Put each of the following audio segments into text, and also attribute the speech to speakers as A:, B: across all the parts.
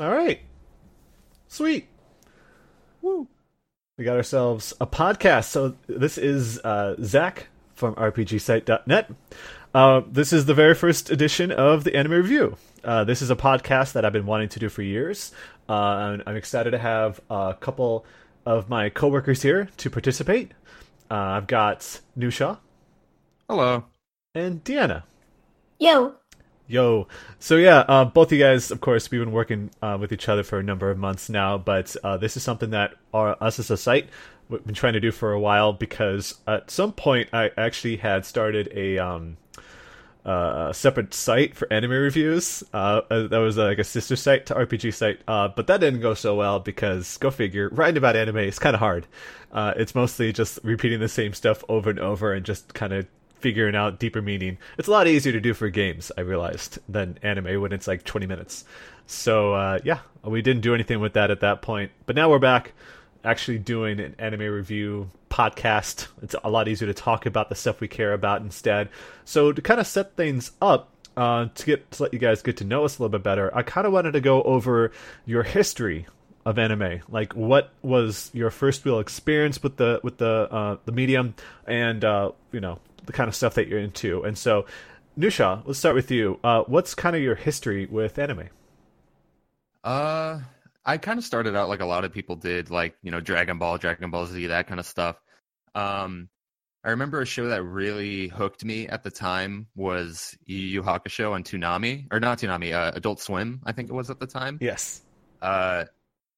A: All right. Sweet. Woo. We got ourselves a podcast. So this is uh, Zack from RPGsite.net. Uh, this is the very first edition of the Anime Re:View. Uh, this is a podcast that I've been wanting to do for years. Uh, I'm excited to have a couple of my coworkers here to participate. Uh, I've got Nushaw.
B: Hello.
A: And Deanna.
C: Yo.
A: Yo, so yeah, uh, both of you guys, of course, we've been working uh, with each other for a number of months now, but uh, this is something that our, us as a site been trying to do for a while because at some point I actually had started a um, uh, separate site for anime reviews. Uh, uh, that was like a sister site to RPG site, but that didn't go so well because go figure, writing about anime is kind of hard. it's mostly just repeating the same stuff over and over and just kind of figuring out deeper meaning. It's a lot easier to do for games, I realized, than anime when it's like 20 minutes. So uh, yeah, we didn't do anything with that at that point. But now we're back actually doing an anime review podcast. It's a lot easier to talk about the stuff we care about instead. So to kind of set things up, uh, to get to let you guys get to know us a little bit better, I kind of wanted to go over your history of anime. Like, what was your first real experience with the with the uh, the medium, and uh, you know the kind of stuff that you're into. And so, Nushaw, let's start with you. Uh, what's kind of your history with anime?
B: Uh, I kind of started out like a lot of people did, like you know, Dragon Ball, Dragon Ball Z, that kind of stuff. Um, I remember a show that really hooked me at the time was Yu Yu Hakusho on Toonami, or not Toonami, uh, Adult Swim, I think it was at the time.
A: Yes.
B: Uh,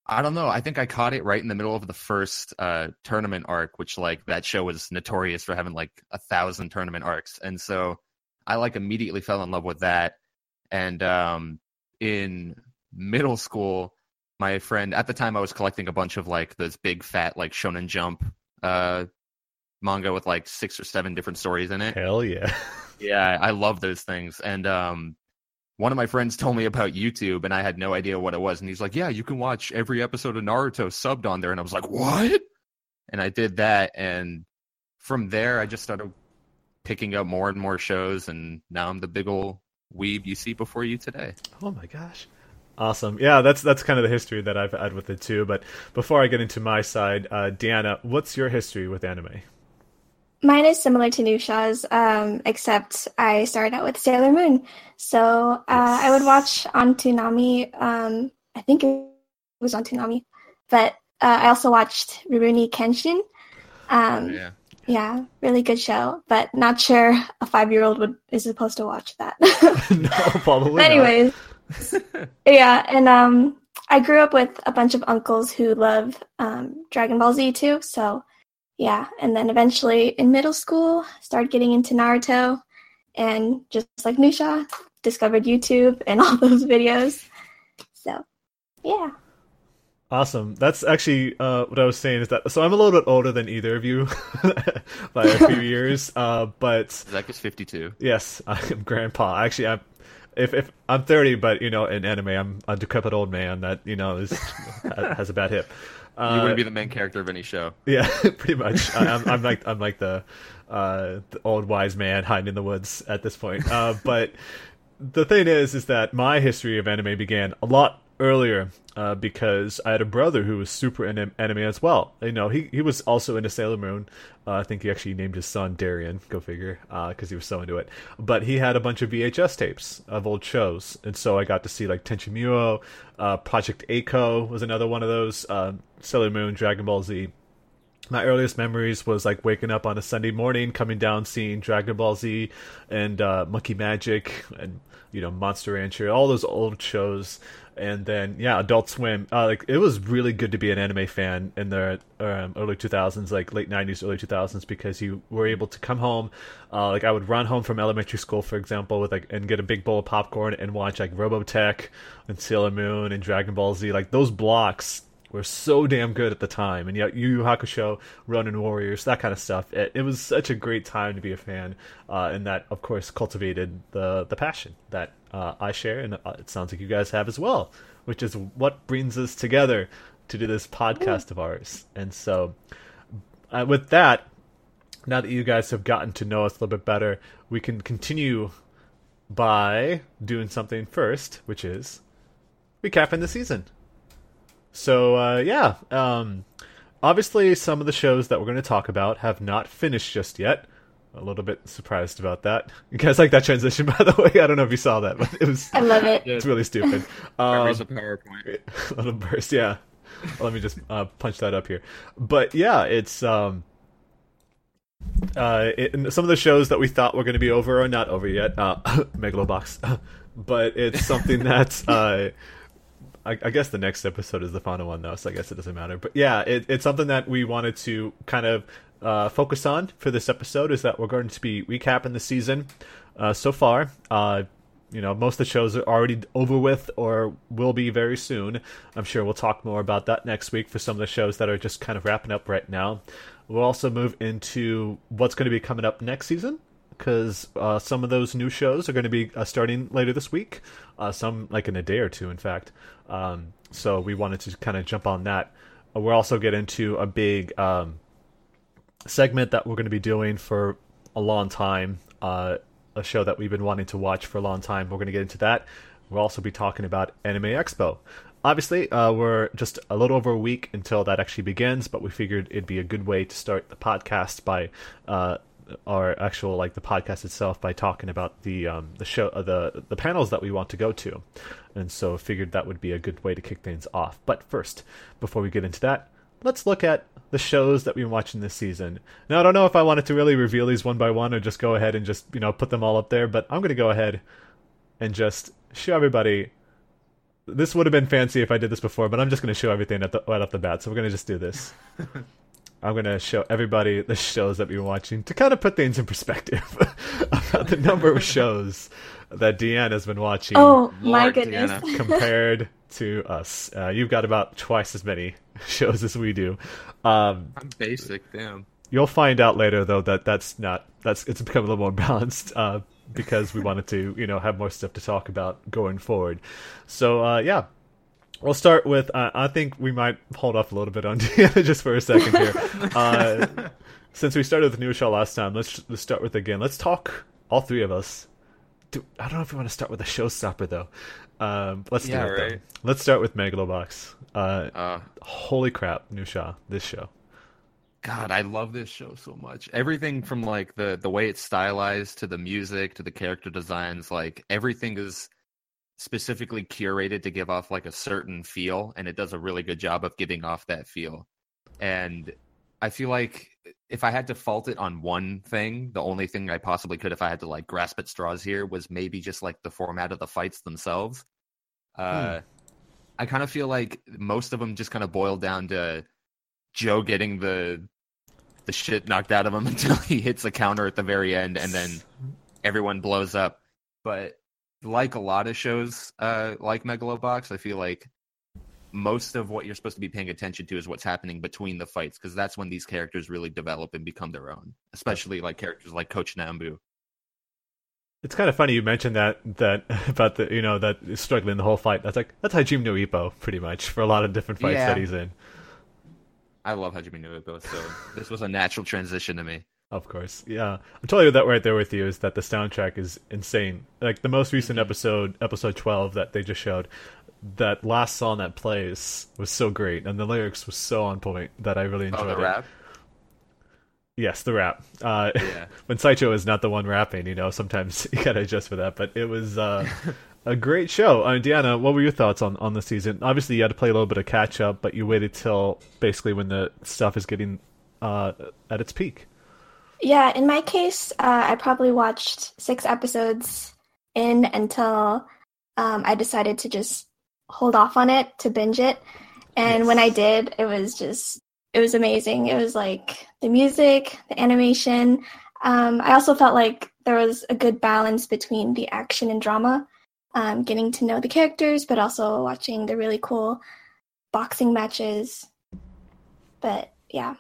B: I don't know. I think I caught it right in the middle of the first uh, tournament arc, which like that show was notorious for having like a thousand tournament arcs, and so I like immediately fell in love with that. And um, in middle school, my friend at the time I was collecting a bunch of like those big fat like Shonen Jump uh, manga with like six or seven different stories in it.
A: Hell yeah!
B: yeah, I love those things, and um, one of my friends told me about YouTube and I had no idea what it was. And he's like, Yeah, you can watch every episode of Naruto subbed on there. And I was like, What? And I did that. And from there, I just started picking up more and more shows. And now I'm the big old weeb you see before you today.
A: Oh my gosh. Awesome. Yeah, that's that's kind of the history that I've had with it too. But before I get into my side, uh, Deanna, what's your history with anime?
C: Mine is similar to Nushaw's, um, except I started out with Sailor Moon. So uh, yes. I would watch on Toonami. Um, I think it was on Toonami, but uh, I also watched Rurouni Kenshin. Um, oh, yeah. yeah, really good show, but not sure a five-year-old would is supposed to watch that.
A: no, probably.
C: Anyways, yeah, and um, I grew up with a bunch of uncles who love um, Dragon Ball Z too, so yeah, and then eventually in middle school, started getting into Naruto, and just like Nushaw, discovered YouTube and all those videos. So, yeah.
A: Awesome. That's actually uh, what I was saying is that so I'm a little bit older than either of you by a few years, uh, but
B: Zack is 52.
A: Yes, I'm grandpa. Actually, I'm if if I'm 30, but you know, in anime, I'm a decrepit old man that you know is has a bad hip.
B: Uh, you wouldn't be the main character of any show.
A: Yeah, pretty much. I, am I'm like I'm like the, uh, the old wise man hiding in the woods at this point. Uh, but the thing is, is that my history of anime began a lot earlier uh, because I had a brother who was super into anime as well. You know, he he was also into Sailor Moon. Uh, I think he actually named his son Darian. Go figure, because uh, he was so into it. But he had a bunch of VHS tapes of old shows, and so I got to see like Tenchi Muyo, uh, Project A-ko was another one of those. Uh, Sailor Moon, Dragon Ball Z. My earliest memories was like waking up on a Sunday morning, coming down, seeing Dragon Ball Z and uh, Monkey Magic and you know Monster Rancher, all those old shows and then yeah, Adult Swim. Uh, like it was really good to be an anime fan in the um, early 2000s, like late 90s, early 2000s, because you were able to come home. Uh, like I would run home from elementary school, for example, with like and get a big bowl of popcorn and watch like Robotech and Sailor Moon and Dragon Ball Z. Like those blocks were so damn good at the time, and yet Yu Yu Hakusho, Ronin Warriors, that kind of stuff. It, it was such a great time to be a fan, uh, and that of course cultivated the the passion that uh, I share, and uh, it sounds like you guys have as well, which is what brings us together to do this podcast of ours. And so, uh, with that, now that you guys have gotten to know us a little bit better, we can continue by doing something first, which is recapping the season. So uh, yeah, um, obviously some of the shows that we're going to talk about have not finished just yet. A little bit surprised about that. You guys like that transition, by the way? I don't know if you saw that, but it was.
C: I love it.
A: It's really stupid.
B: Um, a
A: PowerPoint. little burst, yeah. Let me just uh, punch that up here. But yeah, it's um, uh, it, some of the shows that we thought were going to be over are not over yet. Uh, Megalobox, but it's something that's. Uh, I, I, guess the next episode is the final one though, so I guess it doesn't matter. But yeah, it, it's something that we wanted to kind of uh, focus on for this episode. Is that we're going to be recapping the season uh, so far. Uh, you know, most of the shows are already over with or will be very soon. I'm sure we'll talk more about that next week for some of the shows that are just kind of wrapping up right now. We'll also move into what's going to be coming up next season because uh, some of those new shows are going to be uh, starting later this week. Uh, some like in a day or two, in fact. Um, so we wanted to kind of jump on that. Uh, we'll also get into a big um, segment that we're going to be doing for a long time. Uh, a show that we've been wanting to watch for a long time. We're going to get into that. We'll also be talking about Anime Expo obviously, uh, we're just a little over a week until that actually begins, but we figured it'd be a good way to start the podcast by our actual like the podcast itself by talking about the um, the show uh, the the panels that we want to go to, and so figured that would be a good way to kick things off. But first, before we get into that, let's look at the shows that we've been watching this season. Now, I don't know if I wanted to really reveal these one by one or just go ahead and just you know put them all up there, but I'm going to go ahead and just show everybody this would have been fancy if I did this before, but I'm just going to show everything at the, right off the bat. So we're going to just do this. I'm going to show everybody the shows that we're watching to kind of put things in perspective about the number of shows that Deanna has been watching.
C: Oh my goodness!
A: Deanna, compared to us, uh, you've got about twice as many shows as we do. Um,
B: I'm basic, damn.
A: You'll find out later though that that's not that's it's become a little more balanced. Uh, because we wanted to, you know, have more stuff to talk about going forward. So uh, yeah, we'll start with. Uh, I think we might hold off a little bit on Deanna just for a second here. Uh, since we started with new last time, let's let's start with again. Let's talk all three of us. Do, I don't know if we want to start with a showstopper though. Um, let's
B: yeah,
A: do it
B: right.
A: though. Let's start with Megalobox. Uh, uh, holy crap, new show. This show.
B: God, I love this show so much. Everything from like the the way it's stylized to the music to the character designs, like everything is specifically curated to give off like a certain feel and it does a really good job of giving off that feel. And I feel like if I had to fault it on one thing, the only thing I possibly could if I had to like grasp at straws here was maybe just like the format of the fights themselves. Uh hmm. I kind of feel like most of them just kind of boil down to Joe getting the the shit knocked out of him until he hits a counter at the very end, and then everyone blows up. But like a lot of shows, uh, like Megalobox, I feel like most of what you're supposed to be paying attention to is what's happening between the fights, because that's when these characters really develop and become their own. Especially like characters like Coach Nambu.
A: It's kind of funny you mentioned that that about the you know that struggling the whole fight. That's like that's Hajime no Ippo pretty much for a lot of different fights yeah. that he's in.
B: I love Hajime no Ippo, so this was a natural transition to me.
A: Of course, yeah, I'm totally that right there with you. Is that the soundtrack is insane? Like the most recent mm-hmm. episode, episode 12 that they just showed, that last song that plays was so great, and the lyrics was so on point that I really enjoyed
B: oh, the
A: it.
B: Rap?
A: Yes, the rap. Uh, yeah. when Saicho is not the one rapping, you know, sometimes you gotta adjust for that. But it was uh, a great show. Uh, Deanna, what were your thoughts on, on the season? Obviously, you had to play a little bit of catch up, but you waited till basically when the stuff is getting uh, at its peak.
C: Yeah, in my case, uh, I probably watched six episodes in until um, I decided to just hold off on it to binge it. And yes. when I did, it was just, it was amazing. It was like the music, the animation. Um, I also felt like there was a good balance between the action and drama um, getting to know the characters, but also watching the really cool boxing matches. But yeah,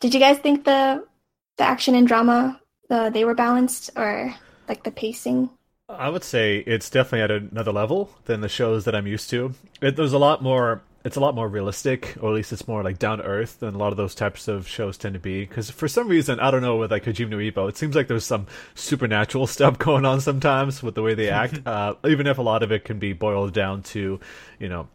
C: did you guys think the the action and drama uh, they were balanced or like the pacing?
A: I would say it's definitely at another level than the shows that I'm used to. It, there's a lot more. It's a lot more realistic, or at least it's more like down to earth than a lot of those types of shows tend to be. Because for some reason, I don't know with like Hajime no Ippo, it seems like there's some supernatural stuff going on sometimes with the way they act. uh, even if a lot of it can be boiled down to, you know,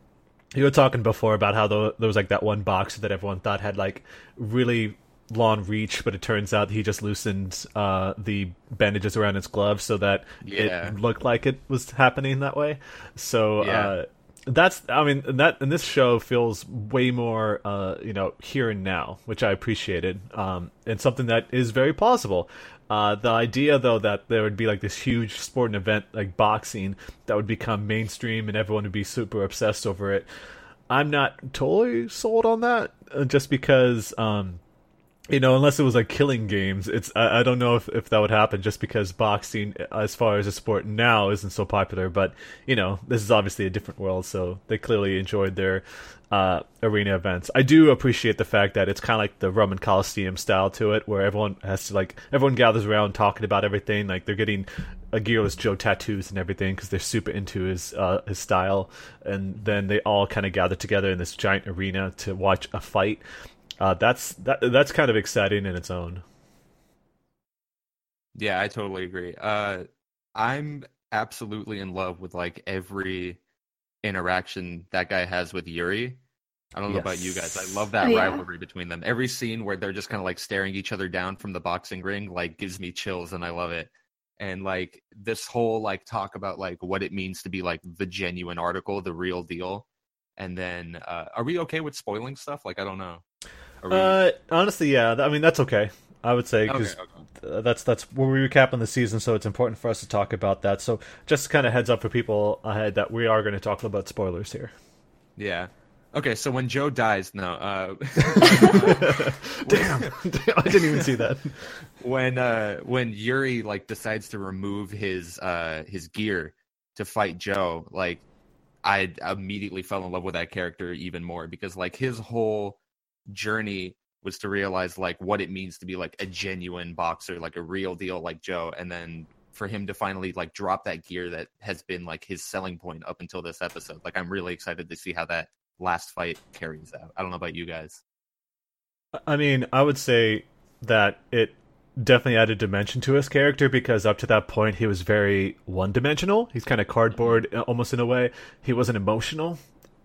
A: you were talking before about how there was like that one boxer that everyone thought had like really long reach, but it turns out he just loosened uh, the bandages around his glove so that
B: Yeah.
A: it looked like it was happening that way. So
B: Yeah.
A: uh, that's, I mean, that and this show feels way more, uh, you know, here and now, which I appreciated, um, and something that is very plausible. Uh, the idea, though, that there would be like this huge sporting event like boxing that would become mainstream and everyone would be super obsessed over it. I'm not totally sold on that, uh, just because. Um, you know, unless it was like killing games, it's I, I don't know if, if that would happen just because boxing, as far as a sport now, isn't so popular. But you know, this is obviously a different world, so they clearly enjoyed their uh, arena events. I do appreciate the fact that it's kind of like the Roman Coliseum style to it, where everyone has to like everyone gathers around talking about everything. Like they're getting a gearless Joe tattoos and everything because they're super into his uh, his style, and then they all kind of gather together in this giant arena to watch a fight. Uh, that's that that's kind of exciting in its own.
B: Yeah, I totally agree. Uh, I'm absolutely in love with like every interaction that guy has with Yuri. I don't know about you guys. I love that
C: Oh, yeah.
B: rivalry between them. Every scene where they're just kind of like staring each other down from the boxing ring like gives me chills and I love it. And like this whole like talk about like what it means to be like the genuine article, the real deal. And then uh are we okay with spoiling stuff? Like I don't know. We...
A: Uh, honestly, yeah. I mean, that's okay. I would say
B: okay,
A: because
B: okay.
A: that's that's where we recap on the season, so it's important for us to talk about that. So, just kind of heads up for people ahead that we are going to talk about spoilers here.
B: Yeah. Okay, so when Joe dies, no, uh
A: Damn, Damn, I didn't even see that.
B: when uh when Yuri like decides to remove his uh his gear to fight Joe, like I immediately fell in love with that character even more because like his whole journey was to realize like what it means to be like a genuine boxer, like a real deal like Joe, and then for him to finally like drop that gear that has been like his selling point up until this episode. Like I'm really excited to see how that last fight carries out. I don't know about you guys.
A: I mean, I would say that it definitely added dimension to his character because up to that point he was very one-dimensional. He's kind of cardboard, uh, almost in a way. He wasn't emotional.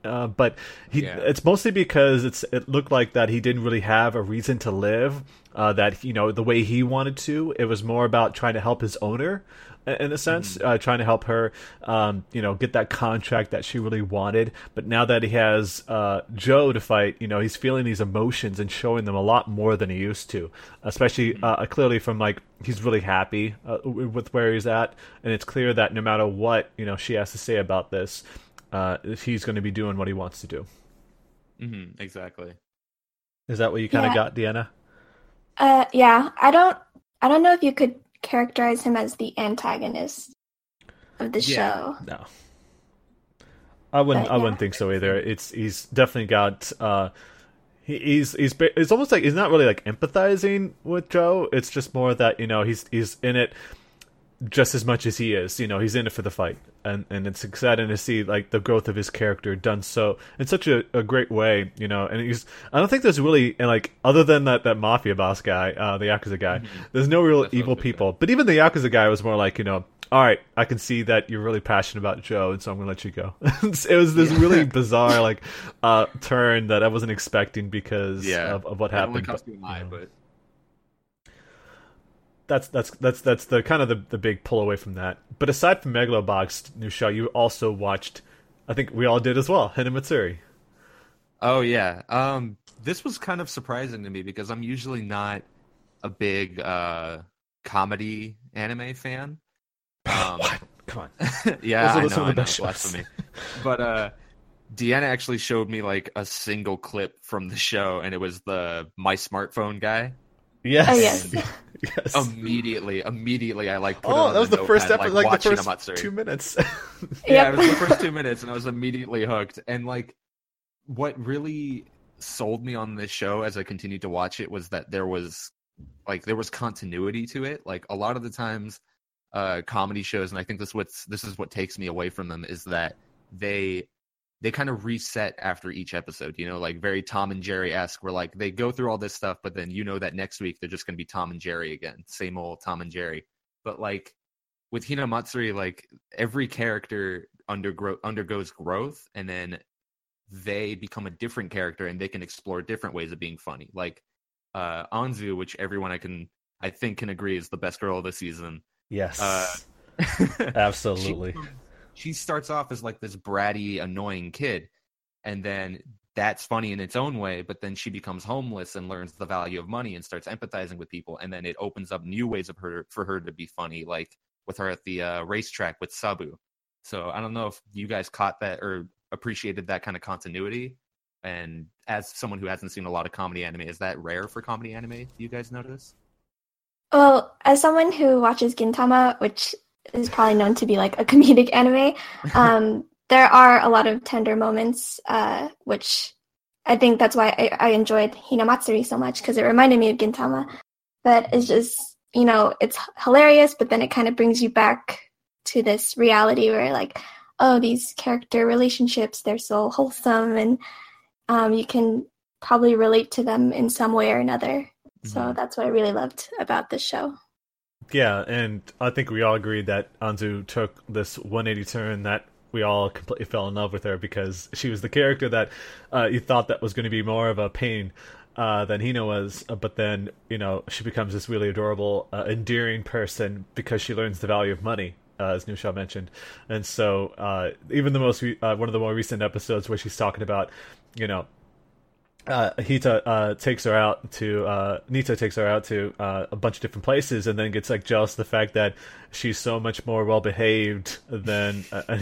A: Uh, but he,
B: Yeah.
A: it's mostly because it's it looked like that he didn't really have a reason to live. Uh, that you know the way he wanted to. It was more about trying to help his owner, in a sense, uh, trying to help her, um, you know, get that contract that she really wanted. But now that he has uh, Joe to fight, you know, he's feeling these emotions and showing them a lot more than he used to. Especially uh, clearly from like he's really happy uh, with where he's at, and it's clear that no matter what you know she has to say about this, uh, if he's going to be doing what he wants to do.
B: Mm-hmm, exactly.
A: Is that what you kind of
C: Yeah.
A: got, Deanna?
C: Uh, yeah, I don't, I don't know if you could characterize him as the antagonist of the
B: Yeah.
C: show.
A: No. I wouldn't.
C: But,
A: I
C: yeah.
A: wouldn't think so either. It's he's definitely got. Uh, he, he's he's it's almost like he's not really like empathizing with Joe. It's just more that you know he's he's in it just as much as he is. You know, he's in it for the fight, and and it's exciting to see like the growth of his character done so in such a, a great way. You know, and he's I don't think there's really and like other than that that mafia boss guy, uh, the yakuza guy, there's no real
B: That's
A: evil
B: was gonna say.
A: people. But even the yakuza guy was more like you know. All right, I can see that you're really passionate about Joe, and so I'm gonna let you go. it was this
B: Yeah.
A: really bizarre like uh, turn that I wasn't expecting because
B: Yeah.
A: of, of what
B: It only
A: happened.
B: comes
A: but,
B: to
A: you know
B: but
A: that's that's that's that's the kind of the, the big pull away from that. But aside from Megalobox, Nushaw, you also watched. I think we all did as well. Hinamatsuri.
B: Oh yeah. Um this was kind of surprising to me because I'm usually not a big uh comedy anime fan. Um
A: what? Come on.
B: yeah,
A: Those are
B: I
A: the- some
B: know,
A: of the
B: I know,
A: best shows.
B: blasphemy. But uh Deanna actually showed me like a single clip from the show and it was the my smartphone guy.
A: Yes.
C: Oh, yes.
A: Yes.
B: Immediately, immediately I like put it
A: oh,
B: on
A: that was the first
B: notepad,
A: episode, like,
B: watching
A: the first
B: Amatsuri.
A: two minutes.
B: Yeah, it was the first two minutes, and I was immediately hooked. And like, what really sold me on this show as I continued to watch it was that there was like there was continuity to it. Like a lot of the times uh comedy shows and I think this what's this is what takes me away from them is that they they kind of reset after each episode, you know, like very Tom and Jerry esque, where like they go through all this stuff, but then you know that next week they're just gonna be Tom and Jerry again. Same old Tom and Jerry. But like with Hinamatsuri, like every character undergo undergoes growth and then they become a different character and they can explore different ways of being funny. Like uh Anzu, which everyone I can I think can agree is the best girl of the season.
A: Yes.
B: Uh,
A: Absolutely.
B: she, she starts off as like this bratty, annoying kid, and then that's funny in its own way. But then she becomes homeless and learns the value of money and starts empathizing with people, and then it opens up new ways of her for her to be funny, like with her at the uh, racetrack with Sabu. So I don't know if you guys caught that or appreciated that kind of continuity. And as someone who hasn't seen a lot of comedy anime, is that rare for comedy anime? Do you guys notice?
C: Well, as someone who watches Gintama, which is probably known to be like a comedic anime, um, there are a lot of tender moments, uh, which I think that's why I, I enjoyed Hinamatsuri so much because it reminded me of Gintama. But it's just, you know, it's hilarious, but then it kind of brings you back to this reality where, like, oh, these character relationships, they're so wholesome and um, you can probably relate to them in some way or another. So
A: Mhm.
C: that's what I really loved about this show.
A: Yeah, and I think we all agreed that Anzu took this 180 turn that we all completely fell in love with her because she was the character that uh, you thought that was going to be more of a pain uh, than Hina was, uh, but then you know she becomes this really adorable, uh, endearing person because she learns the value of money. Uh, as Nushaw mentioned, and so uh, even the most re- one of the more recent episodes where she's talking about, you know, uh, Hita uh, takes her out to uh, Nitta takes her out to uh, a bunch of different places, and then gets like jealous of the fact that she's so much more well behaved than uh,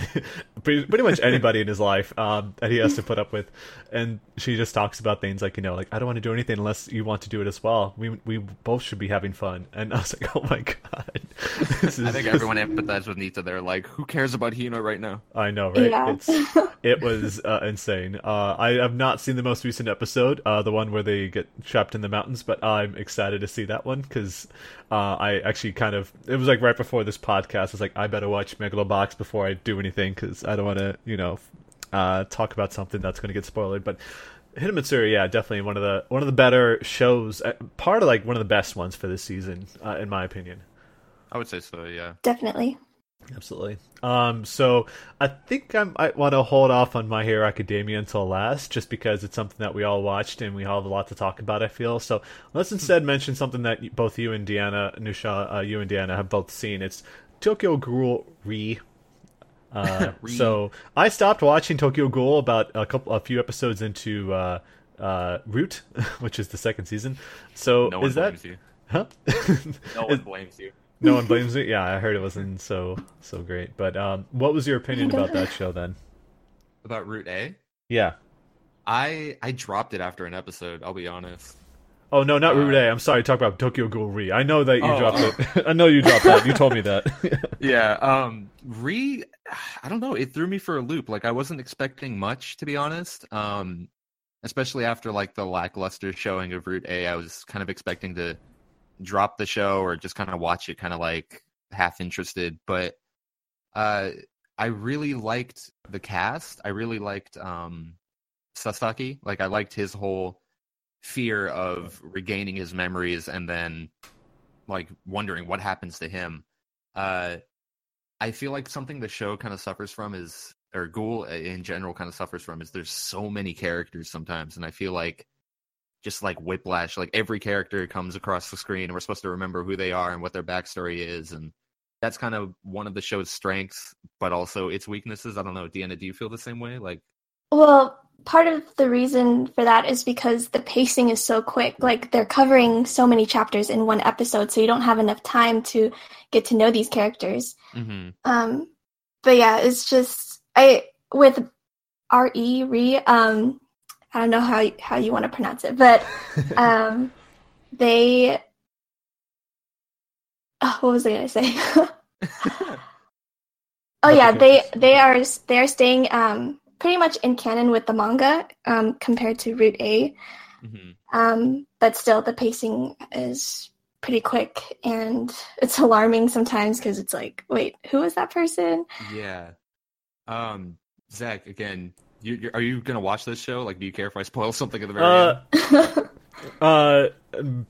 A: pretty, pretty much anybody in his life um, that he has to put up with. And she just talks about things like you know, like I don't want to do anything unless you want to do it as well. We we both should be having fun. And I was like, oh my god, this is
B: I think
A: just-
B: everyone empathized with Nitta. They're like, who cares about Hino right now?
A: I know, right?
C: Yeah.
A: It's it was uh, insane. Uh, I have not seen the most recent episode, uh, the one where they get trapped in the mountains, but I'm excited to see that one because uh, I actually kind of it was like right before this podcast. I was like, I better watch Megalobox before I do anything because I don't want to, you know, uh, talk about something that's going to get spoiled. But Hinamatsuri, yeah, definitely one of the one of the better shows, uh, part of like one of the best ones for this season, uh, in my opinion.
B: I would say so, yeah.
C: Definitely.
A: Absolutely. Um, so I think I might want to hold off on My Hero Academia until last, just because it's something that we all watched and we all have a lot to talk about. I feel so. Let's instead mention something that both you and Deanna, Nushaw, uh, you and Deanna have both seen. It's Tokyo Ghoul Re. Uh, so I stopped watching Tokyo Ghoul about a couple, a few episodes into uh, uh, Root, which is the second season. So
B: No one
A: is that?
B: blames you.
A: Huh?
B: No one blames you.
A: No one blames it. Yeah, I heard it wasn't so so great. But um, what was your opinion about that show then?
B: About Root A?
A: Yeah.
B: I I dropped it after an episode, I'll be honest.
A: Oh no, not
B: Uh,
A: Root A. I'm sorry. Talk about Tokyo Ghoul Re. I know that you
B: Oh.
A: dropped it. I know you dropped that. You told me that.
B: Yeah, um Re I don't know, it threw me for a loop. Like I wasn't expecting much to be honest. Um especially after like the lackluster showing of Root A, I was kind of expecting to drop the show or just kind of watch it kind of like half interested, but uh I really liked the cast. I really liked um Sasaki. Like I liked his whole fear of regaining his memories and then like wondering what happens to him. Uh I feel like something the show kind of suffers from is or Ghoul in general kind of suffers from is there's so many characters sometimes and I feel like just like whiplash like every character comes across the screen and we're supposed to remember who they are and what their backstory is and that's kind of one of the show's strengths but also its weaknesses. I don't know, Deanna, do you feel the same way? Like
C: Well, part of the reason for that is because the pacing is so quick. Like they're covering so many chapters in one episode, so you don't have enough time to get to know these characters.
B: mhm.
C: Um, but yeah, it's just I with R E re. Um, I don't know how you, how you want to pronounce it, but um, they. Oh, what was I gonna say? oh yeah, they they are they are staying um pretty much in canon with the manga um, compared to Root A.
B: Mm-hmm.
C: Um, but still, the pacing is pretty quick and it's alarming sometimes because it's like, wait, who is that person?
B: Yeah. Um, Zack, again, you, you, are you gonna watch this show? Like, do you care if I spoil something at the very
A: Uh,
B: end?
A: Uh,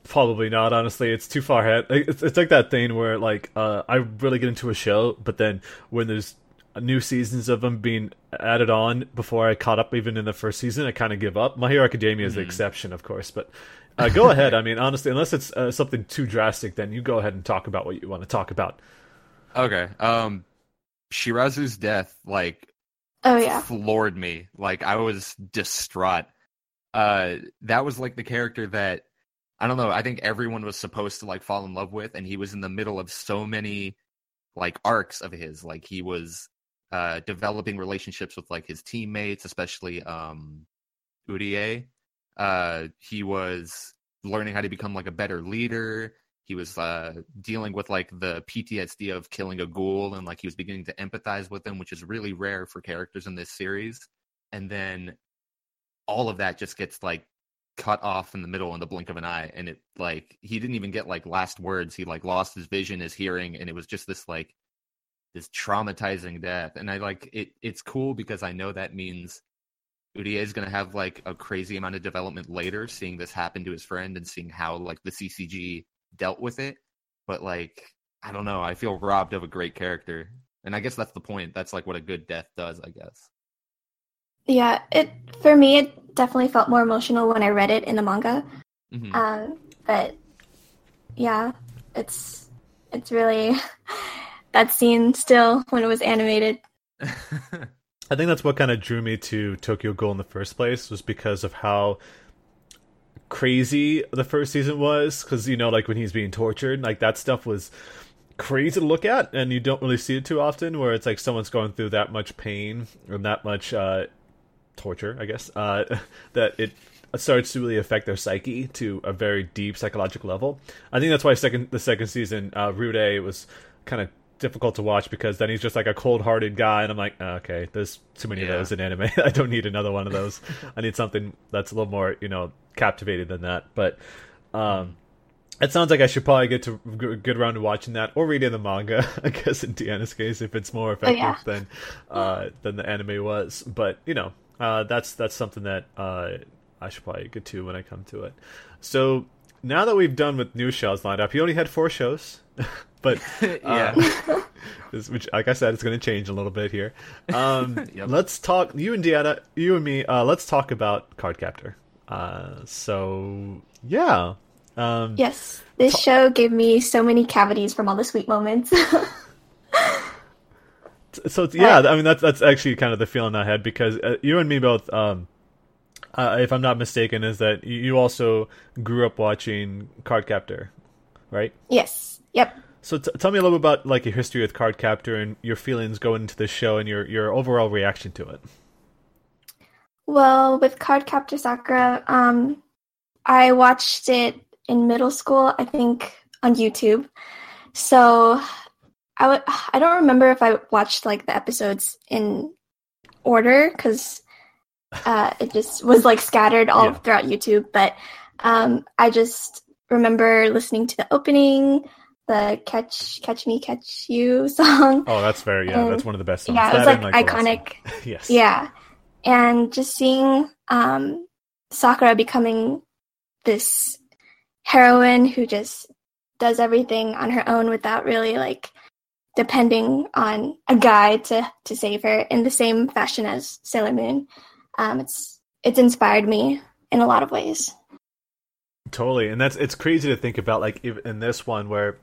A: probably not. Honestly, it's too far ahead. It's, it's like that thing where like uh, I really get into a show, but then when there's new seasons of them being added on before I caught up even in the first season, I kind of give up. My Hero Academia is the
B: Mhm.
A: exception, of course, but uh, go ahead. I mean, honestly, unless it's uh, something too drastic, then you go ahead and talk about what you want to talk about.
B: Okay. Um, Shirazu's death, like,
C: oh yeah,
B: floored me. Like, I was distraught. Uh, that was like the character that I don't know. I think everyone was supposed to like fall in love with, and he was in the middle of so many like arcs of his. Like, he was uh developing relationships with like his teammates, especially um Urie. Uh, he was learning how to become like a better leader. He was uh, dealing with like the PTSD of killing a ghoul, and like he was beginning to empathize with them, which is really rare for characters in this series. And then all of that just gets like cut off in the middle in the blink of an eye, and it like he didn't even get like last words. He like lost his vision, his hearing, and it was just this like this traumatizing death. And I like it. It's cool because I know that means Urie is going to have like a crazy amount of development later, seeing this happen to his friend and seeing how like the CCG dealt with it. But like, I don't know. I feel robbed of a great character, and I guess that's the point. That's like what a good death does, I guess.
C: yeah. It for me, it definitely felt more emotional when I read it in the manga.
B: Mhm.
C: Um, but yeah, it's it's really that scene still when it was animated.
A: I think that's what kind of drew me to Tokyo Ghoul in the first place was because of how crazy the first season was. Because you know, like when he's being tortured, like that stuff was crazy to look at, and you don't really see it too often. Where it's like someone's going through that much pain and that much uh, torture, I guess, uh, that it starts to really affect their psyche to a very deep psychological level. I think that's why second the second season, uh, Root A was kind of difficult to watch because then he's just like a cold-hearted guy, and I'm like, "Oh, okay, there's too many
B: Yeah.
A: of those in anime. I don't need another one of those. I need something that's a little more, you know, captivating than that. But um, it sounds like I should probably get to g- get around to watching that or reading the manga. I guess in Deanna's case, if it's more effective
C: yeah.
A: than uh, than the anime was. But you know, uh, that's that's something that uh, I should probably get to when I come to it. So now that we've done with new shows lined up, you only had four shows, but
B: yeah.
A: uh, this- which, like I said, it's going to change a little bit here. Um,
B: Yep.
A: Let's talk. You and Deanna, you and me. Uh, let's talk about Cardcaptor. Uh, so yeah, um,
C: Yes, this show gave me so many cavities from all the sweet moments.
A: so yeah, I mean that's that's actually kind of the feeling I had because uh, you and me both, um, uh, if I'm not mistaken, is that you- you also grew up watching Cardcaptor, right?
C: yes, yep.
A: So t- tell me a little bit about like your history with Cardcaptor and your feelings going into the show and your your overall reaction to it.
C: Well, with Cardcaptor Sakura, um, I watched it in middle school, I think, on YouTube. So I I don't remember if I watched like the episodes in order because uh, it just was like scattered all
A: Yeah.
C: throughout YouTube. But um, I just remember listening to the opening, the "Catch Catch Me Catch You" song.
A: Oh, that's very yeah,
C: Um,
A: that's one of the best songs.
C: yeah, it was
A: That
C: like,
A: and, the
C: iconic.
A: yes.
C: Yeah. And just seeing um, Sakura becoming this heroine who just does everything on her own without really like depending on a guy to, to save her in the same fashion as Sailor Moon. Um, it's it's inspired me in a lot of ways.
A: Totally, and that's it's crazy to think about. Like in this one, where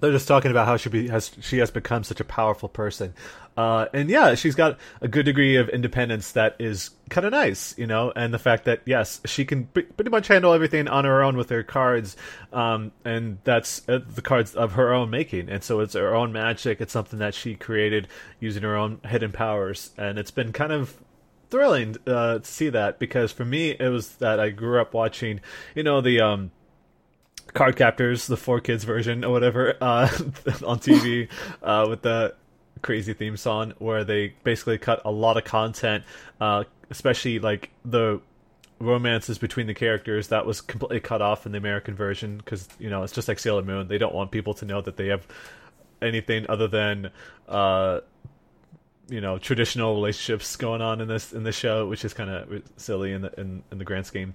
A: they're just talking about how she be, has she has become such a powerful person, uh, and yeah, she's got a good degree of independence that is kind of nice, you know, and the fact that yes, she can pre- pretty much handle everything on her own with her cards, um, and that's uh, the cards of her own making, and so it's her own magic. It's something that she created using her own hidden powers, and it's been kind of thrilling uh, to see that because for me it was that I grew up watching, you know, the um, card captors, the four kids version or whatever, uh, on TV uh, with the crazy theme song where they basically cut a lot of content, uh, especially like the romances between the characters that was completely cut off in the American version because you know it's just like Sailor Moon. They don't want people to know that they have anything other than uh, you know traditional relationships going on in this in the show, which is kind of silly in the in, in the grand scheme.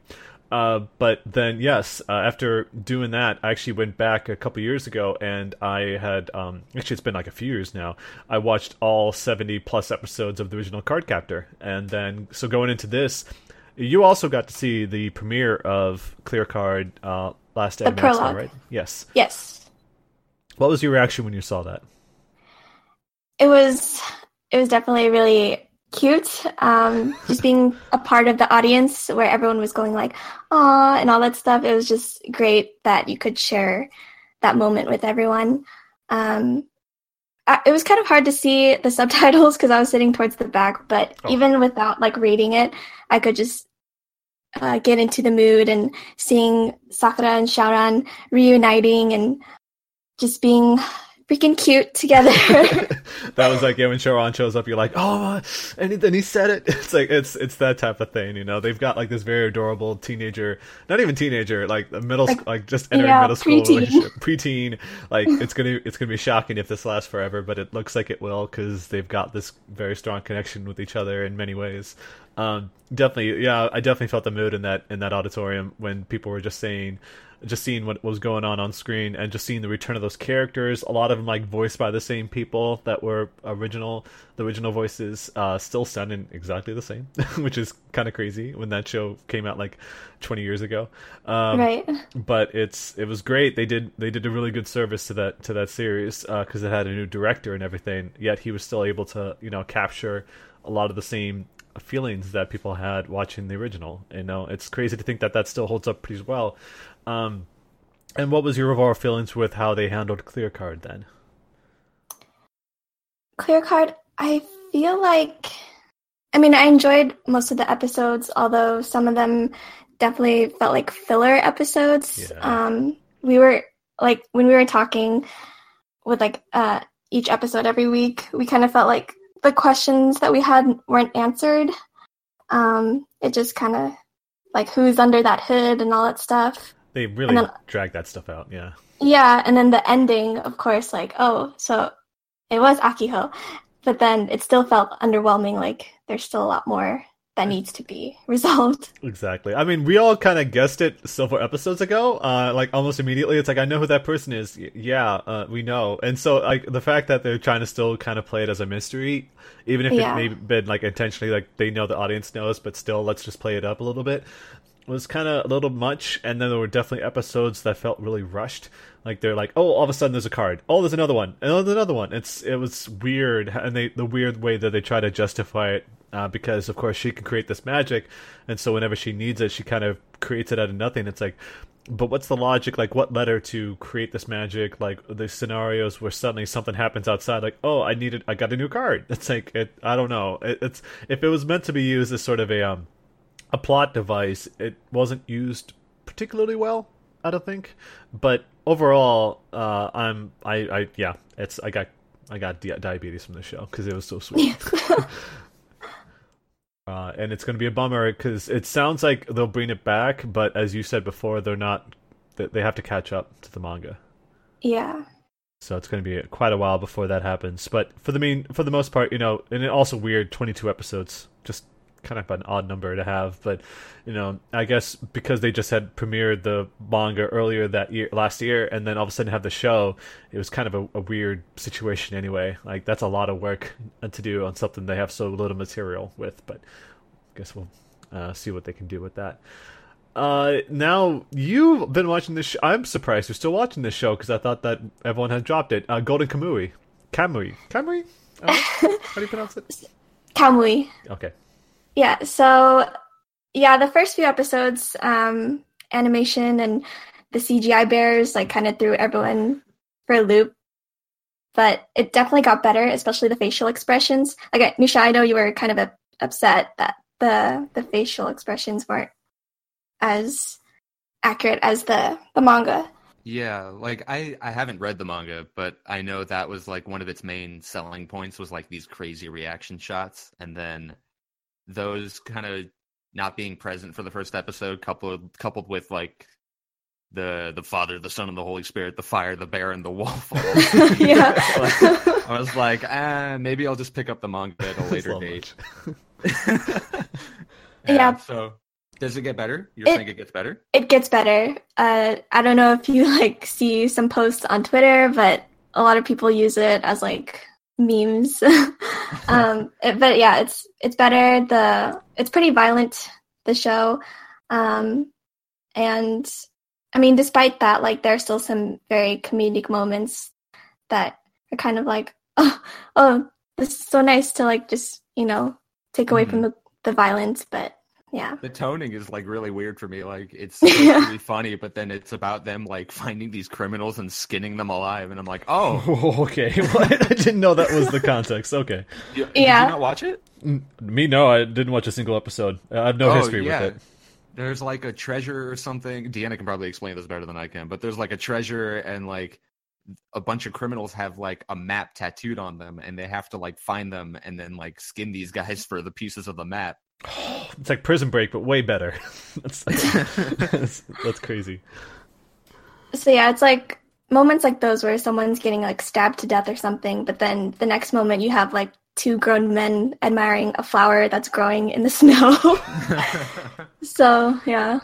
A: Uh, but then, yes, uh, after doing that, I actually went back a couple years ago, and I had um, actually it's been like a few years now. I watched all seventy plus episodes of the original Cardcaptor. and then so going into this, you also got to see the premiere of Clear Card uh, last
C: the prologue.
A: right? Yes.
C: Yes.
A: What was your reaction when you saw that?
C: It was it was definitely really cute. Um, just being a part of the audience where everyone was going like, "ah" and all that stuff. It was just great that you could share that moment with everyone. Um, I, it was kind of hard to see the subtitles because I was sitting towards the back, but oh. even without like reading it, I could just uh, get into the mood and seeing Sakura and Shaoran reuniting and just being freaking cute together.
A: that was like yeah, when Sharon shows up, you're like, oh, and then he said it. It's like it's it's that type of thing, you know. They've got like this very adorable teenager, not even teenager, like middle, like, like just entering yeah, middle school pre-teen. relationship, preteen. Like it's gonna it's gonna be shocking if this lasts forever, but it looks like it will because they've got this very strong connection with each other in many ways. Um, definitely, yeah, I definitely felt the mood in that in that auditorium when people were just saying just seeing what was going on on screen and just seeing the return of those characters. A lot of them like voiced by the same people that were original. The original voices uh, still sounding exactly the same, which is kind of crazy when that show came out like 20 years ago. Um,
C: right.
A: But it's it was great. They did they did a really good service to that to that series because uh, it had a new director and everything. Yet he was still able to you know capture a lot of the same feelings that people had watching the original. You know, it's crazy to think that that still holds up pretty well. Um, and what was your overall feelings with how they handled Clear Card then?
C: Clear Card, I feel like, I mean, I enjoyed most of the episodes, although some of them definitely felt like filler episodes. Yeah. Um, we were like when we were talking with like uh, each episode every week, we kind of felt like the questions that we had weren't answered. Um, it just kind of like who's under that hood and all that stuff.
A: They really then, drag that stuff out, yeah.
C: Yeah, and then the ending, of course, like, oh, so it was Akiho. But then it still felt underwhelming, like there's still a lot more that needs to be resolved.
A: Exactly. I mean, we all kind of guessed it several episodes ago. Uh, like almost immediately, it's like I know who that person is. Y- yeah, uh, we know. And so, like the fact that they're trying to still kind of play it as a mystery, even if yeah. it may have been like intentionally, like they know the audience knows, but still, let's just play it up a little bit was kind of a little much, and then there were definitely episodes that felt really rushed. Like they're like, oh, all of a sudden there's a card. Oh, there's another one, and oh, there's another one. It's it was weird, and they the weird way that they try to justify it uh, because of course she can create this magic, and so whenever she needs it, she kind of creates it out of nothing. It's like, but what's the logic? Like, what led her to create this magic? Like the scenarios where suddenly something happens outside, like, oh, I needed, I got a new card. It's like, it, I don't know. It, it's if it was meant to be used as sort of a um a plot device. It wasn't used particularly well, I don't think. But overall, uh, I'm I, I yeah, it's I got I got di- diabetes from the show because it was so sweet. uh, and it's going to be a bummer because it sounds like they'll bring it back, but as you said before, they're not. They have to catch up to the manga.
C: Yeah.
A: So it's going to be quite a while before that happens. But for the mean, for the most part, you know, and also weird, twenty-two episodes. Kind of an odd number to have, but you know, I guess because they just had premiered the manga earlier that year, last year, and then all of a sudden have the show, it was kind of a, a weird situation anyway. Like that's a lot of work to do on something they have so little material with, but I guess we'll uh, see what they can do with that. Uh, now you've been watching this. Sh- I'm surprised you're still watching this show because I thought that everyone had dropped it. Uh, Golden Kamui, Kamui, Kamui. Uh, how do you pronounce it?
C: Kamui.
A: Okay.
C: Yeah, so yeah, the first few episodes, um, animation and the CGI bears like kind of threw everyone for a loop. But it definitely got better, especially the facial expressions. Like Nisha, I know you were kind of a, upset that the the facial expressions weren't as accurate as the the manga.
B: Yeah, like I I haven't read the manga, but I know that was like one of its main selling points was like these crazy reaction shots, and then those kind of not being present for the first episode, coupled coupled with like the the Father, the Son, and the Holy Spirit, the fire, the bear, and the wolf.
C: yeah.
B: Like, I was like, ah, maybe I'll just pick up the manga at a later date.
A: much.
C: Yeah.
B: So does it get better? You're
C: It-
B: saying it gets better?
C: It gets better. Uh, I don't know if you like see some posts on Twitter, but a lot of people use it as like memes. um, it- but yeah, it's it's better. The it's pretty violent. The show, um, and I mean, despite that, like there are still some very comedic moments that are kind of like, oh, oh, this is so nice to like just you know take away from the the violence. But yeah,
B: The toning is like really weird for me. Like it's supposed to be funny, but then it's about them like finding these criminals and skinning them alive, and I'm like, oh,
A: okay, what? I didn't know that was the context. Okay,
B: you, did
C: Yeah.
B: you not watch it?
A: Me no, I didn't watch a single episode. I have no
B: Oh,
A: history
B: yeah.
A: with it.
B: There's like a treasure or something. Deanna can probably explain this better than I can, but there's like a treasure and like a bunch of criminals have like a map tattooed on them and they have to like find them and then like skin these guys for the pieces of the map.
A: It's like Prison Break, but way better. that's, that's that's crazy.
C: So yeah, it's like moments like those where someone's getting like stabbed to death or something, but then the next moment you have like two grown men admiring a flower that's growing in the snow. so yeah.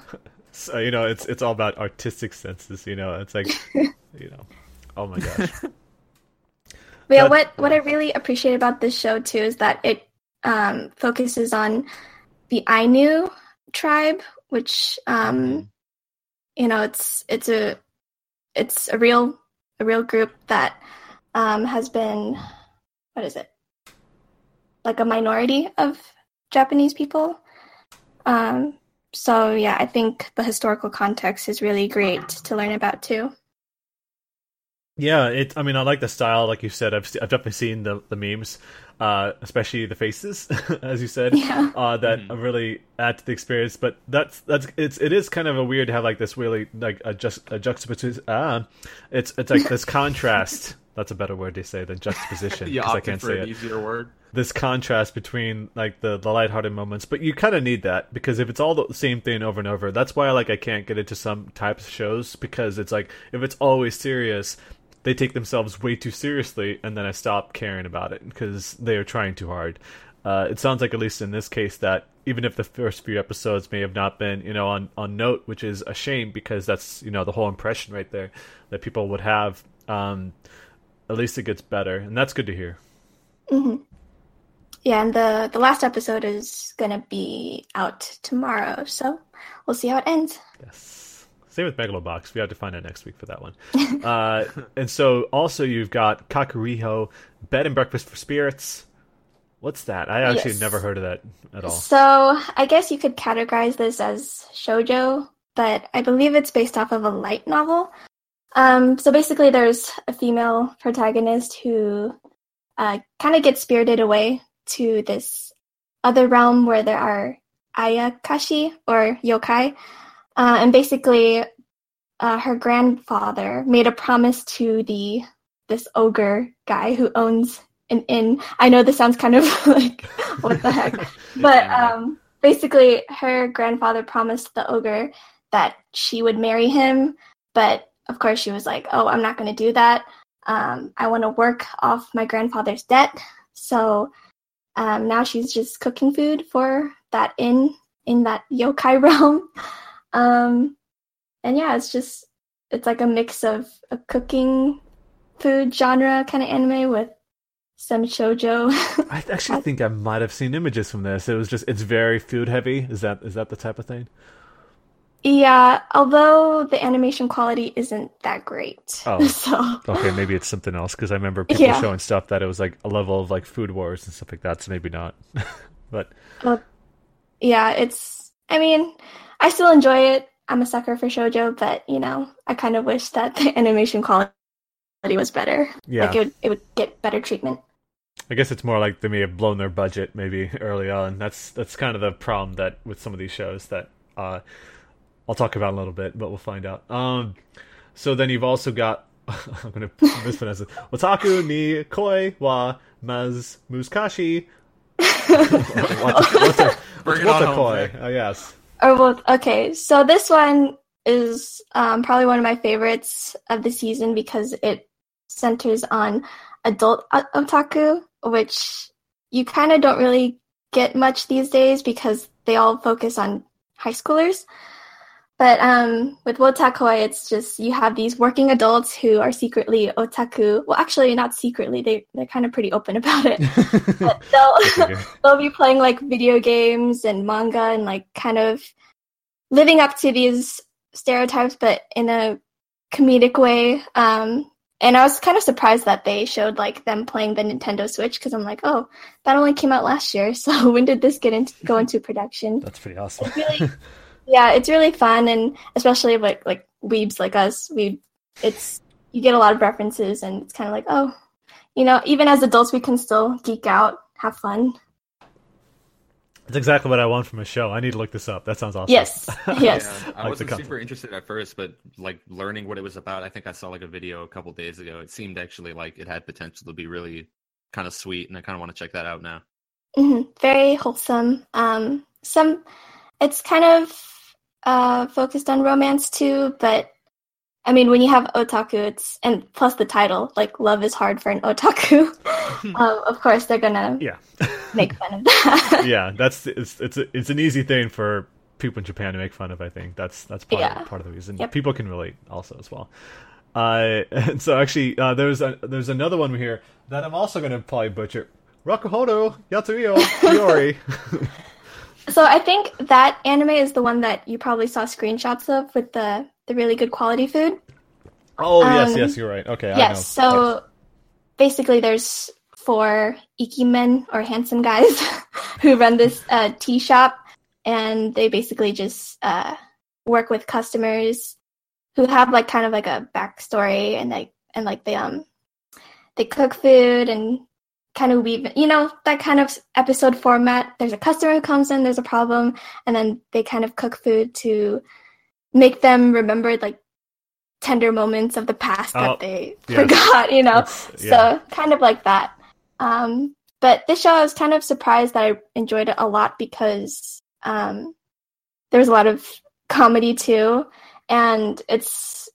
A: So you know, it's it's all about artistic senses. You know, it's like you know, oh my gosh.
C: But yeah, what what I really appreciate about this show too is that it um, focuses on the Ainu tribe, which um, you know it's it's a it's a real a real group that um, has been what is it like a minority of Japanese people. Um, so yeah, I think the historical context is really great to learn about too.
A: Yeah, it. I mean, I like the style, like you said. I've I've definitely seen the the memes, uh, especially the faces, as you said.
C: Yeah.
A: Uh, that
B: Mhm.
A: really add to the experience. But that's that's it's it is kind of a weird to have like this really like a just a juxtaposition. Ah, it's it's like this contrast. That's a better word to say than juxtaposition
B: you
A: because I can't
B: for
A: say
B: an
A: it.
B: easier word.
A: This contrast between like the the lighthearted moments, but you kind of need that because if it's all the same thing over and over, that's why like I can't get into some types of shows because it's like if it's always serious, they take themselves way too seriously, and then I stop caring about it because they are trying too hard. Uh, it sounds like at least in this case that even if the first few episodes may have not been you know on on note, which is a shame because that's you know the whole impression right there that people would have. Um, at least it gets better, and that's good to hear.
C: hmm Yeah, and the the last episode is gonna be out tomorrow, so we'll see how it ends.
A: Yes. Same with Megalobox. We have to find out next week for that one. uh, and so also you've got Kakuriyo, Bed and Breakfast for Spirits. What's that? I actually
C: Yes.
A: never heard of that at all.
C: So I guess you could categorize this as shojo, but I believe it's based off of a light novel. Um, so basically, there's a female protagonist who uh, kind of gets spirited away to this other realm where there are ayakashi or yokai, uh, and basically, uh, her grandfather made a promise to the this ogre guy who owns an inn. I know this sounds kind of like what the heck, but um, basically, her grandfather promised the ogre that she would marry him, but of course, she was like, "Oh, I'm not going to do that. Um, I want to work off my grandfather's debt." So um, now she's just cooking food for that inn in that yokai realm. Um, and yeah, it's just it's like a mix of a cooking food genre kind of anime with some shoujo.
A: I actually think I might have seen images from this. It was just it's very food heavy. Is that is that the type of thing?
C: yeah, although the animation quality isn't that great.
A: Oh.
C: So
A: Okay, maybe it's something else because I remember people
C: Yeah.
A: showing stuff that it was like a level of like food wars and stuff like that. So maybe not. but
C: yeah, it's. I mean, I still enjoy it. I'm a sucker for shojo, but you know, I kind of wish that the animation quality was better.
A: yeah,
C: Like it would, it would get better treatment.
A: I guess it's more like they may have blown their budget maybe early on. That's that's kind of the problem that with some of these shows that uh, I'll talk about in a little bit, but we'll find out. Um, So then you've also got I'm gonna mispronounce it. Otaku ni koi wa maz muskashi. what's, what's a,
B: Bring it
A: what's
B: on
A: a
B: home,
A: koi?
B: Vic.
A: Oh yes.
C: Or well, okay, so this one is um, probably one of my favorites of the season because it centers on adult otaku, which you kind of don't really get much these days because they all focus on high schoolers. But um, with Wotakoi, it's just you have these working adults who are secretly otaku. Well, actually, not secretly. They they're kind of pretty open about it. but they'll they'll be playing like video games and manga and like kind of living up to these stereotypes, but in a comedic way. Um, and I was kind of surprised that they showed like them playing the Nintendo Switch because I'm like, oh, that only came out last year. So when did this get into go into production?
A: That's pretty awesome.
C: Really, yeah, it's really fun, and especially like like weebs like us, we it's you get a lot of references, and it's kind of like, oh, you know, even as adults, we can still geek out, have fun.
A: That's exactly what I want from a show. I need to look this up. That sounds awesome.
C: Yes, yes.
B: Yeah, I
A: Like
B: wasn't super interested at first, but like learning what it was about, I think I saw like a video a couple days ago. It seemed actually like it had potential to be really kind of sweet, and I kind of want to check that out now.
C: hmm Very wholesome. Um, some, it's kind of uh, focused on romance too, but I mean, when you have otaku, it's and plus the title, like "Love is hard for an otaku." um, of course, they're gonna
A: Yeah.
C: make fun of that.
A: yeah, that's it's it's a, it's an easy thing for people in Japan to make fun of. I think that's that's part
C: Yeah.
A: of, part of the reason.
C: Yep.
A: People can relate also as well. Uh, and so actually, uh, there's a, there's another one here that I'm also to probably butcher. Rakuhodo Yatsuyo Fiori.
C: So I think that anime is the one that you probably saw screenshots of with the the really good quality food.
A: oh yes,
C: Um,
A: yes, you're right. Okay, I know.
C: Yes. So basically, there's four ikemen or handsome guys who run this uh, tea shop, and they basically just uh, work with customers who have like kind of like a backstory, and like and like they um they cook food and kind of weave you know that kind of episode format there's a customer who comes in there's a problem and then they kind of cook food to make them remember like tender moments of the past
A: Oh,
C: that they
A: yes.
C: forgot you know
A: yeah.
C: so kind of like that um but this show i was kind of surprised that i enjoyed it a lot because um there's a lot of comedy too and it's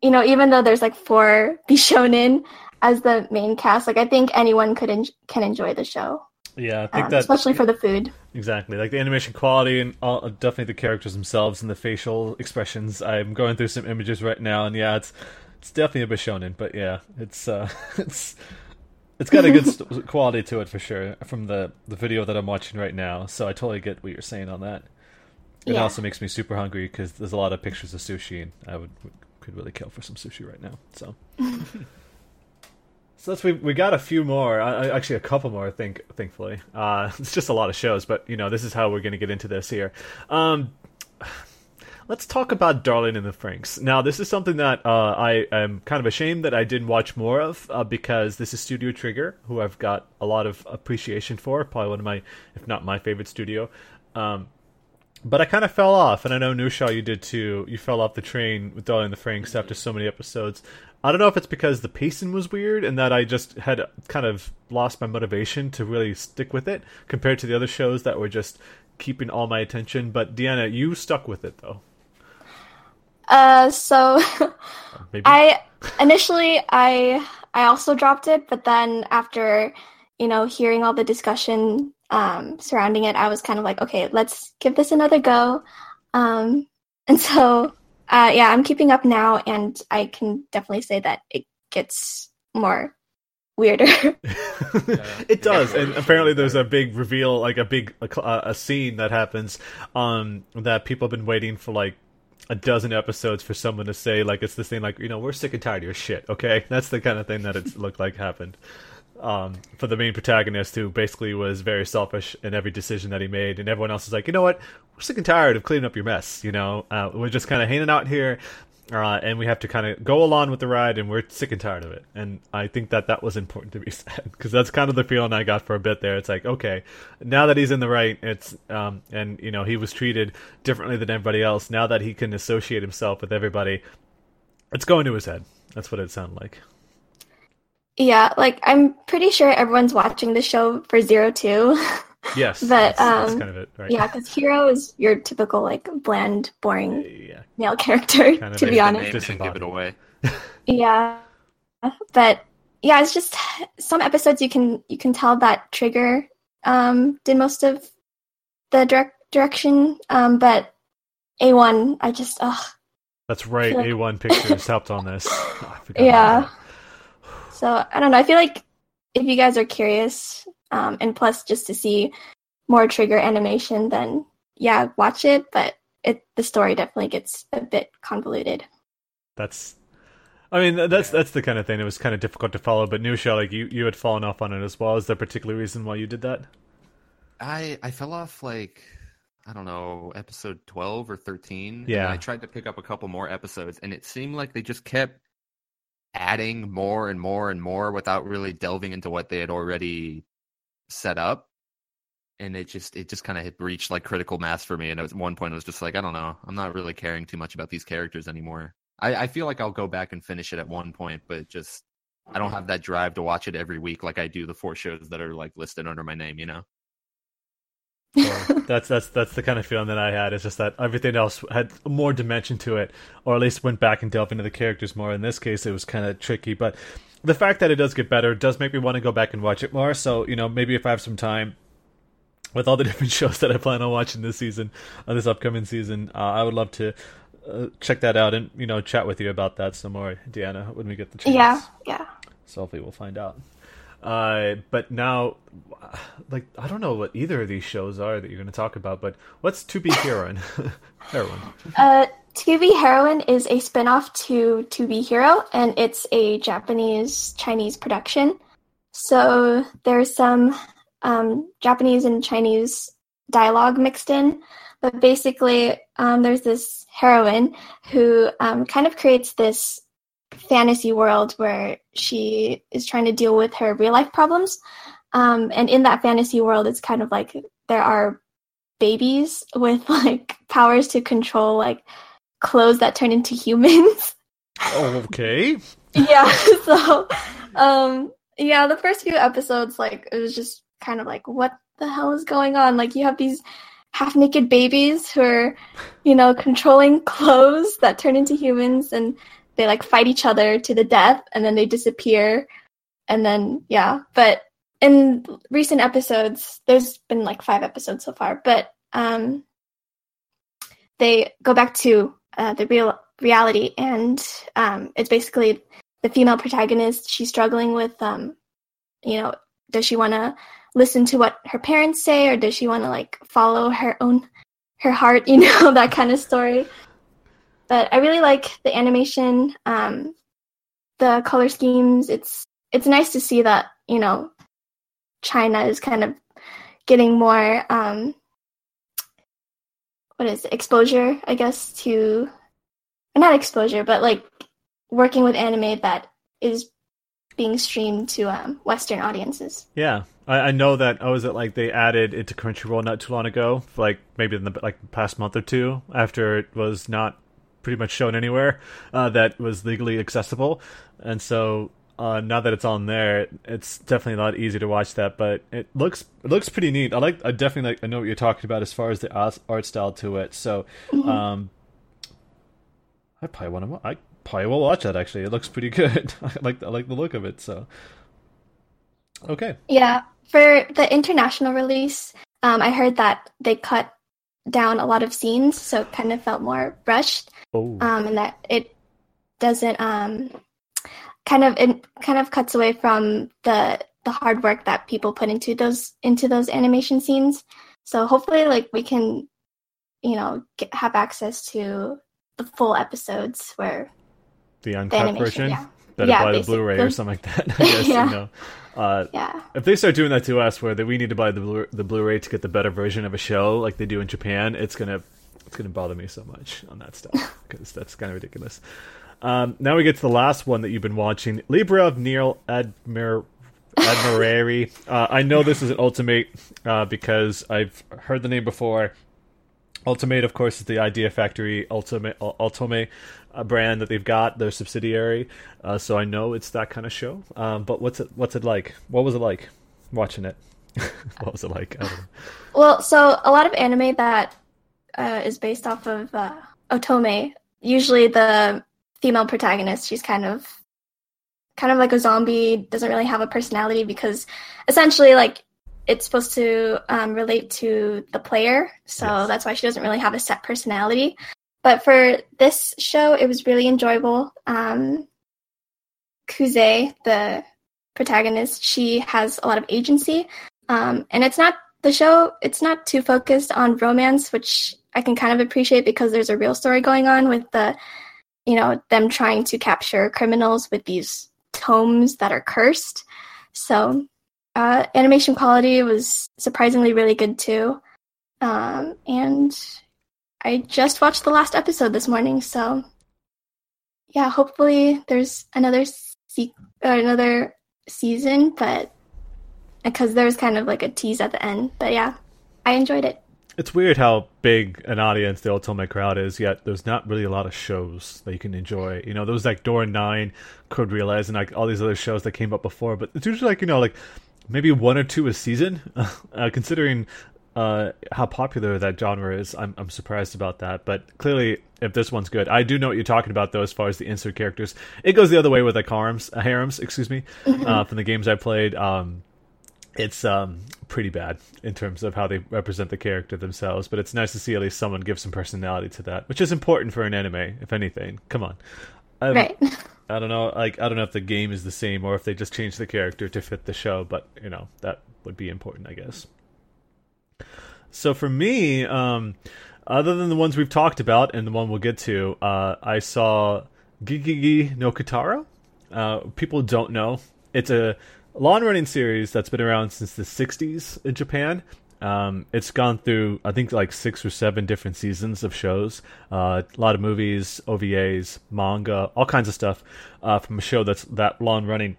C: you know even though there's like four bishonen as the main cast like i think anyone could en- can enjoy the show
A: yeah, I think
C: um,
A: that
C: especially for the food
A: Exactly, like the animation quality and all, definitely the characters themselves and the facial expressions. I'm going through some images right now, and yeah, it's it's definitely a Bishonen, but yeah, it's uh, it's it's got a good quality to it for sure from the the video that I'm watching right now. So I totally get what you're saying on that. It
C: Yeah.
A: also makes me super hungry because there's a lot of pictures of sushi, and I would could really kill for some sushi right now. So. So that's we we got a few more, uh, actually a couple more. I think, thankfully, uh, it's just a lot of shows, but you know this is how we're going to get into this here. Um, let's talk about Darling in the Franxx. Now, this is something that uh, I am kind of ashamed that I didn't watch more of uh, because this is Studio Trigger, who I've got a lot of appreciation for. Probably one of my, if not my favorite studio. Um, but I kind of fell off, and I know Nushaw, you did too. You fell off the train with Darling in the Franxx after so many episodes. I don't know if it's because the pacing was weird and that I just had kind of lost my motivation to really stick with it compared to the other shows that were just keeping all my attention. But Deanna, you stuck with it though.
C: uh so
A: Maybe.
C: I initially I I also dropped it, but then after you know hearing all the discussion um, surrounding it, I was kind of like, okay, let's give this another go. Um, and so uh, yeah, I'm keeping up now, and I can definitely say that it gets more weirder.
A: it does, and apparently there's a big reveal, like a big a, uh, a scene that happens um, that people have been waiting for like a dozen episodes for someone to say like it's this thing like you know we're sick and tired of your shit. Okay, that's the kind of thing that it looked like happened. Um, for the main protagonist, who basically was very selfish in every decision that he made, and everyone else is like, you know what, we're sick and tired of cleaning up your mess. You know, uh, we're just kind of hanging out here, uh, and we have to kind of go along with the ride, and we're sick and tired of it. And I think that that was important to be said because that's kind of the feeling I got for a bit there. It's like, okay, now that he's in the right, it's um, and you know he was treated differently than everybody else. Now that he can associate himself with everybody, It's going to his head. That's what it sounded like.
C: Yeah, like I'm pretty sure everyone's watching the show for Zero Two.
A: Yes,
C: But,
A: that's, that's
C: um,
A: kind of it, right?
C: yeah, because Hero is your typical like bland, boring
A: yeah.
C: male character.
A: Kind of
C: to be honest,
B: name didn't give it away.
C: Yeah, but yeah, it's just some episodes you can you can tell that Trigger um, did most of the direct direction, um, but A one I just ugh.
A: That's right.
C: Like-
A: A1 Pictures helped on this. Oh, I
C: Yeah.
A: about
C: So I don't know. I feel like if you guys are curious, um, and plus just to see more Trigger animation, then yeah, watch it. But it the story definitely gets a bit convoluted.
A: That's. I mean, that's that's the kind of thing that was kind of difficult to follow. But Nushaw, like you, you had fallen off on it as well. Is there a particular reason why you did that?
B: I I fell off like I don't know episode twelve or thirteen.
A: Yeah.
B: and I tried to pick up a couple more episodes, and it seemed like they just kept adding more and more and more without really delving into what they had already set up. And it just it just kind of reached like critical mass for me. And at one point, I was just like, I don't know, I'm not really caring too much about these characters anymore. I, I feel like I'll go back and finish it at one point, but just I don't have that drive to watch it every week like I do the four shows that are like listed under my name. You know.
A: So that's that's that's the kind of feeling that I had. It's just that everything else had more dimension to it, or at least went back and delved into the characters more. In this case, it was kind of tricky, but the fact that it does get better does make me want to go back and watch it more. So you know, maybe if I have some time. With all the different shows that I plan on watching this season, uh, this upcoming season, uh, I would love to uh, check that out and you know chat with you about that some more, Deanna, when we get the chance.
C: Yeah, yeah.
A: So hopefully we'll find out. Uh, but now, like I don't know what either of these shows are that you're going to talk about. But what's To Be Heroine? Heroine.
C: Uh, To Be Heroine is a spin-off to To Be Hero, and it's a Japanese Chinese production. So there's some um, Japanese and Chinese dialogue mixed in, but basically um, there's this heroine who um, kind of creates this fantasy world where she is trying to deal with her real life problems. Um, and in that fantasy world, it's kind of like there are babies with like powers to control like clothes that turn into humans.
A: Oh, okay.
C: yeah. So, um, yeah, the first few episodes, like, it was just kind of like, what the hell is going on? Like, you have these half naked babies who are, you know, controlling clothes that turn into humans and they like fight each other to the death and then they disappear. And then, yeah. But in recent episodes, there's been like five episodes so far, but, um, they go back to uh, the real reality and um, it's basically the female protagonist she's struggling with um, you know does she want to listen to what her parents say or does she want to like follow her own her heart you know that kind of story but i really like the animation um, the color schemes it's it's nice to see that you know china is kind of getting more um, what is it, exposure i guess to not exposure, but like working with anime that is being streamed to um, Western audiences.
A: Yeah, I, know that. Oh, is it like they added it to Crunchyroll not too long ago? Like maybe in the like past month or two, after it was not pretty much shown anywhere uh, that was legally accessible, and so uh, now that it's on there, it's definitely a lot easier to watch that. But it looks it looks pretty neat. I like. I definitely like. I know what you're talking about as far as the art style to it. So, um, I probably want to. I probably will watch that. Actually, it looks pretty good. I like. I like the look of it. So, okay.
C: Yeah, for the international release, um, I heard that they cut down a lot of scenes, so it kind of felt more rushed,
A: Oh,
C: um, and that it doesn't um, kind of it kind of cuts away from the the hard work that people put into those into those animation scenes. So hopefully, like we can, you know, get, have access to the full episodes where
A: the
C: the
A: uncut
C: animation.
A: version.
C: Yeah,
A: Better
C: Yeah,
A: buy the. Blu-ray or something like that. I guess
C: Yeah.
A: you know. Uh,
C: yeah,
A: if they start doing that to us, where that we need to buy the Blu- the Blu-ray to get the better version of a show, like they do in Japan, it's gonna it's gonna bother me so much on that stuff because that's kind of ridiculous. Um, now we get to the last one that you've been watching, Libra of Nil Admir. Admirari. Uh, I know this is an Otomate uh, because I've heard the name before. Otomate, of course, is the Idea Factory Otomate Otomate uh, brand that they've got, their subsidiary. Uh, so I know it's that kind of show. Um, but what's it? What's it like? What was it like watching it? what was it like?
C: Well, so a lot of anime that uh, is based off of uh, Otome. Usually, the female protagonist, she's kind of kind of like a zombie, doesn't really have a personality because essentially, like it's supposed to um, relate to the player, so yes. that's why she doesn't really have a set personality. But for this show, it was really enjoyable. Um, Kuze, the protagonist, she has a lot of agency, um, and it's not the show. It's not too focused on romance, which I can kind of appreciate because there's a real story going on with the, you know, them trying to capture criminals with these tomes that are cursed. So uh, animation quality was surprisingly really good too. Um, and I just watched the last episode this morning, so yeah, hopefully there's another se- or another season, but because there was kind of like a tease at the end. But yeah, I enjoyed it.
A: It's weird how big an audience the Otome crowd is, yet there's not really a lot of shows that you can enjoy. You know, there was like Norn9, Code Realize, and like all these other shows that came up before, but it's usually like you know like maybe one or two a season. Uh, considering uh, how popular that genre is, I'm I'm surprised about that. But clearly, if this one's good, I do know what you're talking about though. As far as the insert characters, it goes the other way with like harems, uh, harems, excuse me, uh, from the games I played. Um, it's um, pretty bad in terms of how they represent the character themselves, but it's nice to see at least someone give some personality to that, which is important for an anime, if anything. Come on.
C: Um, right.
A: I don't know. Like I don't know if the game is the same or if they just changed the character to fit the show, but you know that would be important, I guess. So for me, um, other than the ones we've talked about and the one we'll get to, uh, I saw GeGeGe no Kitaro. Uh, people don't know it's a long running series that's been around since the 60s in Japan. Um, it's gone through, I think, like six or seven different seasons of shows, uh, a lot of movies, OVAs, manga, all kinds of stuff uh, from a show that's that long running.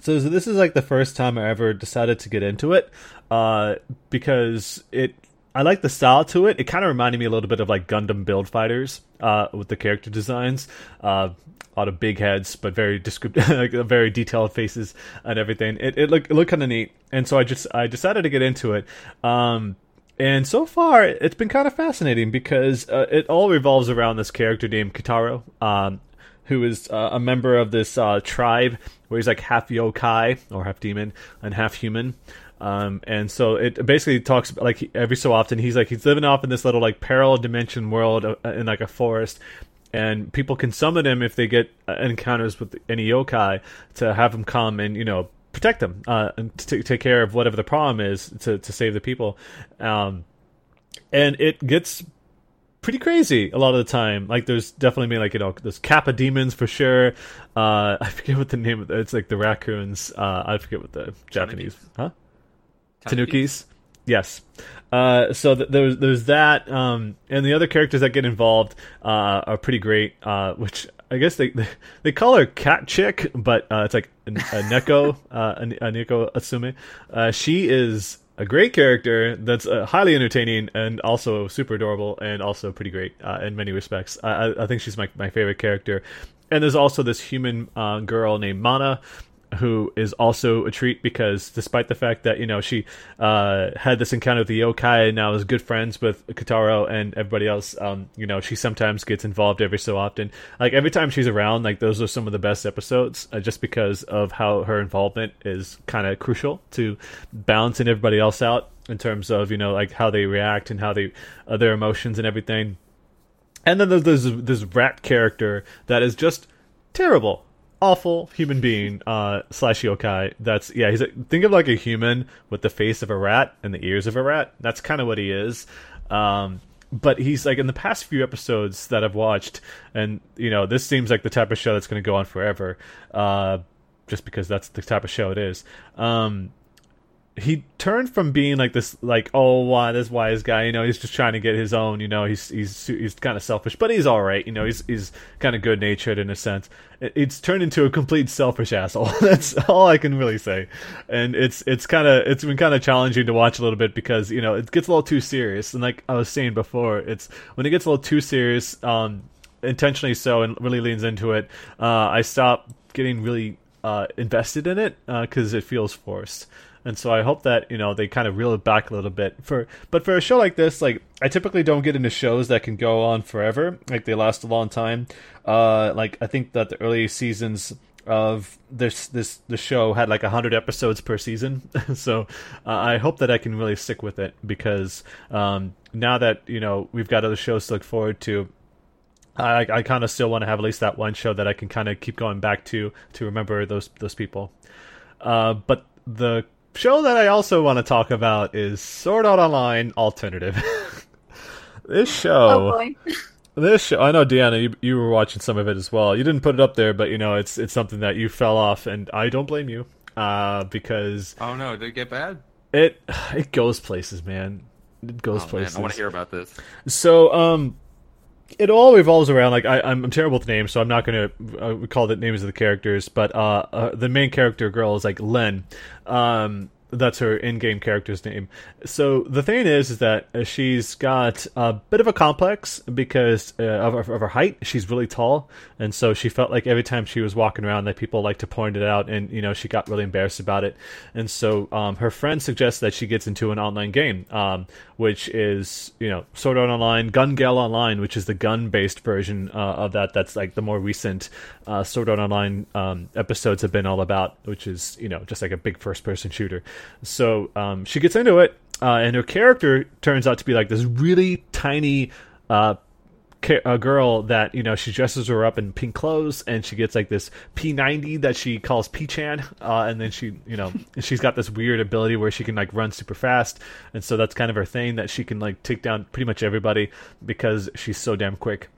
A: So, this is like the first time I ever decided to get into it uh, because it. I like the style to it. It kind of reminded me a little bit of like Gundam Build Fighters uh, with the character designs. Uh, a lot of big heads, but very descriptive, very detailed faces and everything. It it looked it looked kind of neat, and so I just I decided to get into it. Um, and so far, it's been kind of fascinating because uh, it all revolves around this character named Kitaro, um, who is uh, a member of this uh, tribe where he's like half yokai or half demon and half human. Um, and so it basically talks like every so often he's like he's living off in this little like parallel dimension world uh, in like a forest and people can summon him if they get uh, encounters with any yokai to have him come and you know protect them uh, and t- take care of whatever the problem is to to save the people. Um, and it gets pretty crazy a lot of the time. Like there's definitely been like you know there's Kappa demons for sure. Uh, I forget what the name of it. It's like the raccoons. Uh, I forget what the Japanese huh. Tanukis. Yes. Uh, so th- there's there's that, um, and the other characters that get involved uh, are pretty great. Uh, which I guess they they call her Cat Chick, but uh, it's like a, a Neko, uh, a, a Neko Atsume. Uh, she is a great character that's uh, highly entertaining and also super adorable and also pretty great uh, in many respects. I, I think she's my, my favorite character. And there's also this human uh, girl named Mana who is also a treat because despite the fact that you know she uh, had this encounter with the yokai and now is good friends with Kitaro and everybody else, um, you know she sometimes gets involved every so often. Like every time she's around, like those are some of the best episodes, uh, just because of how her involvement is kind of crucial to balancing everybody else out in terms of you know like how they react and how they uh, their emotions and everything. And then there's this rat character that is just terrible awful. Human being uh slash yokai. That's yeah he's a, think of like a human with the face of a rat and the ears of a rat. That's kind of what he is. Um but he's like in the past few episodes that i've watched and you know this seems like the type of show that's going to go on forever uh just because that's the type of show it is. Um he turned from being like this like oh wow this wise guy you know he's just trying to get his own you know he's he's he's kind of selfish but he's all right you know he's he's kind of good natured in a sense. It's turned into a complete selfish asshole. That's all i can really say. And it's it's kind of it's been kind of challenging to watch a little bit because you know it gets a little too serious. And like i was saying before it's when it gets a little too serious um intentionally so and really leans into it uh i stop getting really uh invested in it because uh, it feels forced and so I hope that you know they kind of reel it back a little bit for. But for a show like this, like I typically don't get into shows that can go on forever, like they last a long time. Uh, like I think that the early seasons of this this the show had like 100 episodes per season so uh, i hope that i can really stick with it because um, now that you know we've got other shows to look forward to i i kind of still want to have at least that one show that i can kind of keep going back to to remember those those people uh, but the show that I also want to talk about is Sword Art Online Alternative. this show.
C: Oh
A: this show, I know, Deanna, you, you were watching some of it as well. You didn't put it up there, but you know, it's it's something that you fell off, and I don't blame you, uh, because
B: oh no, did it get bad?
A: It it goes places, man. It goes
B: oh,
A: places.
B: Man, I want to hear about this.
A: So, um, it all revolves around like I, am terrible with names, so I'm not going to uh, call the names of the characters. But uh, uh, the main character girl is like Len. Um, that's her in-game character's name. So the thing is, is that she's got a bit of a complex because uh, of, of, her height. She's really tall, and so she felt like every time she was walking around, that people like to point it out, and you know she got really embarrassed about it. And so um, her friend suggests that she gets into an online game, um, which is you know Sword Art Online, Gun Gale Online, which is the gun-based version uh, of that. That's like the more recent uh, Sword Art Online um, episodes have been all about, which is you know just like a big first-person shooter. So um, she gets into it, uh, and her character turns out to be like this really tiny uh, a girl that you know she dresses her up in pink clothes and she gets like this P90 that she calls P-chan uh, and then she you know she's got this weird ability where she can like run super fast and so that's kind of her thing that she can like take down pretty much everybody because she's so damn quick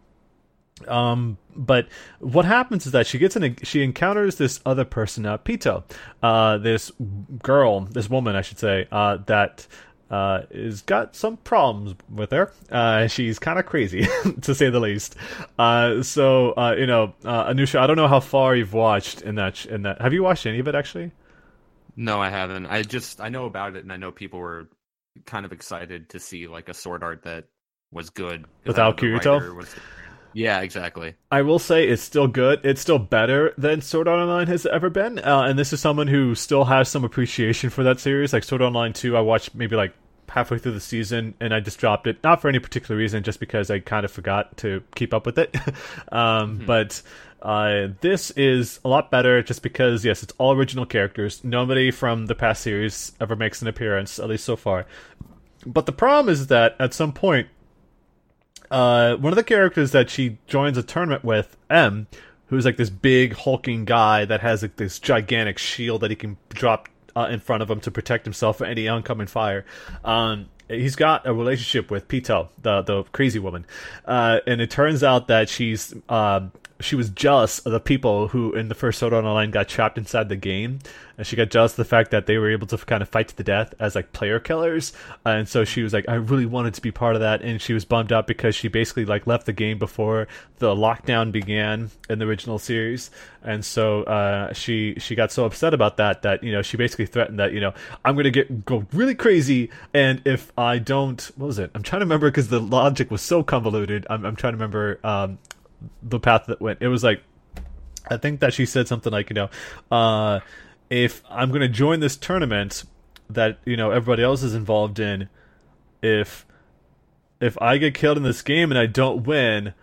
A: um, but what happens is that she gets in a, she encounters this other person, uh, Pito, uh, this girl, this woman, I should say, uh, that uh, is got some problems with her. Uh, she's kind of crazy, to say the least. Uh, so uh, you know, uh, Anusha, I don't know how far you've watched in that. In that, have you watched any of it actually?
B: No, I haven't. I just I know about it, and I know people were kind of excited to see like a sword art that was good
A: without Kirito. Was,
B: yeah, exactly.
A: I will say it's still good. It's still better than Sword Art Online has ever been. Uh, and this is someone who still has some appreciation for that series. Like Sword Art Online 2, I watched maybe like halfway through the season and I just dropped it. Not for any particular reason, just because I kind of forgot to keep up with it. um, mm-hmm. But uh, this is a lot better just because, yes, it's all original characters. Nobody from the past series ever makes an appearance, at least so far. But the problem is that at some point, uh, one of the characters that she joins a tournament with, M, who's like this big hulking guy that has like this gigantic shield that he can drop uh, in front of him to protect himself from any oncoming fire. Um, he's got a relationship with Pito, the the crazy woman, uh, and it turns out that she's um, she was jealous of the people who in the first Sword Art Online got trapped inside the game, and she got jealous of the fact that they were able to kind of fight to the death as like player killers, and so she was like, I really wanted to be part of that, and she was bummed out because she basically like left the game before the lockdown began in the original series, and so uh, she she got so upset about that that you know she basically threatened that you know I'm gonna get go really crazy, and if I don't, what was it? I'm trying to remember because the logic was so convoluted. I'm, I'm trying to remember um, the path that went. It was like I think that she said something like, you know, uh, if I'm going to join this tournament that you know everybody else is involved in, if if I get killed in this game and I don't win,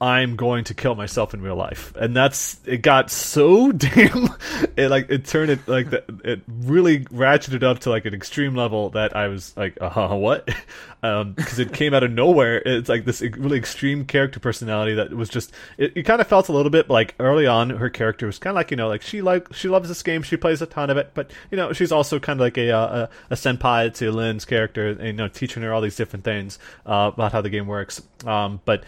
A: I'm going to kill myself in real life, and that's it. Got so damn, it like it turned it like the, it really ratcheted up to like an extreme level that I was like, uh huh, what? Um, because it came out of nowhere. It's like this really extreme character personality that was just. It, it kind of felt a little bit like early on, her character was kind of like you know like she like she loves this game, she plays a ton of it, but you know she's also kind of like a a, a senpai to Len's character, you know teaching her all these different things uh, about how the game works. Um, but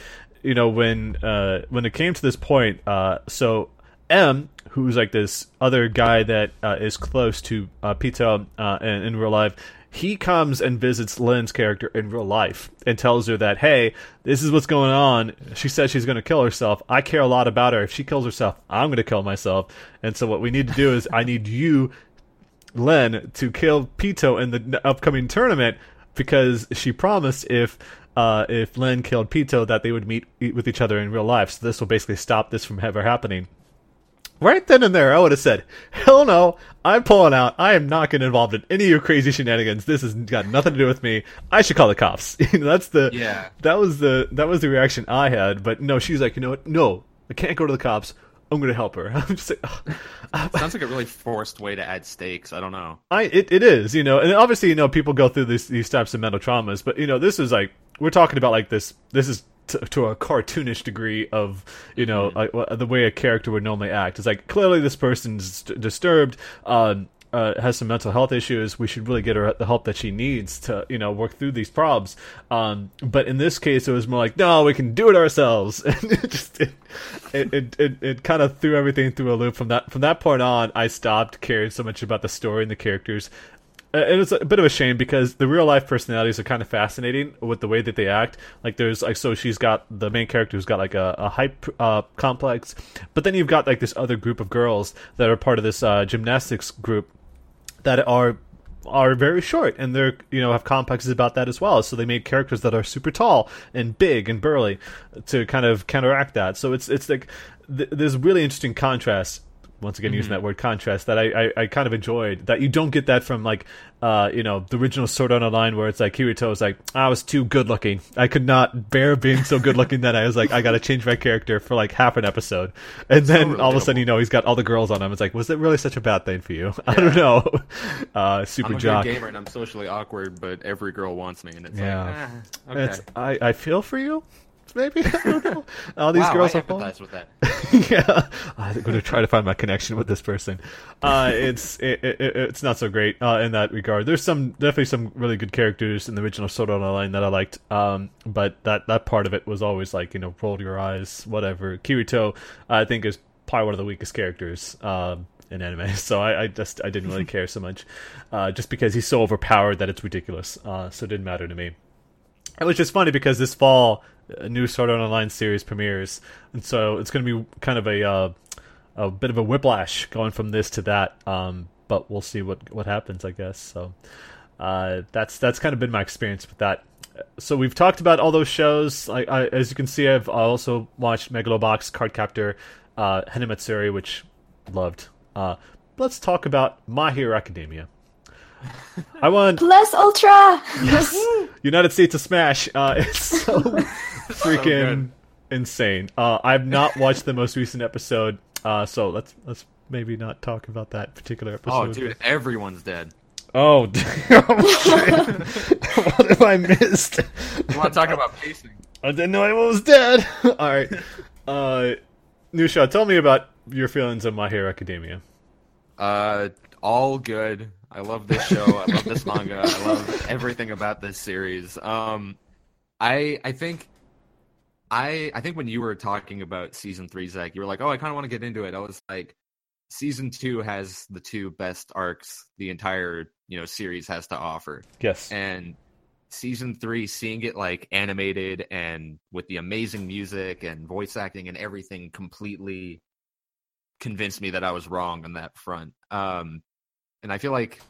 A: you know when uh, when it came to this point, uh, so M, who's like this other guy that uh, is close to uh, Pito uh, in, in real life, he comes and visits Lynn's character in real life and tells her that, hey, this is what's going on. She says she's going to kill herself. I care a lot about her. If she kills herself, I'm going to kill myself. And so what we need to do is I need you, Lynn, to kill Pito in the upcoming tournament because she promised if uh, if Lynn killed Pito that they would meet with each other in real life. So this will basically stop this from ever happening. Right then and there, I would have said, "Hell no! I'm pulling out. I am not getting involved in any of your crazy shenanigans. This has got nothing to do with me. I should call the cops." That's the
B: Yeah.
A: That was the that was the reaction I had. But no, she's like, you know what? No, I can't go to the cops. I'm to help her. I'm just like.
B: Sounds like a really forced way to add stakes. I don't know.
A: I it, it is, you know, and obviously, you know, people go through these these types of mental traumas, but you know, this is like we're talking about like this. This is to, to a cartoonish degree of you know like, wha- the way a character would normally act. It's like clearly this person's d- disturbed. Um, uh, has some mental health issues. We should really get her the help that she needs to, you know, work through these problems. Um, but in this case, it was more like, no, we can do it ourselves, and it just it it it, it, it kind of threw everything through a loop. From that from that point on, I stopped caring so much about the story and the characters. Uh, and it's a bit of a shame because the real life personalities are kind of fascinating with the way that they act. Like there's like so she's got the main character who's got like a, a hype uh, complex, but then you've got like this other group of girls that are part of this uh, gymnastics group that are are very short and they're you know have complexes about that as well. So they make characters that are super tall and big and burly to kind of counteract that. So it's it's like th- there's really interesting contrast once again using that word contrast that I, I I kind of enjoyed that you don't get that from like uh you know the original Sword Art Online where it's like Kirito is like I was too good looking. I could not bear being so good looking that I was like I got to change my character for like half an episode. And then all of a sudden you know he's got all the girls on him. It's like was it really such a bad thing for you? I don't know. Uh super
B: I'm a
A: jock.
B: good gamer and I'm socially awkward, but every girl wants me, and it's
A: Yeah.
B: like, ah, okay.
A: It's, I I feel for you maybe I don't know all these
B: wow,
A: girls
B: I
A: are
B: empathize with that.
A: yeah, I'm going to try to find my connection with this person. Uh, it's it, it, it's not so great uh, in that regard. There's some definitely some really good characters in the original Sword Art Online that I liked, um, but that that part of it was always like you know roll your eyes, whatever. Kirito, I think is probably one of the weakest characters. Um, in anime, so I, I just I didn't really care so much, uh, just because he's so overpowered that it's ridiculous. Uh, so it didn't matter to me. It was just funny because this fall a new Sword Art Online series premieres, and so it's going to be kind of a uh, a bit of a whiplash going from this to that. Um, but we'll see what what happens, I guess. So uh, that's that's kind of been my experience with that. So we've talked about all those shows. I, I, as you can see, I've also watched Megalobox, Cardcaptor, uh, Hinamatsuri, which loved. Uh, let's talk about My Hero Academia. I want
C: Plus Ultra.
A: yes, United States of Smash. Uh, it's so freaking
B: good.
A: insane. Uh, I've not watched the most recent episode, uh, so let's let's maybe not talk about that particular episode.
B: Oh, dude, everyone's dead.
A: Oh, damn. what have I missed?
B: You want to talk about pacing?
A: I didn't know anyone was dead. All right, uh, Nushaw, tell me about your feelings on My Hero Academia.
B: Uh, all good. I love this show. I love this manga. I love everything about this series. Um, I I think I I think when you were talking about season three, Zack, you were like, "Oh, I kind of want to get into it." I was like, "Season two has the two best arcs the entire you know series has to offer."
A: Yes.
B: and season three seeing it like animated and with the amazing music and voice acting and everything completely convinced me that i was wrong on that front um and i feel like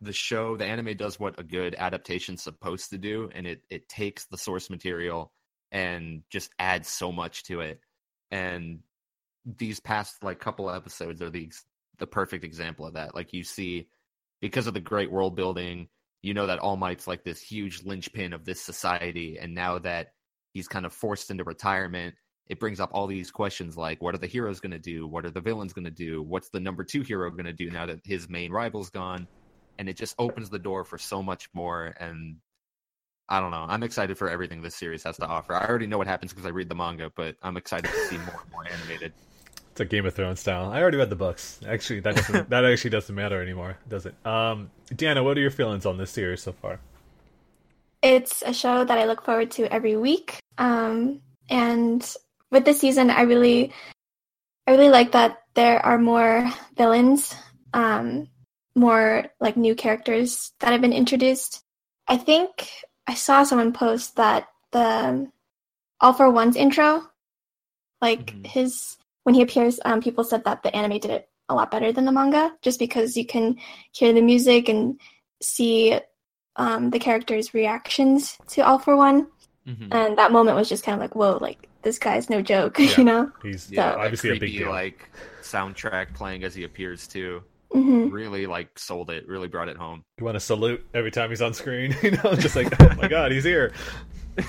B: the show the anime does what a good adaptation's supposed to do and it it takes the source material and just adds so much to it and these past like couple episodes are the the perfect example of that like you see because of the great world building you know that All Might's like this huge linchpin of this society, and now that he's kind of forced into retirement, it brings up all these questions like, what are the heroes going to do? What are the villains going to do? What's the number two hero going to do now that his main rival's gone? And it just opens the door for so much more. And I don't know. I'm excited for everything this series has to offer. I already know what happens because I read the manga, but I'm excited to see more and more animated.
A: It's a Game of Thrones style. I already read the books. Actually, that doesn't that actually doesn't matter anymore, does it? Um, Deanna, what are your feelings on this series so far?
C: It's a show that I look forward to every week. Um, and with this season, I really I really like that there are more villains, um, more like new characters that have been introduced. I think I saw someone post that the All for One's intro, like
B: Mhm.
C: his when he appears, um, people said that the anime did it a lot better than the manga, just because you can hear the music and see um, the characters' reactions to All for One,
B: Mhm.
C: and that moment was just kind of like, whoa, like this guy's no joke,
A: Yeah.
C: you know?
A: He's
B: yeah,
C: So-
B: that
A: obviously a big
B: creepy,
A: deal.
B: like soundtrack playing as he appears too.
C: Hmm
B: Really like sold it. Really brought it home.
A: you want to salute every time he's on screen, you know, just like, oh my god, he's here.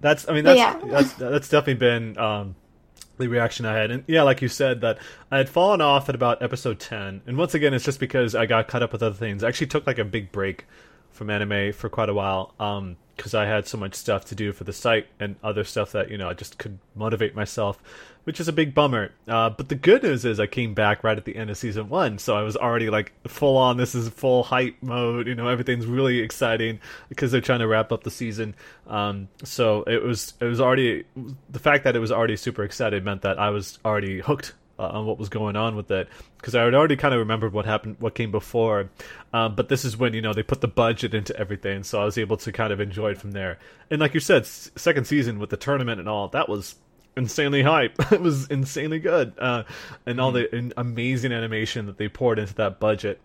A: That's, I mean, that's
C: yeah.
A: that's that's definitely been um, the reaction I had, and yeah, like you said, that I had fallen off at about episode ten, and once again, it's just because I got caught up with other things. I actually took like a big break from anime for quite a while, um, because I had so much stuff to do for the site and other stuff that you know I just could motivate myself, which is a big bummer. Uh, but the good news is I came back right at the end of season one, so I was already like full on. This is full hype mode. You know, everything's really exciting because they're trying to wrap up the season. Um, so it was it was already the fact that it was already super excited meant that I was already hooked uh, on what was going on with it because I had already kind of remembered what happened, what came before. Um, but this is when you know they put the budget into everything, so I was able to kind of enjoy it from there. And like you said, s- second season with the tournament and all that was insanely hype. it was insanely good, uh, and all the in- amazing animation that they poured into that budget.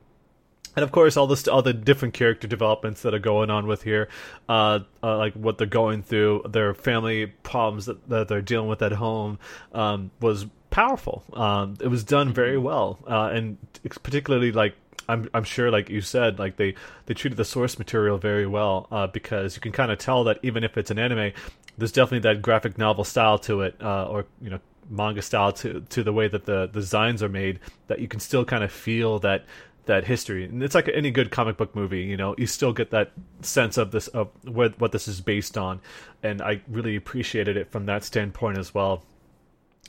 A: And of course, all this, all the different character developments that are going on with here, uh, uh, like what they're going through, their family problems that, that they're dealing with at home, um, was powerful. Um, it was done very well, uh, and it's particularly like I'm, I'm sure, like you said, like they, they treated the source material very well uh, because you can kind of tell that even if it's an anime, there's definitely that graphic novel style to it, uh, or you know manga style to to the way that the, the designs are made that you can still kind of feel that that history. And it's like any good comic book movie you know you still get that sense of this of what what this is based on. And i really appreciated it from that standpoint as well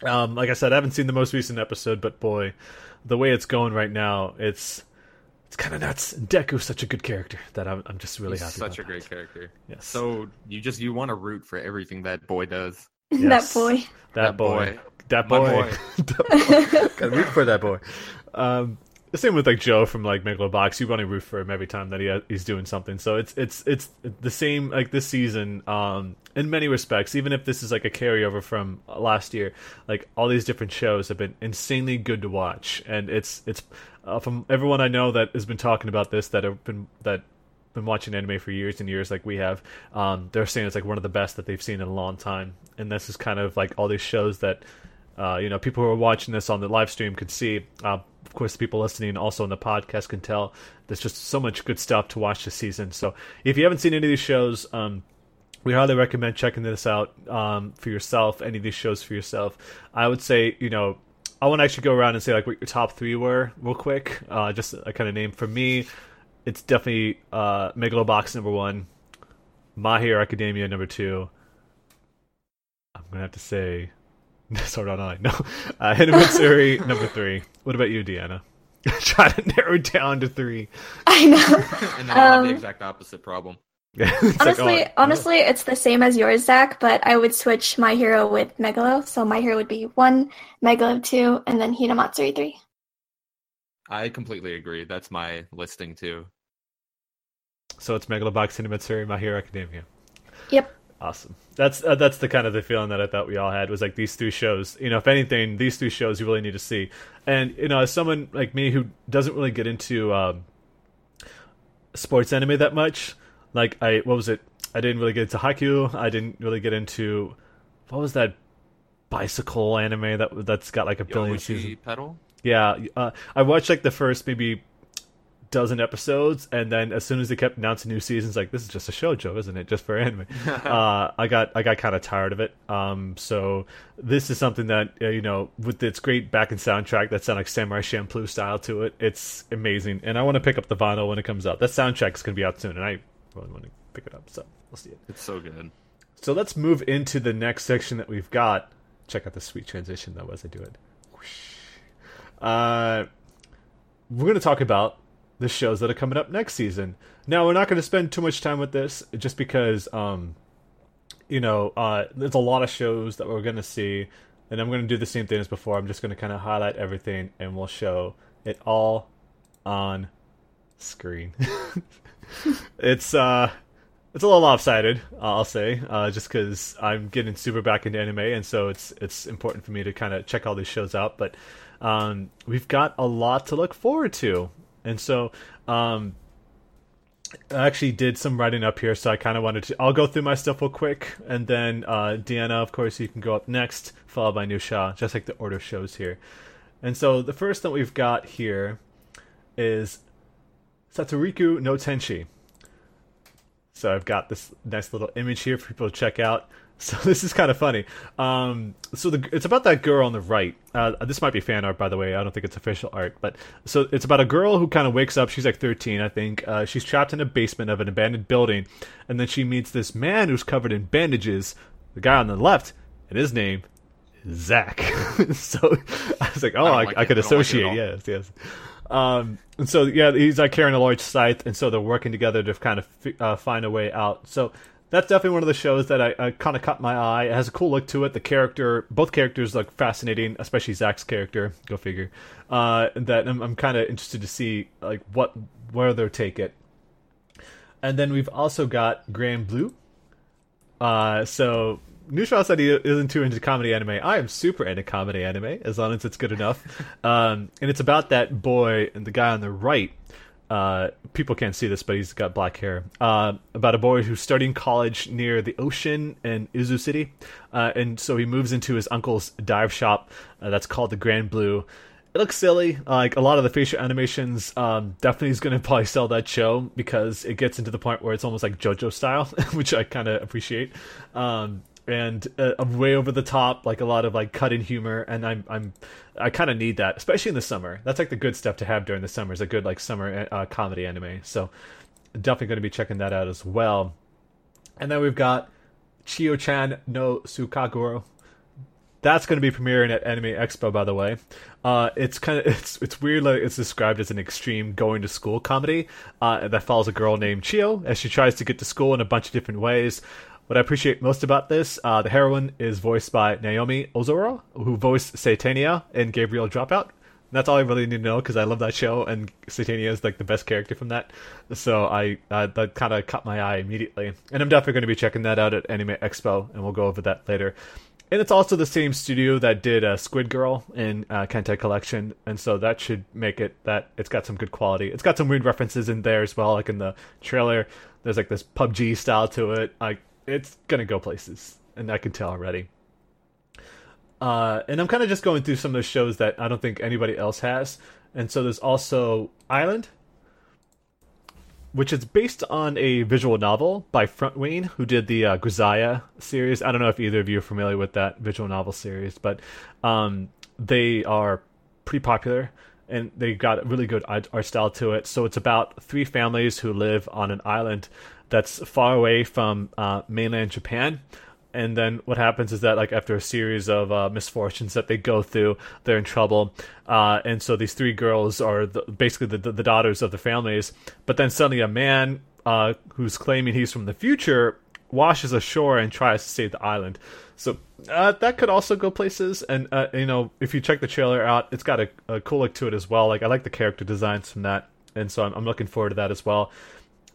A: um like i said i haven't seen the most recent episode but boy the way it's going right now it's it's kind of nuts deku's such a good character that i'm, I'm just really
B: He's
A: happy
B: such a
A: about
B: great character.
A: yes
B: So you just you want to root for everything that boy does.
C: that
A: Yes.
C: boy.
A: that,
B: that
A: boy.
B: boy.
A: that boy,
B: boy.
A: That boy. gotta root for that boy um the same with like Joe from like Megalobox. You want to root for him every time that he he's doing something. So it's it's it's the same like this season. Um, in many respects, even if this is like a carryover from last year, like all these different shows have been insanely good to watch, and it's it's uh, from everyone I know that has been talking about this that have been that been watching anime for years and years like we have um, they're saying it's like one of the best that they've seen in a long time. And this is kind of like all these shows that uh, you know people who are watching this on the live stream could see. Uh, of course people listening also on the podcast can tell. There's just so much good stuff to watch this season. So if you haven't seen any of these shows um, we highly recommend checking this out um, for yourself any of these shows for yourself i would say you know i want to actually go around and say like what your top three were real quick uh, just a kind of name for me it's definitely uh, Megalobox number one, My Hero Academia number two. I'm gonna have to say Sword Art Online. No, uh, Hinamatsuri number three. What about you, Deanna? Try to narrow it down to three.
C: I know.
B: and then I have the
C: Um,
B: exact opposite problem.
A: It's like,
C: honestly,
A: oh,
C: honestly, it's the same as yours, Zack. But I would switch my hero with Megalo. So my hero would be one, Megalo two, and then Hinamatsuri three.
B: I completely agree. That's my listing too.
A: So it's Megalobox, Hinamatsuri, My Hero Academia.
C: Yep.
A: Awesome. That's uh, that's the kind of the feeling that I thought we all had was like these three shows. You know, if anything, these three shows you really need to see. And you know, as someone like me who doesn't really get into um, sports anime that much, like I what was it? I didn't really get into Haikyuu. I didn't really get into what was that bicycle anime that that's got like a billion seasons.
B: Pedal.
A: Yeah, uh, I watched like the first maybe dozen episodes, and then as soon as they kept announcing new seasons, like this is just a shojo, isn't it? Just for anime. uh, I got I got kind of tired of it. Um, so this is something that uh, you know, with its great back and soundtrack that sound like Samurai Champloo style to it, it's amazing. And I want to pick up the vinyl when it comes out. That soundtrack is going to be out soon, and I really want to pick it up. So we'll see it.
B: It's so good.
A: So let's move into the next section that we've got. Check out the sweet transition though as I do it. Whoosh. Uh, we're going to talk about the shows that are coming up next season. Now we're not going to spend too much time with this, just because um, you know, uh, there's a lot of shows that we're gonna see, and I'm gonna do the same thing as before. I'm just gonna kind of highlight everything, and we'll show it all on screen. it's uh it's a little lopsided, I'll say, uh, just because I'm getting super back into anime, and so it's it's important for me to kind of check all these shows out. But um, we've got a lot to look forward to, and so um, I actually did some writing up here, so I kind of wanted to. I'll go through my stuff real quick, and then uh, Deanna, of course, you can go up next, followed by Nushaw, just like the order shows here. And so the first that we've got here is Satsuriku no Tenshi. So I've got this nice little image here for people to check out. So this is kind of funny. Um, so the, it's about that girl on the right. Uh, this might be fan art, by the way. I don't think it's official art, but so it's about a girl who kind of wakes up. She's like 13, I think. Uh, she's trapped in a basement of an abandoned building, and then she meets this man who's covered in bandages. The guy on the left, and his name is Zack. so I was like, oh, I, I, like I could associate. Like yes, yes. Um, and so yeah, he's like carrying a large scythe, and so they're working together to kind of uh, find a way out. So that's definitely one of the shows that I, I kind of caught my eye. It has a cool look to it. The character, both characters, look fascinating, especially Zack's character. Go figure. Uh, that I'm, I'm kind of interested to see like what where they'll take it. And then we've also got Grand Blue. Uh, so Nushaw said he isn't too into comedy anime. I am super into comedy anime as long as it's good enough. um, and it's about that boy and the guy on the right. Uh, people can't see this, but he's got black hair. Uh, about a boy who's starting college near the ocean in Izu City, uh, and so he moves into his uncle's dive shop uh, that's called the Grand Blue. It looks silly. Like a lot of the facial animations, um, definitely is going to probably sell that show because it gets into the point where it's almost like JoJo style, which I kind of appreciate. Um, and uh, way over the top, like a lot of like cut in humor, and I'm I'm I kind of need that, especially in the summer. That's like the good stuff to have during the summer is a good like summer uh, comedy anime. So definitely going to be checking that out as well. And then we've got Chio Chan no Tsugakuro. That's going to be premiering at Anime Expo, by the way. Uh, it's kind of it's it's weird. Like it's described as an extreme going to school comedy uh, that follows a girl named Chio as she tries to get to school in a bunch of different ways. What I appreciate most about this, uh, the heroine is voiced by Naomi Ozora, who voiced Satania in Gabriel Dropout. that's all I really need to know because I love that show, and Satania is like the best character from that. So I uh, that kind of caught my eye immediately, and I'm definitely going to be checking that out at Anime Expo, and we'll go over that later. And it's also the same studio that did uh, Squid Girl in uh, Kantai Collection, and so that should make it that it's got some good quality. It's got some weird references in there as well, like in the trailer. There's like this PUBG style to it. Like it's gonna go places, and I can tell already. Uh, and I'm kind of just going through some of those shows that I don't think anybody else has. And so there's also Island, which is based on a visual novel by Frontwing, who did the uh, Grisaia series. I don't know if either of you are familiar with that visual novel series, but um, they are pretty popular and they got a really good art style to it. So it's about three families who live on an island that's far away from uh, mainland Japan. And then what happens is that, like after a series of uh, misfortunes that they go through, they're in trouble. Uh, and so these three girls are the, basically the, the, daughters of the families. But then suddenly, a man uh, who's claiming he's from the future washes ashore and tries to save the island. So uh, that could also go places. And uh, you know, if you check the trailer out, it's got a, a, cool look to it as well. Like I like the character designs from that, and so I'm, I'm looking forward to that as well.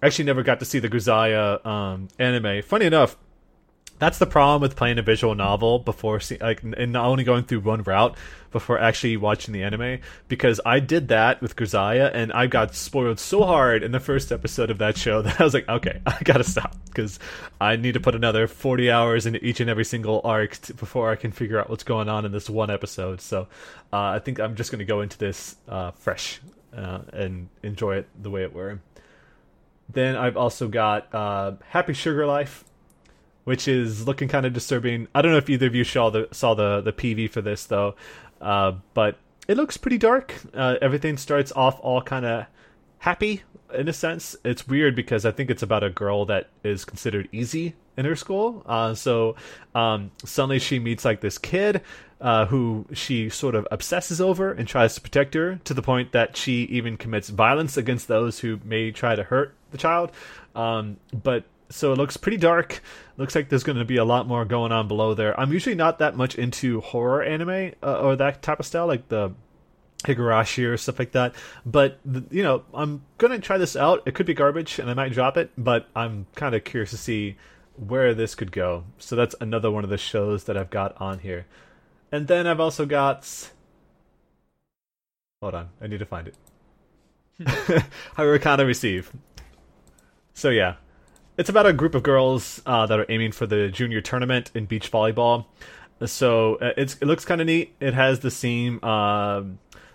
A: Actually never got to see the Grisaia um, anime. Funny enough, that's the problem with playing a visual novel before see, like and not only going through one route before actually watching the anime because I did that with Grisaia and I got spoiled so hard in the first episode of that show that I was like okay I gotta stop because I need to put another 40 hours into each and every single arc before I can figure out what's going on in this one episode so uh, I think I'm just gonna go into this uh, fresh uh, and enjoy it the way it were. Then I've also got uh, Happy Sugar Life, which is looking kind of disturbing. I don't know if either of you saw the saw the the PV for this though, uh, but it looks pretty dark. Uh, everything starts off all kind of happy in a sense. It's weird because I think it's about a girl that is considered easy in her school. Uh, so um, suddenly she meets like this kid uh, who she sort of obsesses over and tries to protect her to the point that she even commits violence against those who may try to hurt the child. Um, but so it looks pretty dark. Looks like there's going to be a lot more going on below there. I'm usually not that much into horror anime uh, or that type of style, like the Higurashi or stuff like that. But you know, I'm gonna try this out. It could be garbage, and I might drop it. But I'm kind of curious to see where this could go. So that's another one of the shows that I've got on here. And then I've also got. Hold on, I need to find it. Harukana Receive. So yeah, it's about a group of girls uh, that are aiming for the junior tournament in beach volleyball. So uh, it looks kind of neat. It has the same. Uh,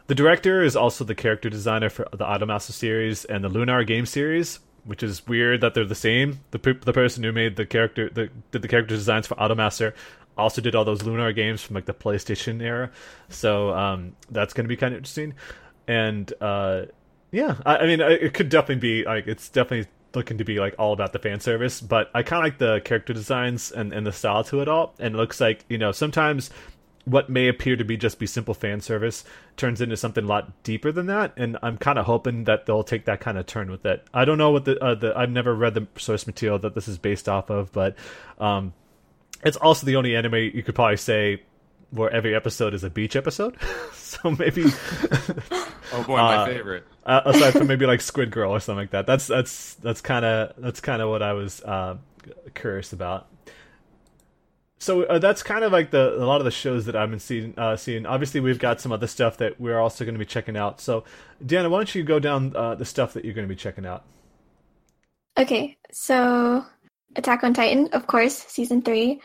A: the director is also the character designer for the Automaster series and the Lunar game series, which is weird that they're the same. The the person who made the character the did the character designs for Automaster also did all those Lunar games from like the PlayStation era. So um, that's going to be kind of interesting. And uh, yeah, I, I mean, it could definitely be like it's definitely looking to be like all about the fan service, but I kind of like the character designs and, and the style to it all. And it looks like you know sometimes what may appear to be just be simple fan service turns into something a lot deeper than that and i'm kind of hoping that they'll take that kind of turn with it i don't know what the, uh, the i've never read the source material that this is based off of but um, it's also the only anime you could probably say where every episode is a beach episode so maybe
B: oh boy my uh, favorite
A: uh, aside from maybe like squid girl or something like that that's that's that's kind of that's kind of what i was uh, curious about so uh, that's kind of like the a lot of the shows that I've been seeing. Uh, seeing. Obviously, we've got some other stuff that we're also going to be checking out. So, Deanna, why don't you go down uh, the stuff that you're going to be checking out?
C: Okay, so Attack on Titan, of course, season three.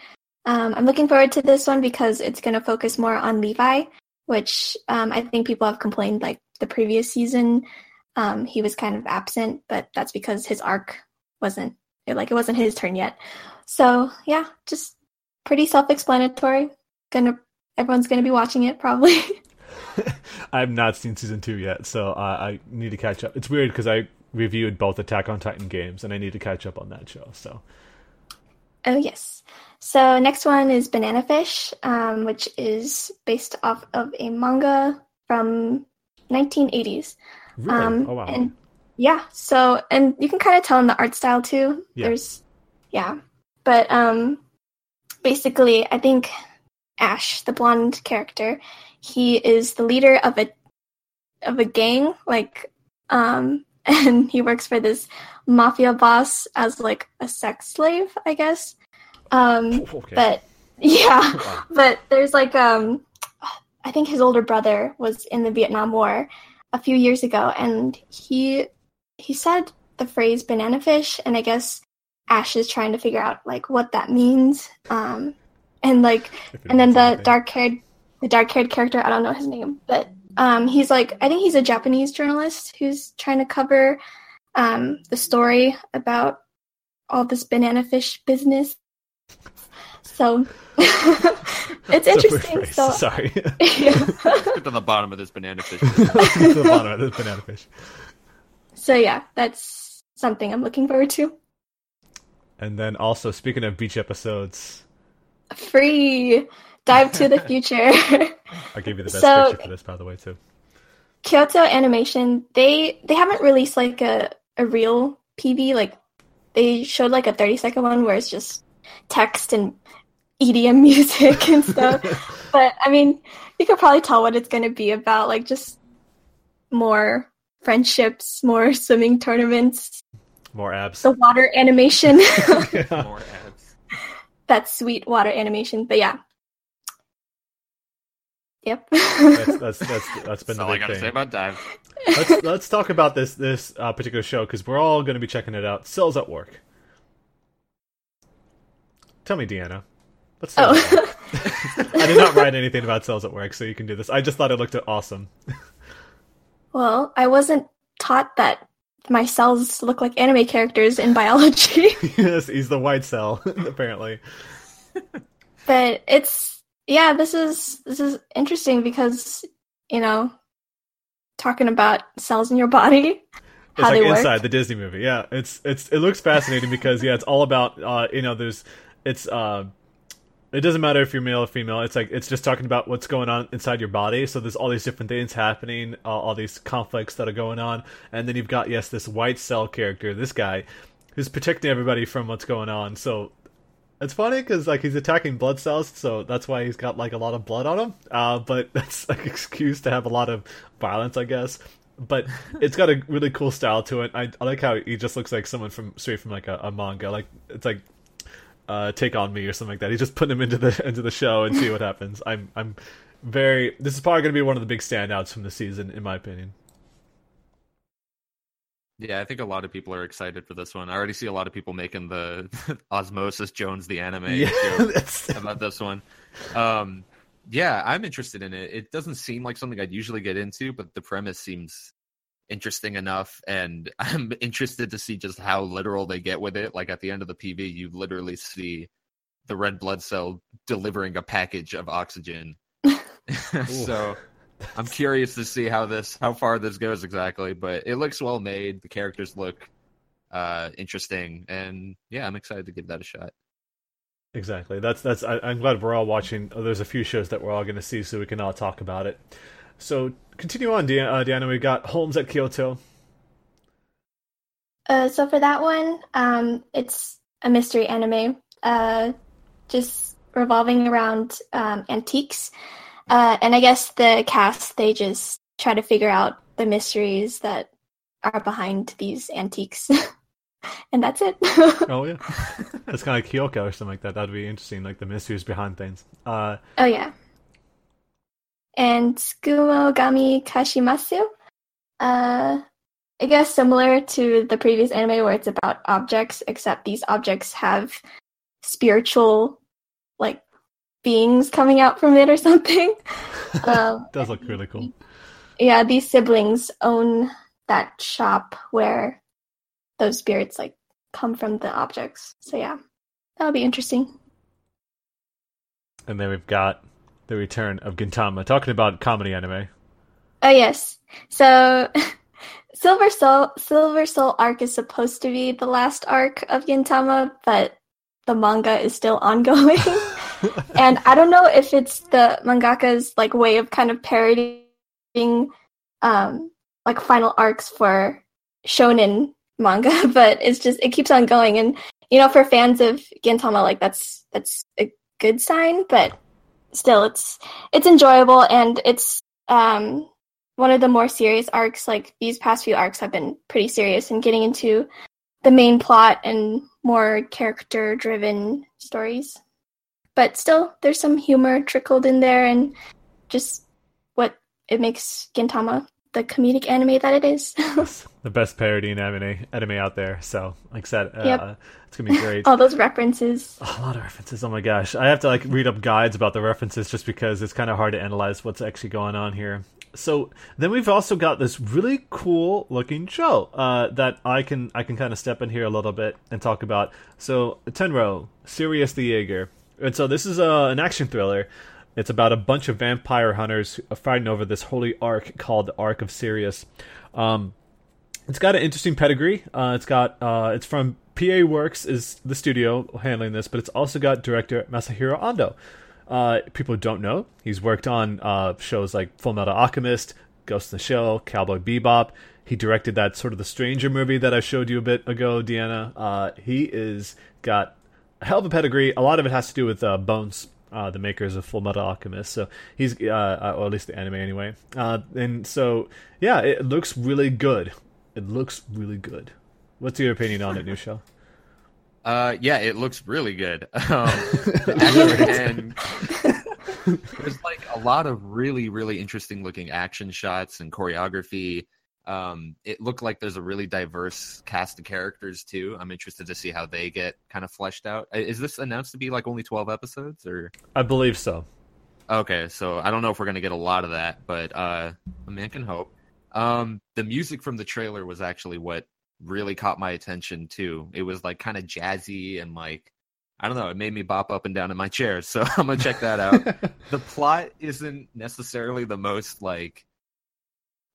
C: Um, I'm looking forward to this one because it's going to focus more on Levi, which um, I think people have complained like the previous season. Um, he was kind of absent, but that's because his arc wasn't like it wasn't his turn yet. So yeah, just pretty self-explanatory. Gonna everyone's gonna be watching it probably.
A: I have not seen season two yet, so uh, I need to catch up. It's weird because I reviewed both Attack on Titan games, and I need to catch up on that show. So.
C: Oh yes. So next one is Banana Fish, um, which is based off of a manga from 1980s.
A: Really? Um, oh wow.
C: And yeah, so and you can kind of tell in the art style too. Yeah. There's yeah, but um, basically, I think Ash, the blonde character, he is the leader of a of a gang, like, um, and he works for this mafia boss as like a sex slave, I guess. Um, okay. but yeah, wow. but there's like um, I think his older brother was in the Vietnam War a few years ago, and he he said the phrase banana fish, and I guess Ash is trying to figure out like what that means. Um, and like, and then the dark haired, the dark haired character, I don't know his name, but um, he's like, I think he's a Japanese journalist who's trying to cover um, the story about all this banana fish business. So it's interesting. So
A: sorry.
B: yeah. Get to the bottom of this banana fish.
A: the bottom of this banana fish.
C: So yeah, that's something I'm looking forward to.
A: And then also, speaking of beach episodes,
C: free dive to the future.
A: I gave you the best so, picture for this, by the way, too.
C: Kyoto Animation, they they haven't released like a a real PV. Like they showed like a thirty second one where it's just text and EDM music and stuff. but I mean, you could probably tell what it's going to be about. Like just more friendships, more swimming tournaments,
A: more abs.
C: The water animation. yeah. More abs. That sweet water animation. But yeah. Yep.
A: that's, that's that's that's been
B: that's the
A: all
B: I gotta
A: thing.
B: say about dive.
A: Let's let's talk about this this uh, particular show because we're all going to be checking it out. Cells at work. Tell me, Deanna. Let's. Oh. I did not write anything about cells at work, so you can do this. I just thought it looked awesome.
C: well, I wasn't taught that my cells look like anime characters in biology.
A: yes, he's the white cell, apparently.
C: but it's yeah, this is this is interesting because you know, talking about cells in your body.
A: It's like inside work. the Disney movie. Yeah, it's it's it looks fascinating because yeah, it's all about uh you know there's it's uh it doesn't matter if you're male or female. It's like it's just talking about what's going on inside your body. So there's all these different things happening, uh, all these conflicts that are going on, and then you've got yes, this white cell character, this guy, who's protecting everybody from what's going on. So it's funny because like he's attacking blood cells, so that's why he's got like a lot of blood on him. Uh, but that's like excuse to have a lot of violence, I guess. But it's got a really cool style to it. I, I like how he just looks like someone from straight from like a, a manga. Like it's like uh, take on me or something like that. He's just putting him into the into the show and see what happens. I'm I'm very. This is probably going to be one of the big standouts from the season, in my opinion.
B: Yeah, I think a lot of people are excited for this one. I already see a lot of people making the Osmosis Jones the anime yeah, about this one. Um, yeah, I'm interested in it. It doesn't seem like something I'd usually get into, but the premise seems interesting enough, and I'm interested to see just how literal they get with it. Like at the end of the PV, you literally see the red blood cell delivering a package of oxygen. so I'm curious to see how this how far this goes exactly, but it looks well made. The characters look uh interesting and yeah, I'm excited to give that a shot.
A: Exactly. That's that's. I, am glad we're all watching. Oh, there's a few shows that we're all going to see, so we can all talk about it. So continue on, Deanna. Uh, Deanna we got Holmes at Kyoto.
C: Uh, so for that one, um, it's a mystery anime, uh, just revolving around um, antiques. Uh, and I guess the cast they just try to figure out the mysteries that are behind these antiques. and that's it.
A: oh yeah, it's kind of Kyoko or something like that. That'd be interesting, like the mysteries behind things. Uh,
C: oh yeah. And Tsukumogami Kashimasu, uh, I guess similar to the previous anime where it's about objects, except these objects have spiritual, like beings coming out from it or something.
A: Um, Does look really cool.
C: Yeah, these siblings own that shop where those spirits like come from the objects. So yeah, that'll be interesting.
A: And then we've got the return of Gintama, talking about comedy anime.
C: Oh yes, so Silver Soul Silver Soul arc is supposed to be the last arc of Gintama, but the manga is still ongoing. and I don't know if it's the mangaka's like way of kind of parodying um like final arcs for shonen manga, but it's just it keeps on going. And you know, for fans of Gintama, like that's that's a good sign. But still, it's it's enjoyable and it's um one of the more serious arcs. Like these past few arcs have been pretty serious and getting into the main plot and more character driven stories. But still, there's some humor trickled in there and just what it makes Gintama the comedic anime that it is.
A: the best parody in anime anime out there. So, like I said, uh, yep. it's gonna be great.
C: All those references.
A: Oh, a lot of references. Oh my gosh, I have to like read up guides about the references just because it's kind of hard to analyze what's actually going on here. So then we've also got this really cool looking show uh, that I can I can kind of step in here a little bit and talk about. So Tenro, Sirius the Jaeger, and so this is uh, an action thriller it's about a bunch of vampire hunters fighting over this holy ark called the Ark of Sirius. Um, it's got an interesting pedigree. Uh, it's got uh, it's from PA Works is the studio handling this, but it's also got director Masahiro Ando. Uh, people don't know he's worked on uh, shows like Full Metal Alchemist, Ghost in the Shell, Cowboy Bebop. He directed that Sword of the Stranger movie that I showed you a bit ago, Deanna. Uh, he is got a hell of a pedigree. A lot of it has to do with uh, Bones uh, the makers of Full Metal Alchemist. So he's, uh, uh, or at least the anime anyway. Uh, and so, yeah, it looks really good. It looks really good. What's your opinion on it, Nushaw?
B: Uh, yeah, it looks really good. Um, and there's like a lot of really, really interesting looking action shots and choreography. Um, it looked like there's a really diverse cast of characters too. I'm interested to see how they get kind of fleshed out. Is this announced to be like only 12 episodes or?
A: I believe so.
B: Okay, so I don't know if we're gonna get a lot of that, but uh, a man can hope. Um, the music from the trailer was actually what really caught my attention too. It was like kind of jazzy and like I don't know, it made me bop up and down in my chair. So I'm gonna check that out. the plot isn't necessarily the most like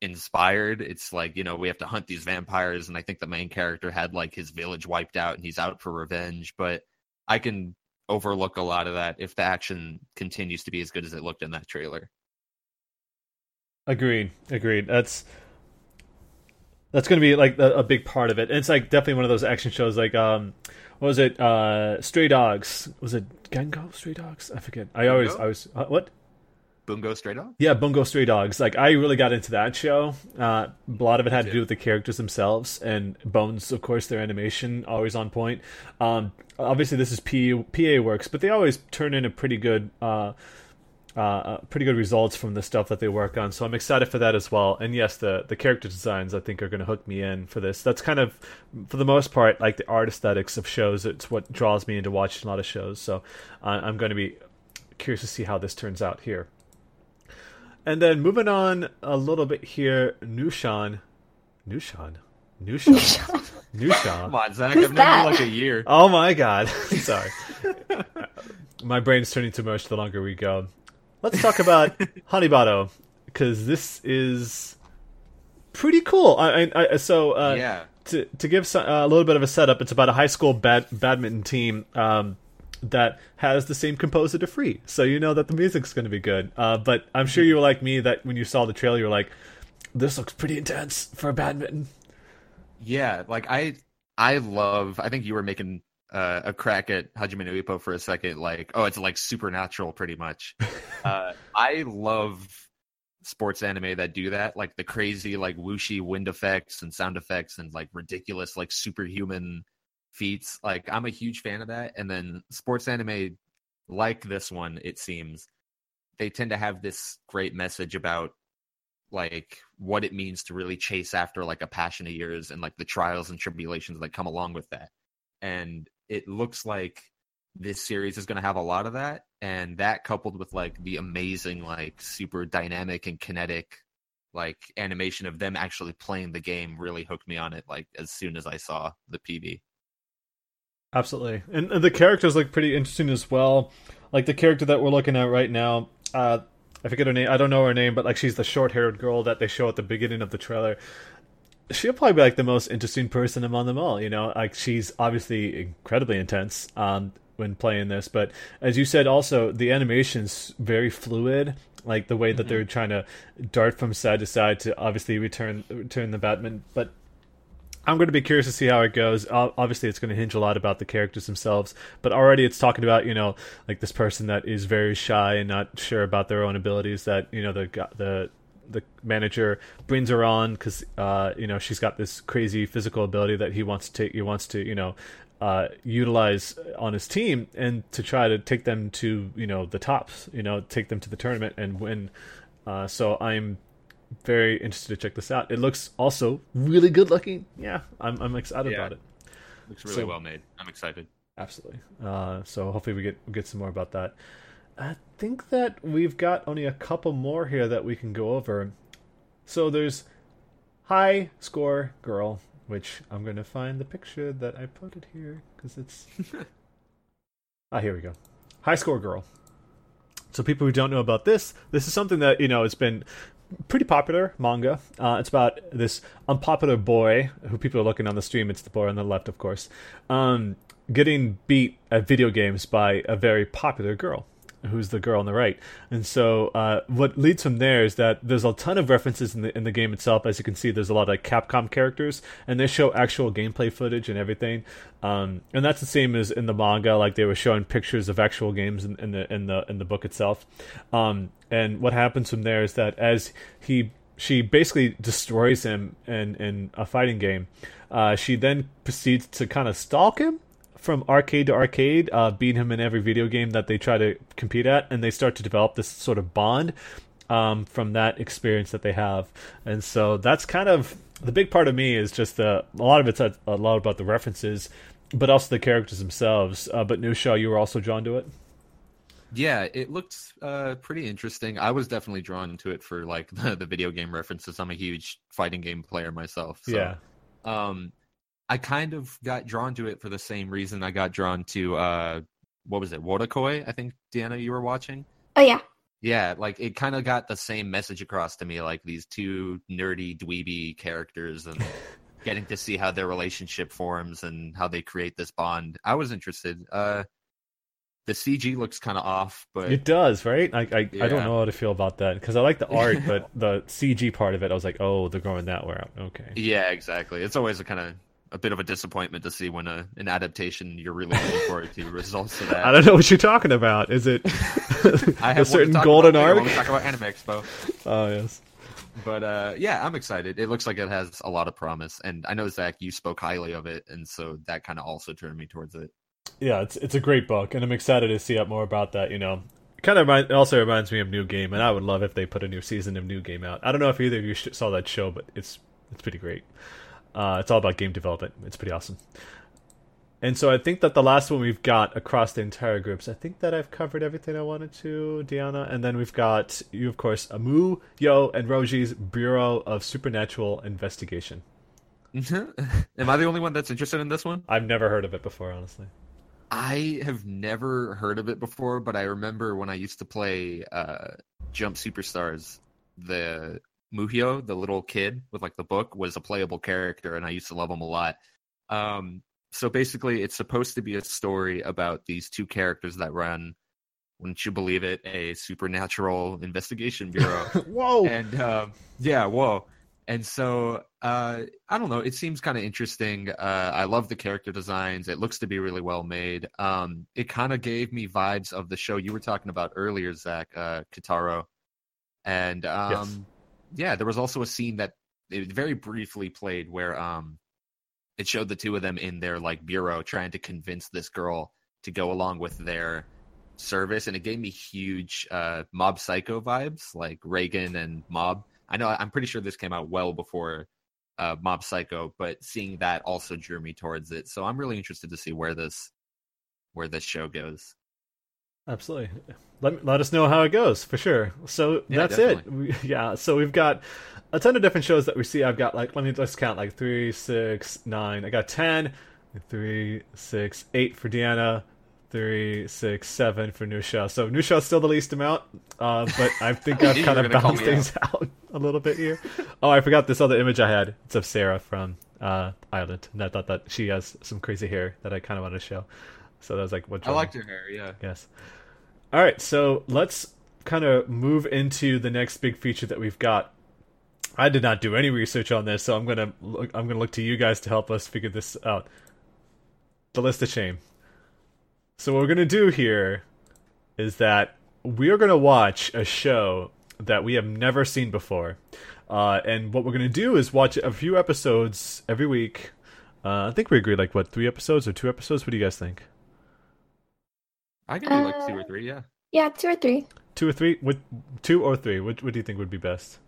B: inspired. It's like, you know, we have to hunt these vampires and I think the main character had like his village wiped out and he's out for revenge, but I can overlook a lot of that if the action continues to be as good as it looked in that trailer.
A: Agreed. Agreed. That's that's going to be like a, a, big part of it. And it's like definitely one of those action shows. Like, um, what was it? Uh, Stray Dogs. Was it Gengo Stray Dogs? I forget. I always, I was uh, what?
B: Bungo Stray Dogs?
A: Yeah, Bungo Stray Dogs. Like I really got into that show. Uh, a lot of it had to do with the characters themselves and Bones, of course, their animation always on point. Um, obviously, this is P- PA works, but they always turn in a pretty good. Uh, uh, uh, pretty good results from the stuff that they work on. So I'm excited for that as well. And yes, the the character designs I think are going to hook me in for this. That's kind of, for the most part, like the art aesthetics of shows. It's what draws me into watching a lot of shows. So uh, I'm going to be curious to see how this turns out here. And then moving on a little bit here, Nushan, Nushan, Nushan, Nushan.
B: Come on, Zack. Who's I've known you like a year.
A: Oh my god. Sorry. my brain's turning to mush the longer we go. Let's talk about Hanebado because this is pretty cool. I, I, I so uh,
B: yeah.
A: To to give some, uh, a little bit of a setup, it's about a high school bad, badminton team. Um, that has the same composer to free. So you know that the music's going to be good. Uh, but i'm sure you were like me that when you saw the trailer you're like this looks pretty intense for badminton.
B: Yeah like i i love i think you were making uh, a crack at hajime no ippo for a second like oh it's like supernatural pretty much. Uh, i love sports anime that do that like the crazy like whooshy wind effects and sound effects and like ridiculous like superhuman feats. Like I'm a huge fan of that. And then sports anime like this one, it seems, they tend to have this great message about like what it means to really chase after like a passion of yours and like the trials and tribulations that come along with that. And it looks like this series is going to have a lot of that and that coupled with like the amazing like super dynamic and kinetic like animation of them actually playing the game really hooked me on it like as soon as I saw the PV.
A: Absolutely, and, and the characters look pretty interesting as well. Like the character that we're looking at right now, uh, I forget her name. I don't know her name, but like she's the short-haired girl that they show at the beginning of the trailer. She'll probably be like the most interesting person among them all. You know, like she's obviously incredibly intense um, when playing this, but as you said, also the animation's very fluid. Like the way that mm-hmm. they're trying to dart from side to side to obviously return return the Batman, but I'm going to be curious to see how it goes. Obviously, it's going to hinge a lot about the characters themselves, but already it's talking about you know like this person that is very shy and not sure about their own abilities. That you know the the the manager brings her on because uh, you know she's got this crazy physical ability that he wants to take. He wants to you know uh, utilize on his team and to try to take them to you know the tops. You know, take them to the tournament and win. Uh, so I'm very interested to check this out. It looks also really good looking. Yeah, I'm I'm excited yeah. about it.
B: Looks really so, well made. I'm excited.
A: Absolutely. Uh, so hopefully we get get some more about that. I think that we've got only a couple more here that we can go over. So there's high score girl, which I'm going to find the picture that I put it here because it's ah here we go. High score girl. So people who don't know about this, this is something that you know it's been pretty popular manga. Uh, it's about this unpopular boy who people are looking on the stream. It's the boy on the left, of course, um, getting beat at video games by a very popular girl who's the girl on the right. And so uh, what leads from there is that there's a ton of references in the in the game itself. As you can see, there's a lot of like, Capcom characters, and they show actual gameplay footage and everything. Um, and that's the same as in the manga. Like they were showing pictures of actual games in, in the in the in the book itself. Um, and what happens from there is that as he she basically destroys him in in a fighting game. Uh, she then proceeds to kind of stalk him from arcade to arcade, uh, beat him in every video game that they try to compete at, and they start to develop this sort of bond um, from that experience that they have. And so that's kind of the big part of me is just the a lot of it's a, a lot about the references, but also the characters themselves. Uh, but Nushaw, you were also drawn to it.
B: Yeah, it looked uh, pretty interesting. I was definitely drawn to it for like the, the video game references. I'm a huge fighting game player myself. So,
A: yeah.
B: Um, I kind of got drawn to it for the same reason I got drawn to uh what was it, Wotakoi? I think Deanna you were watching.
C: Oh yeah.
B: Yeah, like it kind of got the same message across to me, like these two nerdy dweeby characters and getting to see how their relationship forms and how they create this bond. I was interested. Uh the CG looks kind of off, but
A: It does, right? I I, I don't know how to feel about that because I like the art, but the CG part of it, I was like, oh, they're going that way. Okay.
B: yeah, exactly. It's always a kind of a bit of a disappointment to see when a, an adaptation you're really looking forward to results to that.
A: I don't know what you're talking about. Is it
B: I
A: a
B: have
A: certain
B: to
A: golden
B: about later
A: arc?
B: when we talk about Anime Expo.
A: Oh yes.
B: But uh, yeah, I'm excited. It looks like it has a lot of promise, and I know Zack, you spoke highly of it, and so that kind of also turned me towards it.
A: Yeah, it's it's a great book, and I'm excited to see out more about that. You know, kind of remind, it also reminds me of New Game, and I would love if they put a new season of New Game out. I don't know if either of you saw that show, but it's it's pretty great. Uh, it's all about game development. It's pretty awesome. And so I think that the last one we've got across the entire groups, I think that I've covered everything I wanted to, Deanna. And then we've got you, of course, Amu, Yo, and Roji's Bureau of Supernatural Investigation.
B: Am I the only one that's interested in this one?
A: I've never heard of it before, honestly.
B: I have never heard of it before, but I remember when I used to play uh, Jump Superstars, the Muhyo, the little kid with like the book, was a playable character, and I used to love him a lot. Um, so basically, it's supposed to be a story about these two characters that run, wouldn't you believe it, a supernatural investigation bureau.
A: Whoa!
B: and um, yeah, whoa. And so uh, I don't know. It seems kind of interesting. Uh, I love the character designs. It looks to be really well made. Um, it kind of gave me vibes of the show you were talking about earlier, Zack uh, Kitaro. And um,
A: Yes.
B: Yeah, there was also a scene that it very briefly played where um, it showed the two of them in their like bureau trying to convince this girl to go along with their service, and it gave me huge uh, Mob Psycho vibes, like Reigen and Mob. I know I'm pretty sure this came out well before uh, Mob Psycho, but seeing that also drew me towards it. So I'm really interested to see where this where this show goes.
A: Absolutely. Let let us know how it goes for sure. So
B: Yeah,
A: that's it. We, yeah. So we've got a ton of different shows that we see. I've got like let me just count like three, six, nine. I got ten. Three, six, eight for Deanna. Three, six, seven for Nushaw. So Nushaw's still the least amount, uh, but I think I've kind of balanced things out a little bit here. Oh, I forgot this other image I had. It's of Sarah from uh, Island, and I thought that she has some crazy hair that I kind of wanted to show. So that was like what
B: I liked her hair, yeah.
A: Yes. All right, so let's kind of move into the next big feature that we've got. I did not do any research on this, so I'm gonna look, I'm gonna look to you guys to help us figure this out. The list of shame. So what we're gonna do here is that we are gonna watch a show that we have never seen before, uh, and what we're gonna do is watch a few episodes every week. Uh, I think we agreed like what three episodes or two episodes. What do you guys think?
B: I could do like two
C: Uh,
B: or three, yeah.
C: Yeah, two or three.
A: Two or three? What two or three? What what do you think would be best?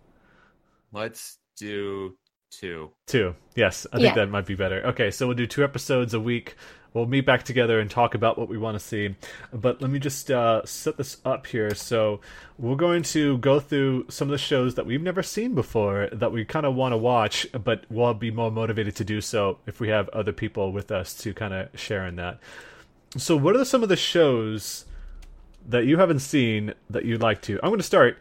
B: Let's do two.
A: Two. Yes, I think
C: Yeah.
A: that might be better. Okay, so we'll do two episodes a week. We'll meet back together and talk about what we want to see. But let me just uh, set this up here. So we're going to go through some of the shows that we've never seen before that we kind of want to watch, but we'll be more motivated to do so if we have other people with us to kind of share in that. So, what are some of the shows that you haven't seen that you'd like to? I'm going to start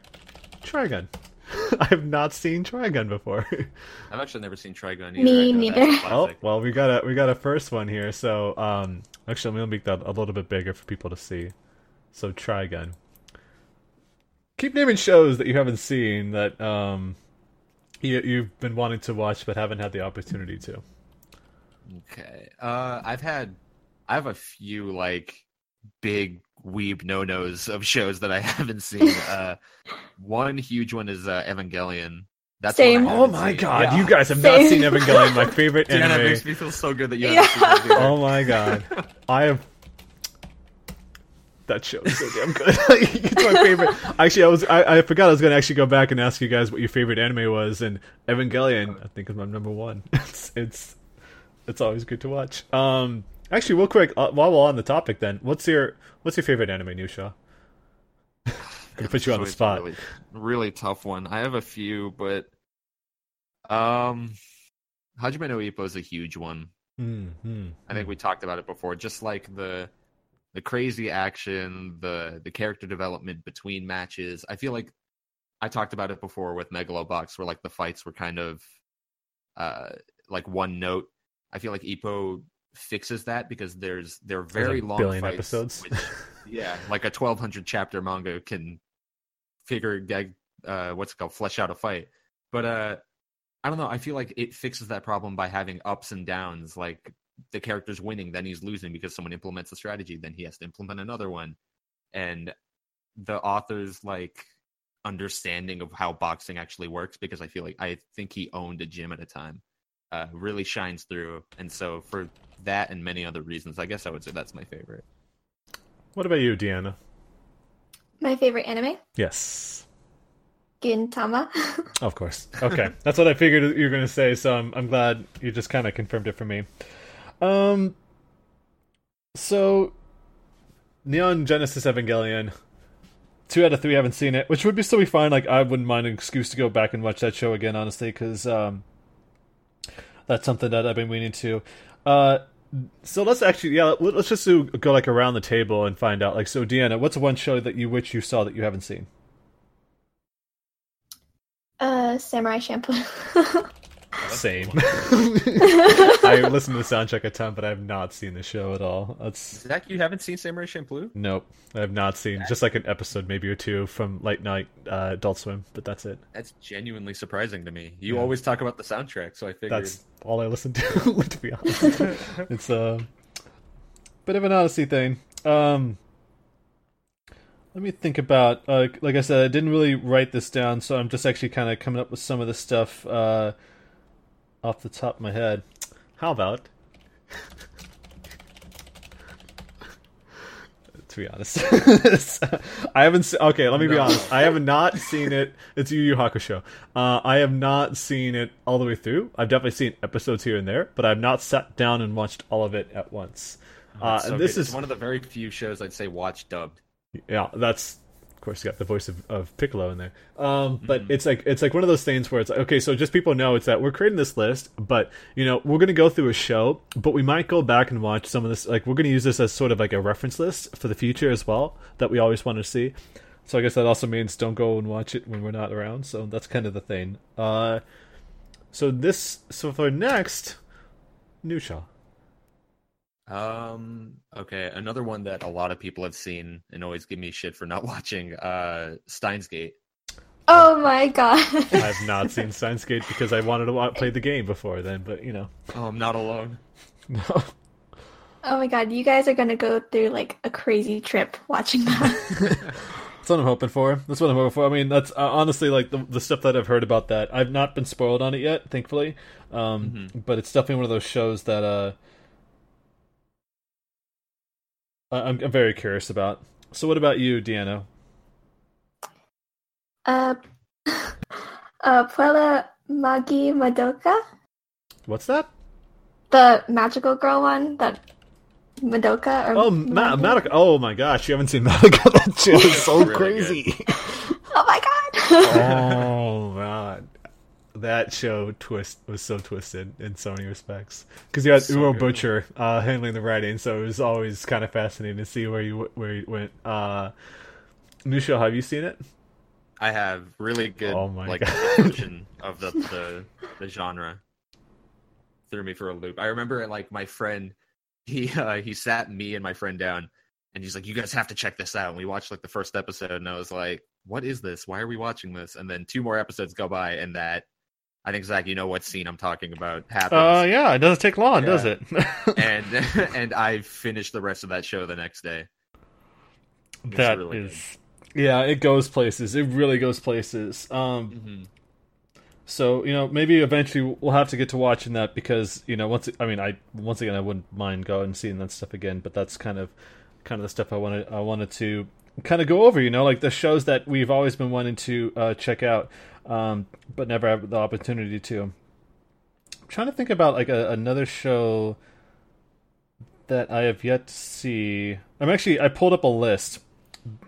A: Trigun. I have not seen Trigun before.
B: I've actually never seen Trigun either.
C: Me neither.
B: that's
A: Oh well, we got a we got a first one here. So um, actually, I'm gonna make that a little bit bigger for people to see. So Trigun. Keep naming shows that you haven't seen that um, you you've been wanting to watch but haven't had the opportunity to.
B: Okay. Uh, I've had, I have a few like big weeb no nos of shows that I haven't seen. uh, one huge one is uh, Evangelion. That's one
C: Same.
A: Oh my
B: seen.
A: god,
B: Yeah.
A: you guys have not seen Evangelion, my favorite
B: Damn, that
A: anime.
B: makes me feel so good that you
C: Yeah.
B: haven't seen it.
A: Oh my god, I have. That show is so damn good. it's my favorite. Actually, I was I, I forgot I was gonna actually go back and ask you guys what your favorite anime was, and Evangelion I think is my number one. It's it's it's always good to watch. Um, actually, real quick, uh, while we're on the topic, then what's your what's your favorite anime, Nushaw? Gonna put you on the spot.
B: Really, really tough one. I have a few, but um, Hajime no Ippo is a huge one.
A: Mm-hmm.
B: I think we talked about it before. Just like the the crazy action, the the character development between matches. I feel like I talked about it before with Megalobox, where like the fights were kind of uh like one note. I feel like Ippo fixes that because there's they're very
A: a
B: long fights,
A: episodes.
B: which- yeah, like a 1200 chapter manga can figure uh, what's it called, flesh out a fight. But uh, I don't know. I feel like it fixes that problem by having ups and downs. Like the character's winning, then he's losing because someone implements a strategy, then he has to implement another one. And the author's like understanding of how boxing actually works, because I feel like I think he owned a gym at a time, uh, really shines through. And so for that and many other reasons, I guess I would say that's my favorite.
A: What about you, Deanna?
C: My favorite anime?
A: Yes.
C: Gintama.
A: of course. Okay, that's what I figured you were going to say. So I'm I'm glad you just kind of confirmed it for me. Um. So, Neon Genesis Evangelion. Two out of three haven't seen it, which would be still be fine. Like I wouldn't mind an excuse to go back and watch that show again, honestly, because um, that's something that I've been meaning to. Uh, so let's actually, yeah, let's just do, go like around the table and find out. Like, so Deanna, what's one show that you wish you saw that you haven't seen?
C: Uh, Samurai Champloo.
A: Same. I listen to the soundtrack a ton, but I have not seen the show at all. That's
B: Zack. You haven't seen Samurai Champloo?
A: Nope, I have not seen. Just like an episode, maybe or two from late night uh, Adult Swim, but that's it.
B: That's genuinely surprising to me. You yeah. always talk about the soundtrack, so I figured
A: that's all I listen to. to be honest, it's a bit of an Odyssey thing. Um, let me think about. Uh, like I said, I didn't really write this down, so I'm just actually kind of coming up with some of the stuff. Uh, off the top of my head. How about? to be honest, I haven't. Se- okay, let me no. be honest. I have not seen it. It's Yu Yu Hakusho. Uh, I have not seen it all the way through. I've definitely seen episodes here and there, but I've not sat down and watched all of it at once.
B: Oh, uh, so this good. is it's one of the very few shows I'd say watch dubbed.
A: Yeah, that's course, you got the voice of, of Piccolo in there. Um, but mm-hmm. it's like it's like one of those things where it's like, okay, so just people know it's that we're creating this list, but you know we're gonna go through a show, but we might go back and watch some of this. Like we're gonna use this as sort of like a reference list for the future as well that we always want to see. So I guess that also means don't go and watch it when we're not around. So that's kind of the thing. Uh, so this so for next, Nushaw.
B: Um. Okay. Another one that a lot of people have seen and always give me shit for not watching. Uh, Steins Gate.
C: Oh my god!
A: I've not seen Steins Gate because I wanted to play the game before then, but you know.
B: Oh, I'm not alone.
A: No.
C: Oh my god! You guys are gonna go through like a crazy trip watching that.
A: that's what I'm hoping for. That's what I'm hoping for. I mean, that's uh, honestly like the the stuff that I've heard about that. I've not been spoiled on it yet, thankfully. Um, mm-hmm. but it's definitely one of those shows that uh I'm, I'm very curious about. So, what about you, Deanna?
C: Uh, uh, Puella Magi Madoka.
A: What's that?
C: The magical girl one that Madoka or
A: oh Ma- Madoka. Oh my gosh, you haven't seen Madoka? That show is so really crazy.
C: oh my
A: god. oh man that show twist was so twisted in so many respects because you had so Urobuchi uh, handling the writing, so it was always kind of fascinating to see where you where you went. Uh, Nushaw, have you seen it?
B: I have really good oh my like version of the, the the genre. Threw me for a loop. I remember like my friend, he uh, he sat me and my friend down, and he's like, "You guys have to check this out." And we watched like the first episode, and I was like, "What is this? Why are we watching this?" And then two more episodes go by, and that I think Zack, you know what scene I'm talking about happens.
A: Uh, yeah, it doesn't take long, yeah. does it?
B: and and I finished the rest of that show the next day.
A: It's that really is, good. yeah, it goes places. It really goes places. Um, mm-hmm. so you know, maybe eventually we'll have to get to watching that because you know, once I mean, I once again I wouldn't mind going and seeing that stuff again, but that's kind of kind of the stuff I wanted I wanted to kind of go over. You know, like the shows that we've always been wanting to uh, check out um, but never had the opportunity to. I'm trying to think about like a, another show that I have yet to see. I'm actually I pulled up a list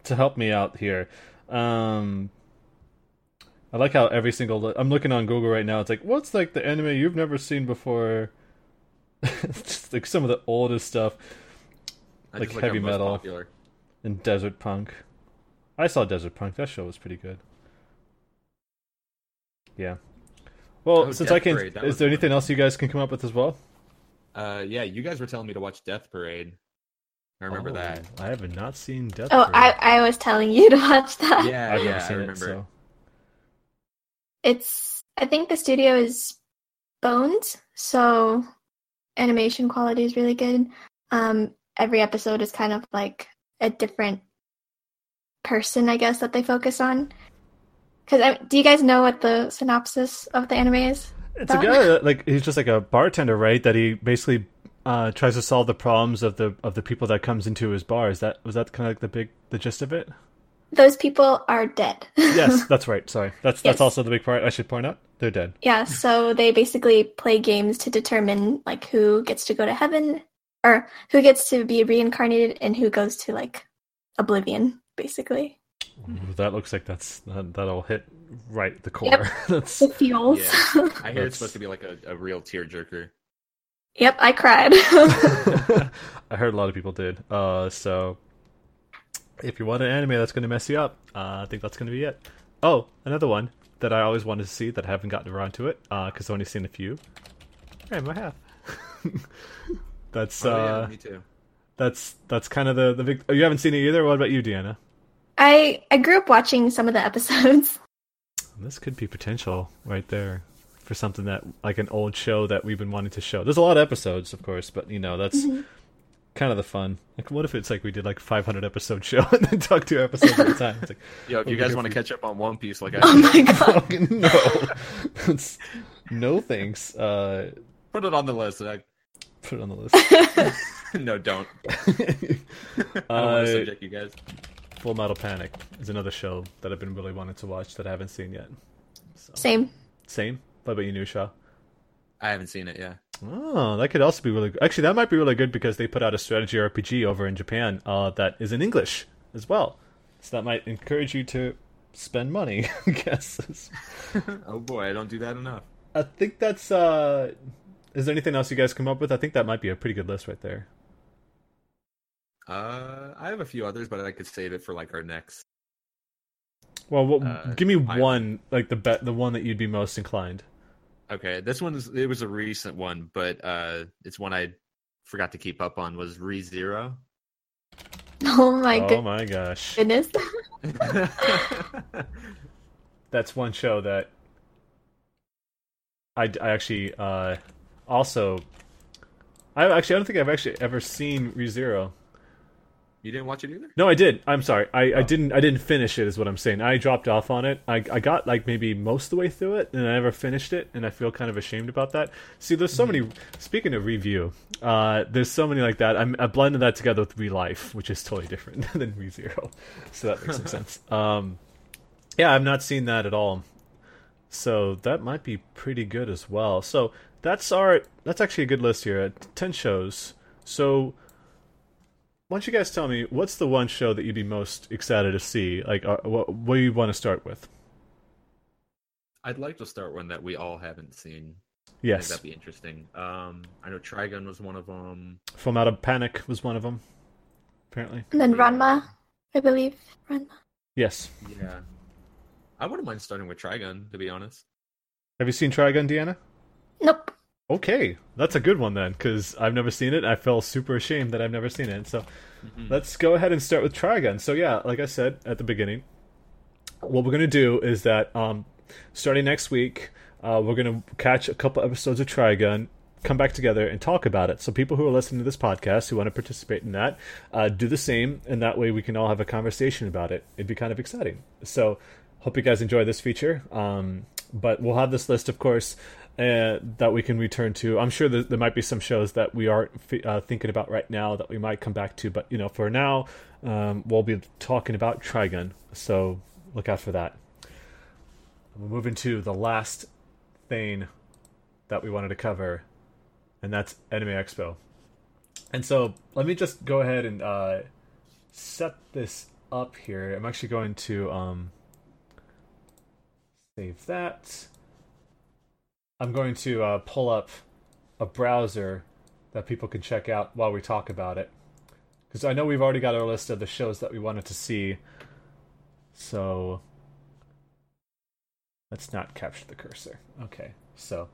A: to help me out here. Um, I like how every single li- I'm looking on Google right now. It's like what's like the anime you've never seen before? just like some of the oldest stuff, like heavy metal and desert punk. I saw Desert Punk. That show was pretty good. Yeah. Well, oh, since Death I can, Parade, is there anything else you guys can come up with as well?
B: Uh, yeah, you guys were telling me to watch Death Parade. I remember
A: Oh,
B: that.
A: I have not seen Death.
C: Oh,
A: Parade.
C: I, I was telling you to watch that.
B: Yeah,
A: I've
B: yeah,
A: never
B: I
A: seen it.
B: remember.
A: So.
C: It's I think the studio is Bones, so animation quality is really good. Um, every episode is kind of like a different person, I guess, that they focus on. Because i do you guys know what the synopsis of the anime is?
A: It's a guy that, like he's just like a bartender, right? That he basically uh, tries to solve the problems of the of the people that comes into his bar. Is that was that kind of like the big the gist of it?
C: Those people are dead.
A: Yes, that's right. Sorry, that's that's
C: Yes.
A: also the big part. I should point out they're dead.
C: yeah, so they basically play games to determine like who gets to go to heaven or who gets to be reincarnated and who goes to like oblivion, basically.
A: Ooh, that looks like that's that, that'll hit right the core.
C: Yep.
A: that's
C: The feels.
B: Yeah. I hear
A: That's-
B: it's supposed to be like a, a real tearjerker.
C: yep, I cried.
A: I heard a lot of people did. Uh, so if you want an anime that's going to mess you up, uh, I think that's going to be it. Oh, another one that I always wanted to see that I haven't gotten around to it because I've only seen a few. Hey, I have. that's
B: Oh,
A: uh,
B: yeah, me too.
A: that's that's kind of the the big. Oh, you haven't seen it either. What about you, Deanna?
C: I I grew up watching some of the episodes.
A: This could be potential right there for something that like an old show that we've been wanting to show. There's a lot of episodes, of course, but you know that's kind of the fun. Like, what if it's like we did like 500 episode show and then talk two episodes at a time? It's like,
B: Yo, if you guys want to catch up on One Piece, like I
C: Oh my god.
A: fucking no, It's- no thanks. Uh,
B: put it on the list. Like,
A: put it on the list.
B: no, don't. I don't want
A: Uh,
B: to subject you guys.
A: Full Metal Panic is another show that I've been really wanting to watch that I haven't seen yet. So,
C: Same.
A: same. What about you, Nushaw?
B: I haven't seen it. Yeah.
A: Oh, that could also be really good. Actually, that might be really good because they put out a strategy RPG over in Japan uh, that is in English as well. So that might encourage you to spend money, I guess.
B: oh boy, I don't do that enough.
A: I think that's. Uh, is there anything else you guys come up with? I think that might be a pretty good list right there.
B: Uh, I have a few others, but I could save it for like our next.
A: Well, what,
B: Uh,
A: give me
B: I-
A: one, like the bet, the one that you'd be most inclined.
B: Okay, this one's it was a recent one, but uh, it's one I forgot to keep up on. Was Re Zero.
C: Oh my gosh.
A: oh
C: good-
A: my gosh,
C: goodness.
A: that's one show that I, I actually uh, also. I actually I don't think I've actually ever seen ReZero.
B: You didn't watch it either.
A: No, I did. I'm sorry. I, I
B: Oh.
A: didn't. I didn't finish it. Is what I'm saying. I dropped off on it. I, I got like maybe most of the way through it, and I never finished it, and I feel kind of ashamed about that. See, there's so many. Speaking of review, uh, there's so many like that. I'm, I blended that together with Re Life, which is totally different than Re Zero, so that makes some sense. Um, yeah, I've not seen that at all. So that might be pretty good as well. So that's our. That's actually a good list here. uh, Ten shows. So why don't you guys tell me what's the one show that you'd be most excited to see? Like, uh, what what do you want to start with?
B: I'd like to start one that we all haven't seen. I think
A: Yes,
B: that'd be interesting. Um, I know Trigun was one of them.
A: Full Metal Panic was one of them. Apparently,
C: And then Ranma, I believe. Ranma.
A: yes.
B: Yeah, I wouldn't mind starting with Trigun, to be honest.
A: Have you seen Trigun, Deanna?
C: Nope.
A: Okay, that's a good one then, because I've never seen it. I feel super ashamed that I've never seen it. So
B: Mhm.
A: let's go ahead and start with Trigun. So yeah, like I said at the beginning, what we're gonna do is that um, starting next week, uh, we're gonna catch a couple episodes of Trigun, come back together and talk about it. So people who are listening to this podcast who want to participate in that, uh, do the same, and that way we can all have a conversation about it. It'd be kind of exciting. So hope you guys enjoy this feature. Um, but we'll have this list, of course. Uh, that we can return to. I'm sure there might be some shows that we aren't uh, thinking about right now that we might come back to, but you know, for now, um, we'll be talking about Trigun. So look out for that. We're moving to the last thing that we wanted to cover, and that's Anime Expo. And so let me just go ahead and uh, set this up here. I'm actually going to um, save that. I'm going to uh, pull up a browser that people can check out while we talk about it. Because I know we've already got our list of the shows that we wanted to see. So let's not capture the cursor. Okay, so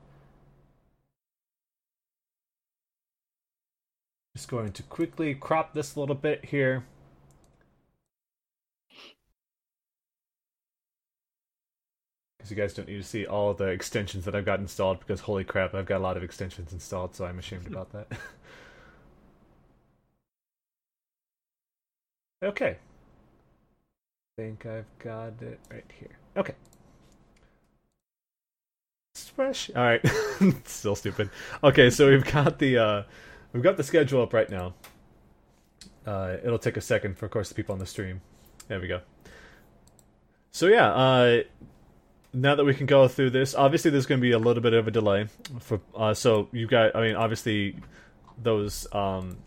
A: Just going to quickly crop this a little bit here. Because you guys don't need to see all the extensions that I've got installed because holy crap, I've got a lot of extensions installed, so I'm ashamed about that. okay. I think I've got it right here. Okay. Fresh. All right. Still stupid. Okay, so we've got the uh we've got the schedule up right now. Uh it'll take a second for of course the people on the stream. There we go. So yeah, uh now that we can go through this, obviously there's going to be a little bit of a delay for uh so you got I mean obviously those um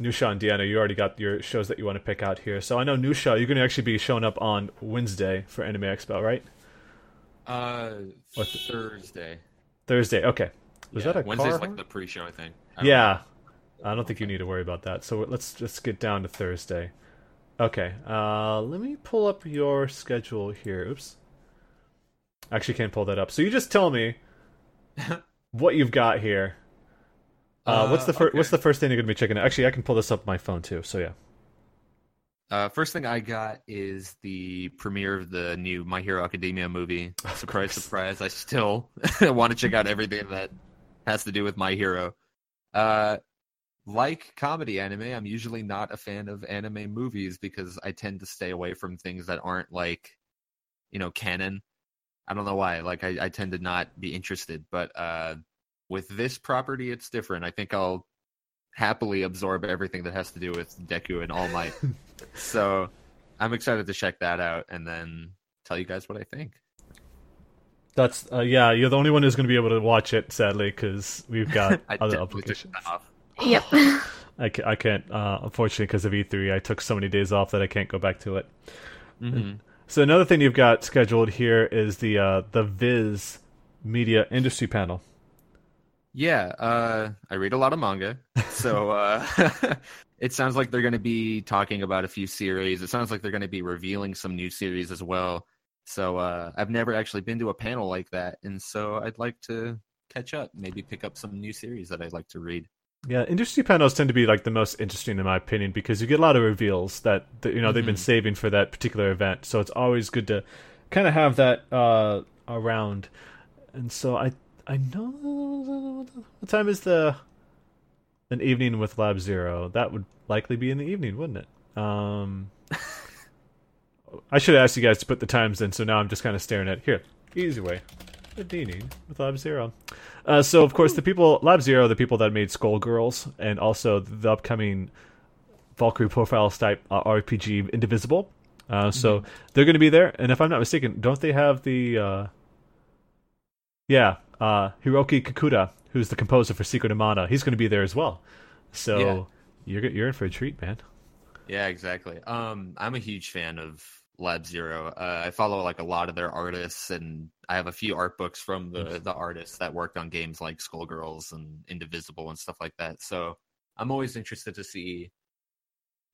A: Nushaw and Deanna, you already got your shows that you want to pick out here. So I know Nushaw, you're going to actually be showing up on Wednesday for Anime Expo, right?
B: Uh,
A: the-
B: Thursday.
A: Thursday. Okay. Was
B: Yeah,
A: that a
B: Wednesday's
A: car?
B: like the pre-show, I think. I
A: yeah. I don't think you need to worry about that. So let's just get down to Thursday. Okay. Uh, let me pull up your schedule here. Oops. Actually, can't pull that up. So you just tell me what you've got here. Uh, what's the
B: Uh,
A: fir-
B: okay.
A: What's the first thing you're gonna be checking out? Actually, I can pull this up on my phone too. So yeah.
B: Uh, first thing I got is the premiere of the new My Hero Academia movie. Surprise, surprise! I still want to check out everything that has to do with My Hero. Uh, like comedy anime, I'm usually not a fan of anime movies because I tend to stay away from things that aren't like, you know, canon. I don't know why. Like I, I tend to not be interested. But uh, with this property, it's different. I think I'll happily absorb everything that has to do with Deku and All Might. so I'm excited to check that out and then tell you guys what I think.
A: That's uh, yeah. You're the only one who's gonna be able to watch it, sadly, because we've got
B: I
A: other
B: definitely took
A: obligations.
B: off.
C: Yep.
A: I can't, I can't uh, unfortunately, because of E3, I took so many days off that I can't go back to it.
B: Mhm.
A: So another thing you've got scheduled here is the uh, the Viz Media Industry Panel.
B: Yeah, uh, I read a lot of manga, so uh, it sounds like they're going to be talking about a few series. It sounds like they're going to be revealing some new series as well. So uh, I've never actually been to a panel like that, and so I'd like to catch up, maybe pick up some new series that I'd like to read.
A: Yeah, industry panels tend to be like the most interesting in my opinion because you get a lot of reveals that, that you know they've been
B: Mhm.
A: saving for that particular event. So it's always good to kind of have that uh, around. And so I I know what time is the an evening with Lab Zero? That would likely be in the evening, wouldn't it? Um, I should have asked you guys to put the times in, so now I'm just kind of staring at here. Easy way. With Lab Zero. Uh, so of course the people Lab Zero, the people that made Skullgirls, and also the upcoming Valkyrie Profiles type uh, RPG Indivisible. Uh, so they're going to be there, and if I'm not mistaken, don't they have the? Uh, yeah, uh, Hiroki Kikuta, who's the composer for Secret of Mana, he's going to be there as well. So
B: Yeah.
A: you're you're in for a treat, man.
B: Yeah, exactly. Um, I'm a huge fan of Lab Zero. Uh, I follow like a lot of their artists, and I have a few art books from the the artists that worked on games like Skullgirls and Indivisible and stuff like that. So I'm always interested to see,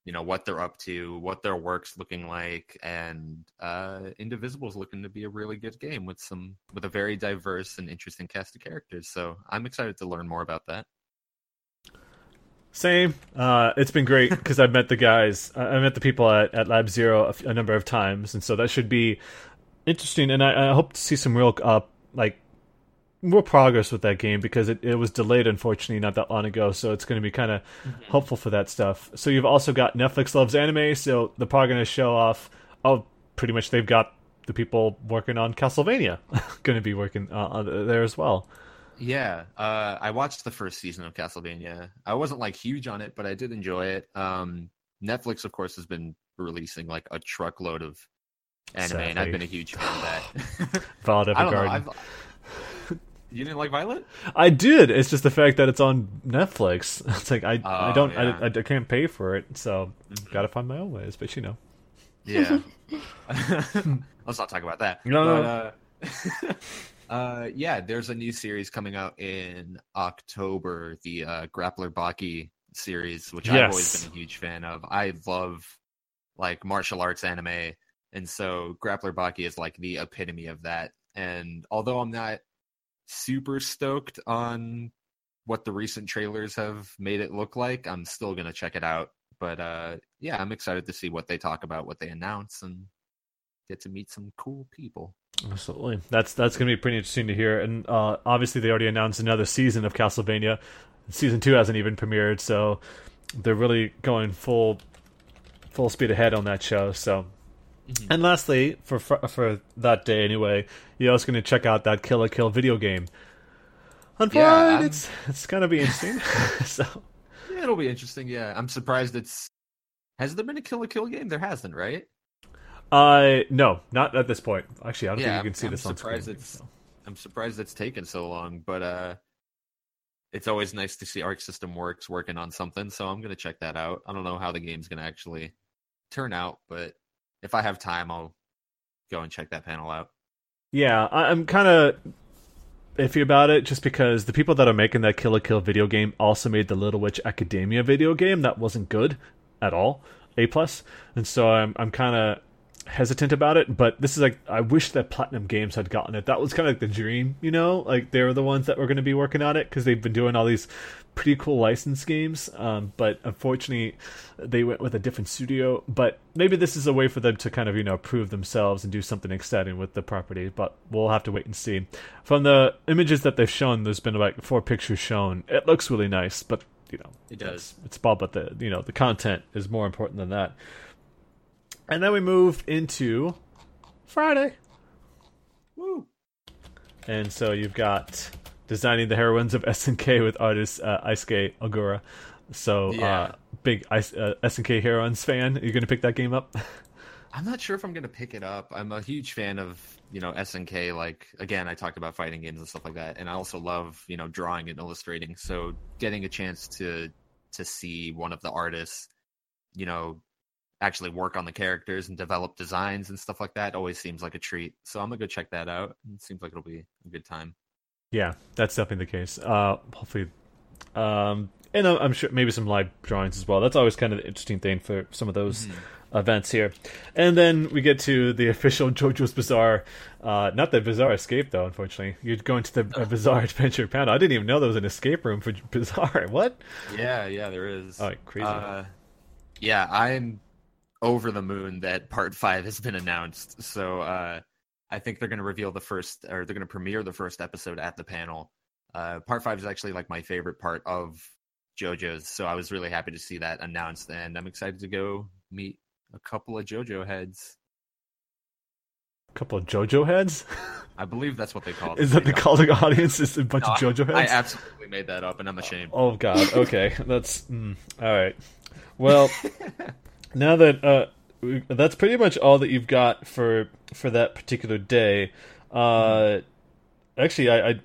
B: you know, what they're up to, what their work's looking like, and uh, Indivisible's looking to be a really good game with some with a very diverse and interesting cast of characters. So I'm excited to learn more about that.
A: Same. Uh, it's been great because I've met the guys. I met the people at, at Lab Zero a, f- a number of times, and so that should be interesting. And I, I hope to see some real, uh, like, more progress with that game because it, it was delayed, unfortunately, not that long ago. So it's going to be kind of hopeful for that stuff. So you've also got Netflix loves anime, so they're probably going to show off. Oh, pretty much they've got the people working on Castlevania going to be working uh, there as well.
B: Yeah, uh, I watched the first season of Castlevania. I wasn't like huge on it, but I did enjoy it. Um, Netflix, of course, has been releasing like a truckload of anime, and I've been a huge fan of that.
A: Violet
B: I know.
A: Evergarden.
B: You didn't like Violet?
A: I did. It's just the fact that it's on Netflix. It's like I, I
B: Oh,
A: don't,
B: yeah.
A: I, I can't pay for it, so gotta find my own ways. But you know,
B: Yeah. Let's not talk about that.
A: No, no,
B: But, uh, uh, yeah, there's a new series coming out in October, the uh, Grappler Baki series, which I've always been a huge fan of. I love like martial arts anime, and so Grappler Baki is like the epitome of that. And although I'm not super stoked on what the recent trailers have made it look like, I'm still gonna check it out. But uh, yeah, I'm excited to see what they talk about, what they announce, and get to meet some cool people.
A: Absolutely, that's that's going to be pretty interesting to hear. And uh, obviously, they already announced another season of Castlevania. Season two hasn't even premiered, so they're really going full full speed ahead on that show. So, mm-hmm. and lastly, for for that day anyway, you're also going to check out that Kill la Kill video game. Unfortunately, yeah, it's it's going to be interesting. so,
B: yeah, it'll be interesting. Yeah, I'm surprised it's. Has there been a Kill la Kill game? There hasn't, right?
A: Uh, no, not at this point. Actually, I don't yeah, think you can see
B: I'm
A: this on
B: screen. It's, so. I'm surprised it's taken so long, but uh, it's always nice to see Arc System Works working on something. So I'm gonna check that out. I don't know how the game's gonna actually turn out, but if I have time, I'll go and check that panel out.
A: Yeah, I'm kind of iffy about it just because the people that are making that Kill la Kill video game also made the Little Witch Academia video game that wasn't good at all, A plus, and so I'm I'm kind of hesitant about it, but this is like I wish that Platinum Games had gotten it. That was kind of like the dream, you know. Like they were the ones that were going to be working on it because they've been doing all these pretty cool license games. Um, but unfortunately, they went with a different studio. But maybe this is a way for them to kind of you know prove themselves and do something exciting with the property. But we'll have to wait and see. From the images that they've shown, there's been like four pictures shown. It looks really nice, but you know,
B: it does.
A: It's, it's Bob, but the you know the content is more important than that. And then we move into Friday.
B: Woo.
A: And so you've got designing the heroines of SNK with artist uh, Eisuke Ogura. So yeah. uh, big uh, SNK heroines fan. Are you going to pick that game up?
B: I'm not sure if I'm going to pick it up. I'm a huge fan of you know SNK. Like again, I talked about fighting games and stuff like that, and I also love you know drawing and illustrating. So getting a chance to to see one of the artists, you know, actually work on the characters and develop designs and stuff like that always seems like a treat. So I'm gonna go check that out. It seems like it'll be a good time.
A: Yeah, that's definitely the case. Uh, hopefully, um, and I'm sure maybe some live drawings as well. That's always kind of the interesting thing for some of those mm-hmm. events here. And then we get to the official JoJo's Bizarre, uh, not the Bizarre Escape though. Unfortunately, you're going to the uh, Bizarre Adventure panel. I didn't even know there was an escape room for Bizarre. What?
B: Yeah, yeah, there is.
A: Oh, crazy.
B: Uh, yeah, I'm over the moon that part five has been announced. So uh, I think they're going to reveal the first, or they're going to premiere the first episode at the panel. Uh, part five is actually like my favorite part of JoJo's, so I was really happy to see that announced, and I'm excited to go meet a couple of JoJo heads.
A: A couple of JoJo heads?
B: I believe that's what they call
A: it. Is that the calling audience? Is a bunch no, of JoJo heads?
B: I absolutely made that up, and I'm ashamed.
A: Oh God. Okay, that's mm, all right. Well, now that uh, that's pretty much all that you've got for for that particular day. Uh, actually, I, I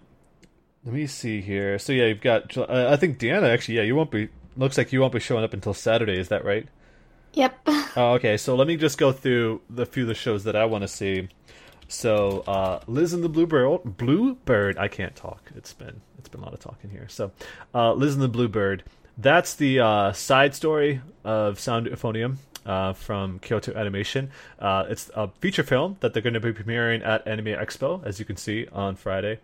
A: let me see here. So yeah, you've got. Uh, I think Deanna. Actually, yeah, you won't be. Looks like you won't be showing up until Saturday. Is that right?
C: Yep.
A: Oh, okay. So let me just go through the few of the shows that I want to see. So uh, Liz and the Bluebird. Bluebird. I can't talk. It's been it's been a lot of talking here. So uh, Liz and the Bluebird that's the uh, side story of Sound Euphonium. Uh, from Kyoto Animation. Uh, it's a feature film that they're going to be premiering at Anime Expo, as you can see on Friday.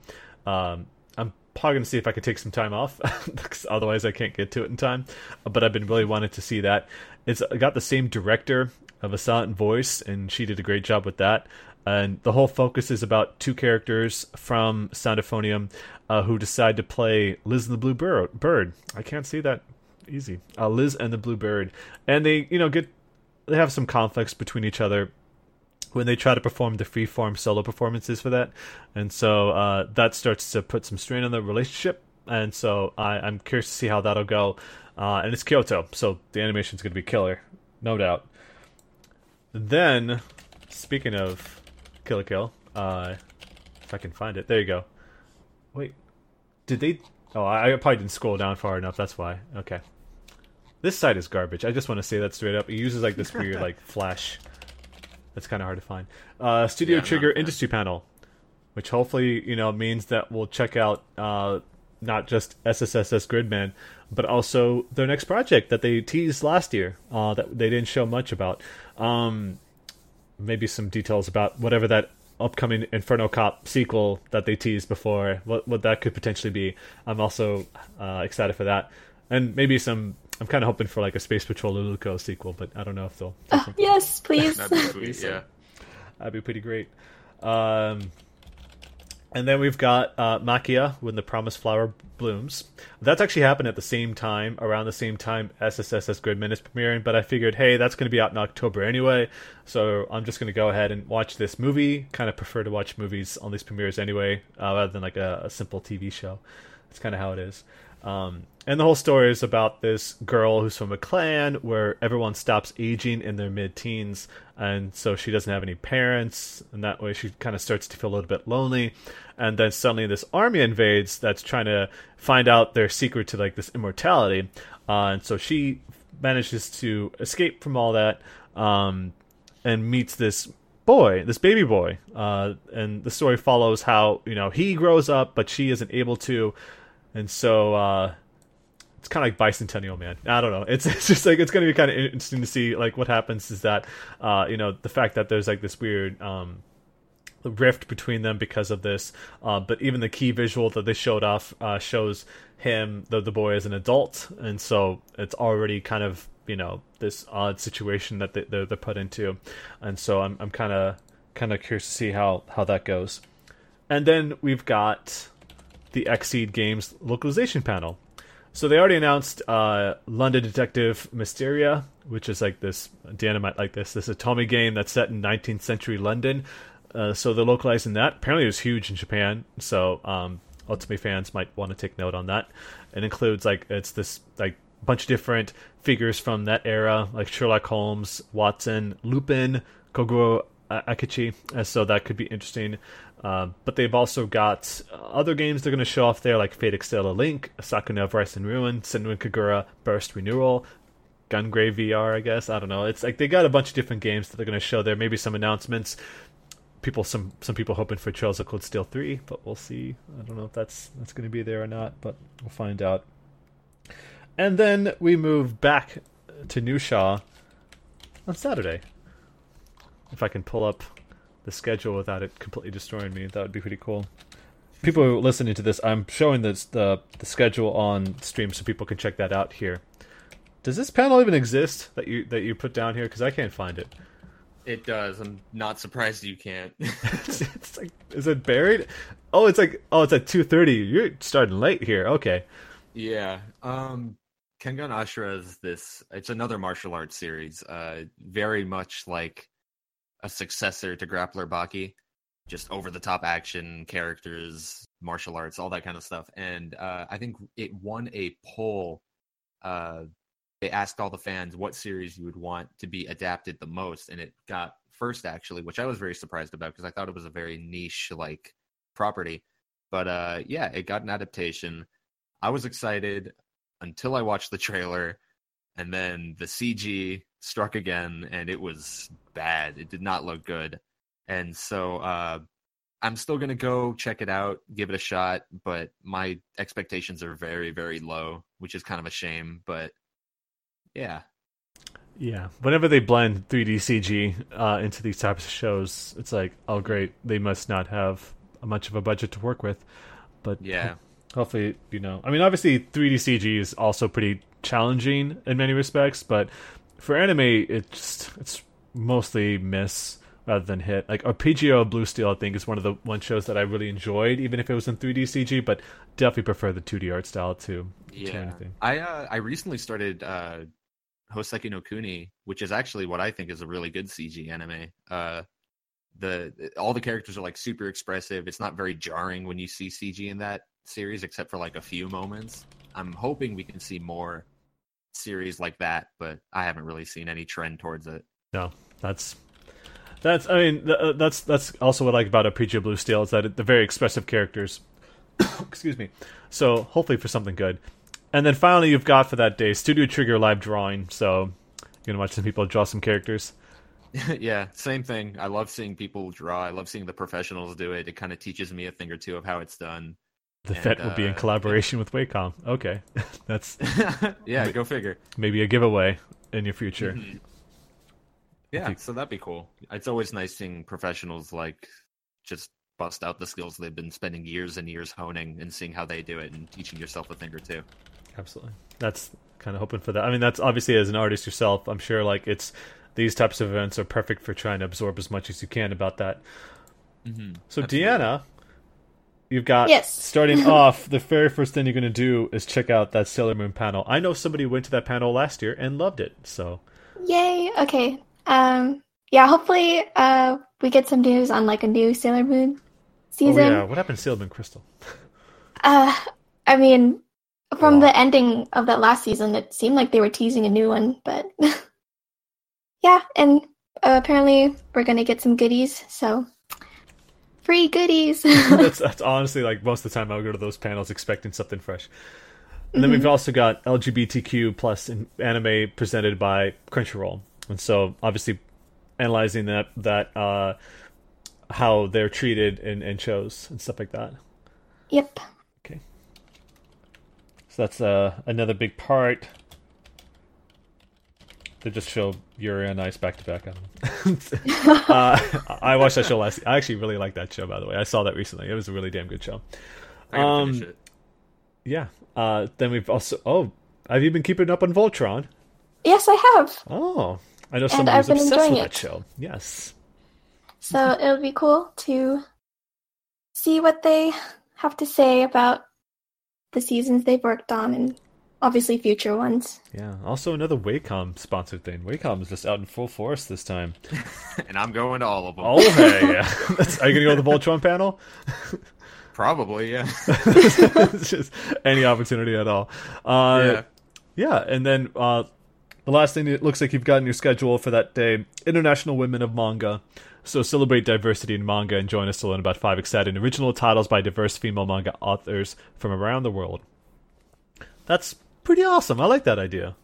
A: Um, I'm probably going to see if I can take some time off, because otherwise I can't get to it in time. But I've been really wanting to see that. It's got the same director of a silent voice, and she did a great job with that. And the whole focus is about two characters from Sound Euphonium uh, who decide to play Liz and the Blue Bird. I can't see that easy. Uh, Liz and the Blue Bird, and they you know get they have some conflicts between each other when they try to perform the freeform solo performances for that, and so uh, that starts to put some strain on the relationship. And so I, I'm curious to see how that'll go. Uh, and it's Kyoto, so the animation's going to be killer, no doubt. Then, speaking of Kill la Kill, uh, if I can find it, there you go. Wait, did they? Oh, I, I probably didn't scroll down far enough. That's why. Okay. This site is garbage. I just want to say that straight up. It uses like this weird like flash. That's kind of hard to find. Uh, Studio yeah, Trigger Industry Panel, which hopefully you know means that we'll check out uh, not just SSSS Gridman, but also their next project that they teased last year uh, that they didn't show much about. Um, maybe some details about whatever that upcoming Inferno Cop sequel that they teased before, what what that could potentially be. I'm also uh, excited for that, and maybe some. I'm kind of hoping for like a Space Patrol Luluco sequel, but I don't know if they'll.
C: Uh, yes, please.
B: That'd be sweet. yeah.
A: That'd be pretty great. Um, and then we've got uh, Maquia when the Promised Flower blooms. That's actually happened at the same time, around the same time SSSS Gridman is premiering. But I figured, hey, that's going to be out in October anyway, so I'm just going to go ahead and watch this movie. Kind of prefer to watch movies on these premieres anyway, uh, rather than like a, a simple TV show. That's kind of how it is. Um, and the whole story is about this girl who's from a clan where everyone stops aging in their mid teens, and so she doesn't have any parents, and that way she kind of starts to feel a little bit lonely. And then suddenly this army invades that's trying to find out their secret to like this immortality, uh, and so she manages to escape from all that um, and meets this boy, this baby boy. Uh, and the story follows how you know he grows up, but she isn't able to and so uh, it's kind of like Bicentennial Man. I don't know. It's it's just like it's going to be kind of interesting to see like what happens is that uh, you know the fact that there's like this weird um, rift between them because of this. Uh, but even the key visual that they showed off uh, shows him the the boy as an adult, and so it's already kind of you know this odd situation that they, they're, they're put into, and so I'm I'm kind of kind of curious to see how how that goes. And then we've got the Xseed Games localization panel. So they already announced uh, London Detective Mysteria, which is like this dynamite like this this Otome game that's set in 19th century London. Uh, so they're localizing that. Apparently, it was huge in Japan. So um, Otome fans might want to take note on that. It includes like it's this like bunch of different figures from that era, like Sherlock Holmes, Watson, Lupin, Kogoro Akechi. Uh, so that could be interesting. Uh, but they've also got other games they're going to show off there, like Fate Extella Link, Sakuna of Rice and Ruin, Senran Kagura Burst Renewal, Gungrave VR, I guess. I don't know. It's like they got a bunch of different games that they're going to show there. Maybe some announcements. People, some some people hoping for Trails of Cold Steel three, but we'll see. I don't know if that's that's going to be there or not, but we'll find out. And then we move back to Nushaw on Saturday. If I can pull up the schedule without it completely destroying me. That would be pretty cool. People listening to this, I'm showing this the the schedule on stream so people can check that out here. Does this panel even exist that you that you put down here? Because I can't find it.
B: It does. I'm not surprised you can't.
A: it's, like, is it buried? Oh, it's like, oh, it's at two thirty. You're starting late here. Okay.
B: Yeah. Um, Kengan Ashura is this. It's another martial arts series. Uh, very much like a successor to Grappler Baki, just over the top action, characters, martial arts, all that kind of stuff. And uh, I think it won a poll. Uh, they asked all the fans what series you would want to be adapted the most, and it got first actually, which I was very surprised about because I thought it was a very niche like property. But uh, yeah, it got an adaptation. I was excited until I watched the trailer, and then the CG struck again, and it was bad. It did not look good, and so uh, I'm still gonna go check it out, give it a shot. But my expectations are very, very low, which is kind of a shame. But yeah,
A: yeah. Whenever they blend 3D CG uh, into these types of shows, it's like, oh great, they must not have much of a budget to work with. But
B: yeah.
A: Hopefully, you know. I mean, obviously, 3D CG is also pretty challenging in many respects, but for anime, it's it's mostly miss rather than hit. Like Arpeggio Blue Steel, I think is one of the one shows that I really enjoyed, even if it was in 3D CG. But definitely prefer the 2D art style to,
B: yeah.
A: to anything.
B: I uh, I recently started uh, Hoseki no Kuni, which is actually what I think is a really good CG anime. Uh, the all the characters are like super expressive. It's not very jarring when you see CG in that series, except for like a few moments. I'm hoping we can see more series like that, but I haven't really seen any trend towards it.
A: No, that's that's. I mean, th- uh, that's that's also what I like about Arpeggio Blue Steel is that it, they're very expressive characters. Excuse me. So hopefully for something good. And then finally, you've got for that day Studio Trigger live drawing. So you're gonna watch some people draw some characters.
B: yeah, same thing. I love seeing people draw. I love seeing the professionals do it. It kind of teaches me a thing or two of how it's done.
A: The and, Fet will uh, be in uh, collaboration yeah. with Wacom. Okay, that's
B: yeah. Go figure.
A: Maybe a giveaway in your future.
B: Mm-hmm. Yeah, so that'd be cool. It's always nice seeing professionals like just bust out the skills they've been spending years and years honing and seeing how they do it and teaching yourself a thing or two.
A: Absolutely. That's kind of hoping for that. I mean, that's obviously as an artist yourself, I'm sure like it's these types of events are perfect for trying to absorb as much as you can about that.
B: Mm-hmm.
A: So Deanna, you've got
C: Yes.
A: starting off the very first thing you're going to do is check out that Sailor Moon panel. I know somebody went to that panel last year and loved it. So
C: Yay. Okay. Um. Yeah. Hopefully, uh, we get some news on like a new Sailor Moon season.
A: oh yeah, what happened to Sailor Moon Crystal?
C: Uh, I mean, from the ending of that last season, it seemed like they were teasing a new one, but yeah, and uh, apparently we're gonna get some goodies, so free goodies.
A: that's that's honestly like most of the time I would go to those panels expecting something fresh. And then we've also got LGBTQ plus in anime presented by Crunchyroll, and so obviously analyzing that that uh, how they're treated in, in shows and stuff like that.
C: yep.
A: Okay, so that's uh, another big part. They just show Yuri on Ice back to back on uh, I watched that show last. I actually really like that show, by the way. I saw that recently. It was a really damn good show.
B: I gotta
A: Um,
B: it.
A: Yeah. Uh, then we've also. Oh, have you been keeping up on Voltron?
C: Yes, I have.
A: Oh, I know somebody
C: I've
A: who's
C: been
A: obsessed with
C: enjoying
A: that show. Yes.
C: So it'll be cool to see what they have to say about the seasons they've worked on and obviously future ones.
A: Yeah. Also, another Wacom sponsored thing. Wacom is just out in full force this time.
B: and I'm going to all of them.
A: Oh, hey, yeah. Are you gonna go to the Voltron panel?
B: Probably, yeah.
A: it's just any opportunity at all. Uh,
B: yeah.
A: Yeah, and then uh, the last thing it looks like you've got in your schedule for that day International Women of Manga. So celebrate diversity in manga and join us to learn about five exciting original titles by diverse female manga authors from around the world. That's pretty awesome. I like that idea.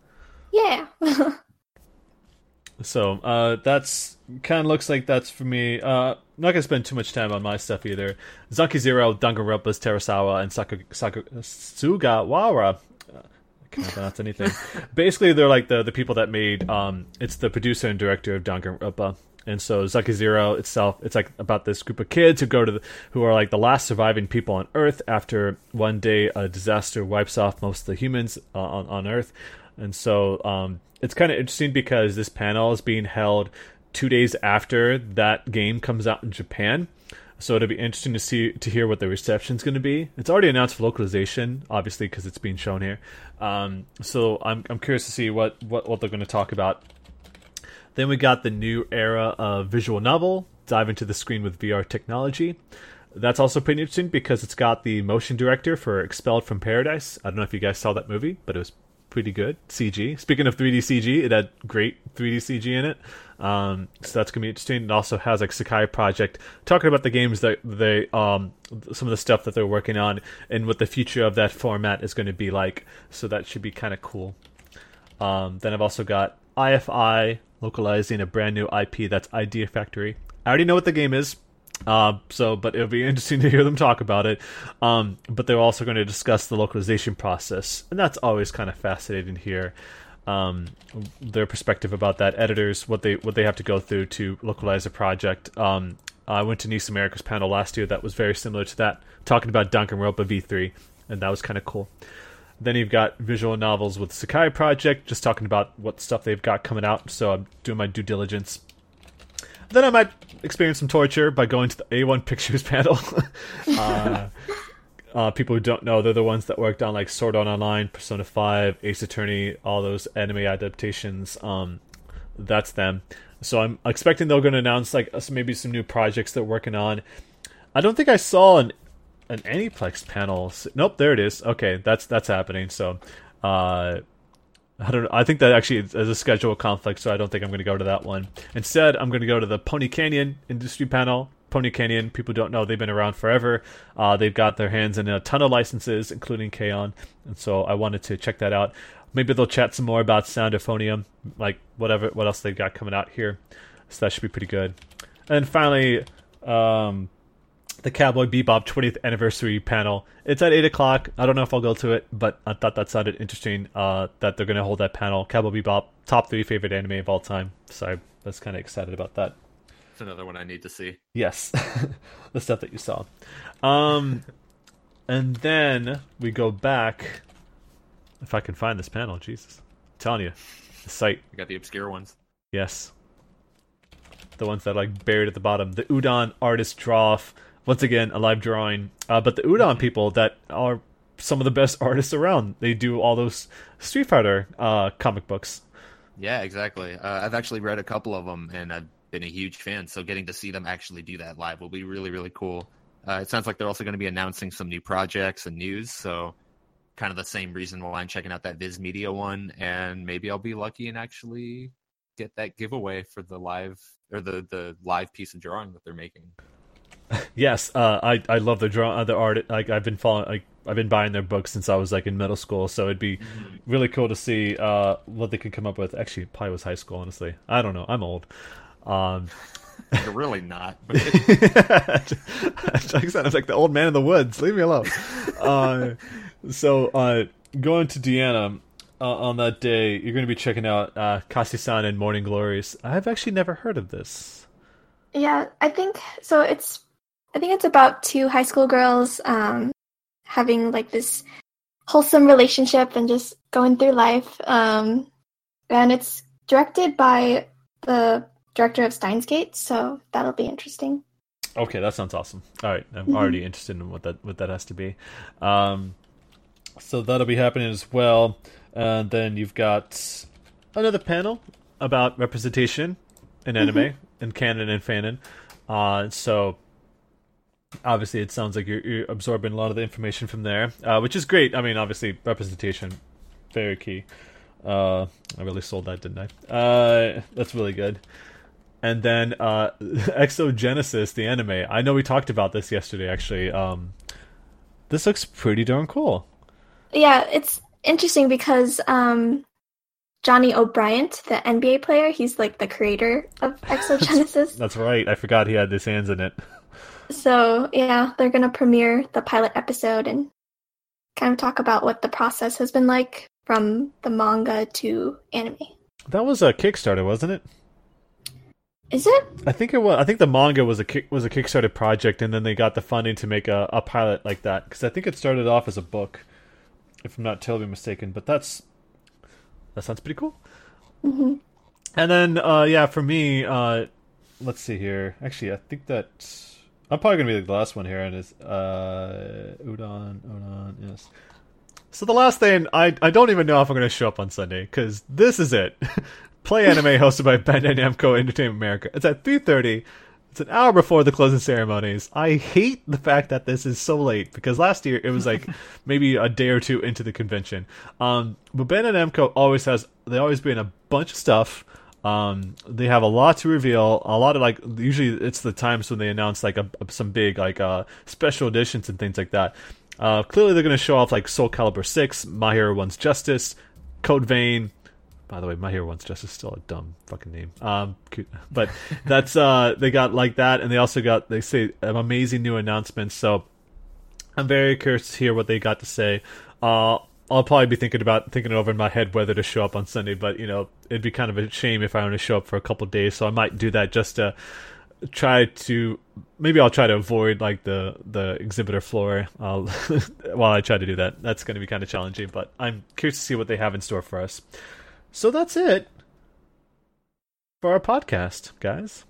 C: Yeah.
A: So uh, that's kind of looks like that's for me. Uh, not gonna spend too much time on my stuff either. Zanki Zero, Danganronpa's Terasawa, and Saku, Saku, Sugawara. Uh, can't pronounce anything. Basically, they're like the the people that made. Um, it's the producer and director of Danganronpa. And so Zanki Zero itself, it's like about this group of kids who go to the, who are like the last surviving people on Earth after one day a disaster wipes off most of the humans uh, on on Earth. And so um, it's kind of interesting because this panel is being held two days after that game comes out in Japan. So it'll be interesting to see to hear what the reception's going to be. It's already announced for localization, obviously, because it's being shown here. Um, so I'm I'm curious to see what what, what they're going to talk about. Then we got the new era of visual novel, dive into the screen with VR technology. That's also pretty interesting because it's got the motion director for Expelled from Paradise. I don't know if you guys saw that movie, but it was pretty good CG. Speaking of 3D CG, it had great 3D CG in it. Um, so that's gonna be interesting. It also has like Sekai Project talking about the games that they um some of the stuff that they're working on and what the future of that format is going to be like. So that should be kind of cool. Um, then I've also got IFI localizing a brand new IP that's Idea Factory. I already know what the game is, uh, so but it'll be interesting to hear them talk about it. Um, but they're also going to discuss the localization process, and that's always kind of fascinating here. um, their perspective about that. Editors, what they what they have to go through to localize a project. Um, I went to NIS America's panel last year that was very similar to that, talking about Danganronpa V3, and that was kind of cool. Then you've got visual novels with Sekai Project, just talking about what stuff they've got coming out. So I'm doing my due diligence. Then I might experience some torture by going to the A1 Pictures panel. uh, uh, people who don't know, they're the ones that worked on like Sword Art Online, Persona 5, Ace Attorney, all those anime adaptations. Um, that's them. So I'm expecting they're going to announce like maybe some new projects they're working on. I don't think I saw an an Aniplex panel. Nope, there it is. Okay, that's that's happening. So, uh, I don't. I think that actually is a schedule conflict, so I don't think I'm going to go to that one. Instead, I'm going to go to the Pony Canyon industry panel. Pony Canyon, people don't know they've been around forever. Uh, they've got their hands in a ton of licenses, including K-On! and so I wanted to check that out. Maybe they'll chat some more about Sound Euphonium, like whatever, what else they've got coming out here. So that should be pretty good. And finally, um, the Cowboy Bebop 20th anniversary panel. It's at 8 o'clock. I don't know if I'll go to it, but I thought that sounded interesting uh, that they're going to hold that panel. Cowboy Bebop, top three favorite anime of all time. So I was kind of excited about that.
B: That's another one I need to see.
A: Yes, the stuff that you saw. Um, and then we go back. If I can find this panel, Jesus, I'm telling you, the site.
B: We got the obscure ones.
A: Yes, the ones that are like buried at the bottom. The Udon artist draw off. Once again, a live drawing. Uh, but the Udon people that are some of the best artists around. They do all those Street Fighter uh, comic books.
B: Yeah, exactly. Uh, I've actually read a couple of them, and I've been a huge fan. So getting to see them actually do that live will be really, really cool. Uh, it sounds like they're also going to be announcing some new projects and news. So kind of the same reason why I'm checking out that Viz Media one, and maybe I'll be lucky and actually get that giveaway for the live or the the live piece of drawing that they're making.
A: Yes, uh, I I love the draw uh, the art. Like I've been following, like I've been buying their books since I was like in middle school. So it'd be mm-hmm. really cool to see uh, what they could come up with. Actually, probably was high school. Honestly, I don't know. I'm old. Um,
B: You're really not.
A: like I said, I'm like the old man in the woods. Leave me alone. uh, so uh, going to Deanna uh, on that day, you're going to be checking out uh, Kase-san and Morning Glories. I've actually never heard of this.
C: Yeah, I think so. It's I think it's about two high school girls um, having like this wholesome relationship and just going through life. Um, and it's directed by the director of Steins Gate, so that'll be interesting.
A: Okay, that sounds awesome. All right, I'm mm-hmm. already interested in what that what that has to be. Um, so that'll be happening as well. And then you've got another panel about representation in anime mm-hmm. in canon and fanon. Uh, so obviously it sounds like you're, you're, absorbing a lot of the information from there, uh, which is great. I mean, obviously representation, very key. Uh, I really sold that, didn't I? Uh, that's really good. And then uh, Exogenesis, the anime. I know we talked about this yesterday. Actually, um, this looks pretty darn cool.
C: Yeah, it's interesting because um, Johnny O'Bryant the NBA player, he's like the creator of Exogenesis.
A: That's right. I forgot he had his hands in it.
C: So yeah, they're gonna premiere the pilot episode and kind of talk about what the process has been like from the manga to anime.
A: That was a Kickstarter, wasn't it?
C: Is it?
A: I think it was. I think the manga was a kick, was a Kickstarter project, and then they got the funding to make a, a pilot like that. Because I think it started off as a book, if I'm not terribly mistaken. But that's that sounds pretty cool.
C: Mm-hmm.
A: And then, uh, yeah, for me, uh, let's see here. Actually, I think that I'm probably gonna be the last one here, and is uh, udon, udon, yes. So the last thing, I I don't even know if I'm gonna show up on Sunday because this is it. Play Anime hosted by Bandai Namco Entertainment America. It's at 3:30. It's an hour before the closing ceremonies. I hate the fact that this is so late because last year it was like maybe a day or two into the convention. Um, but Bandai Namco always has they always bring a bunch of stuff um, they have a lot to reveal. A lot of like usually it's the times when they announce like a, some big like uh, special editions and things like that. Uh, clearly they're going to show off like Soul Calibur Six, My Hero One's Justice, Code Vein. By the way, My Hero One's Justice is still a dumb fucking name. Um, but that's uh they got like that, and they also got they say amazing new announcements. So I'm very curious to hear what they got to say. Uh, I'll probably be thinking about thinking it over in my head whether to show up on Sunday, but you know, it'd be kind of a shame if I only show up for a couple days. So I might do that just to try to maybe I'll try to avoid like the the exhibitor floor uh, while I try to do that. That's going to be kind of challenging, but I'm curious to see what they have in store for us. So that's it for our podcast, guys.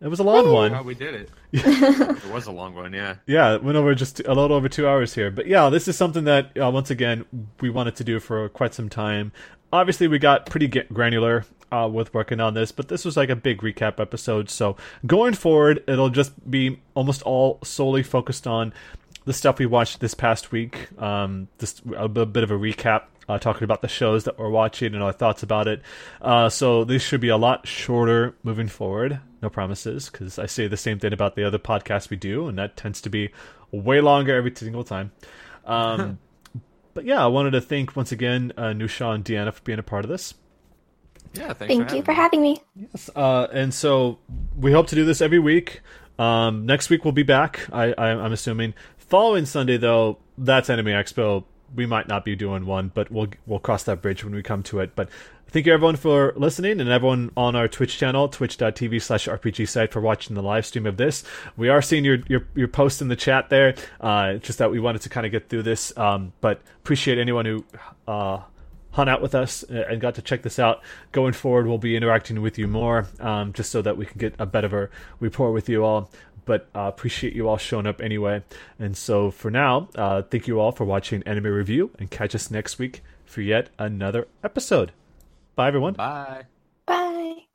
A: It was a long one.
B: Oh, we did it. it was a long one, yeah.
A: Yeah, it went over just a little over two hours here. But yeah, this is something that, uh, once again, we wanted to do for quite some time. Obviously, we got pretty granular uh, with working on this, but this was like a big recap episode. So going forward, it'll just be almost all solely focused on the stuff we watched this past week. Um, just a bit of a recap uh, talking about the shows that we're watching and our thoughts about it. Uh, so this should be a lot shorter moving forward. No promises, because I say the same thing about the other podcasts we do, and that tends to be way longer every single time. Um, but yeah, I wanted to thank once again uh, Nushaw and Deanna for being a part of this.
B: Yeah,
C: thank
B: for
C: you for having me.
A: Yes, uh, and so we hope to do this every week. Um, next week we'll be back. I, I, I'm assuming. Following Sunday though, that's Anime Expo we might not be doing one, but we'll we'll cross that bridge when we come to it. But thank you everyone for listening and everyone on our Twitch channel, twitch.tv slash RPG site for watching the live stream of this. We are seeing your your, your post in the chat there. Uh, just that we wanted to kind of get through this. Um, but appreciate anyone who uh, hung out with us and got to check this out. Going forward, we'll be interacting with you more, um, just so that we can get a better rapport with you all. But uh, appreciate you all showing up anyway. And so for now, uh, thank you all for watching Anime Re:View, and catch us next week for yet another episode. Bye, everyone. Bye.
B: Bye.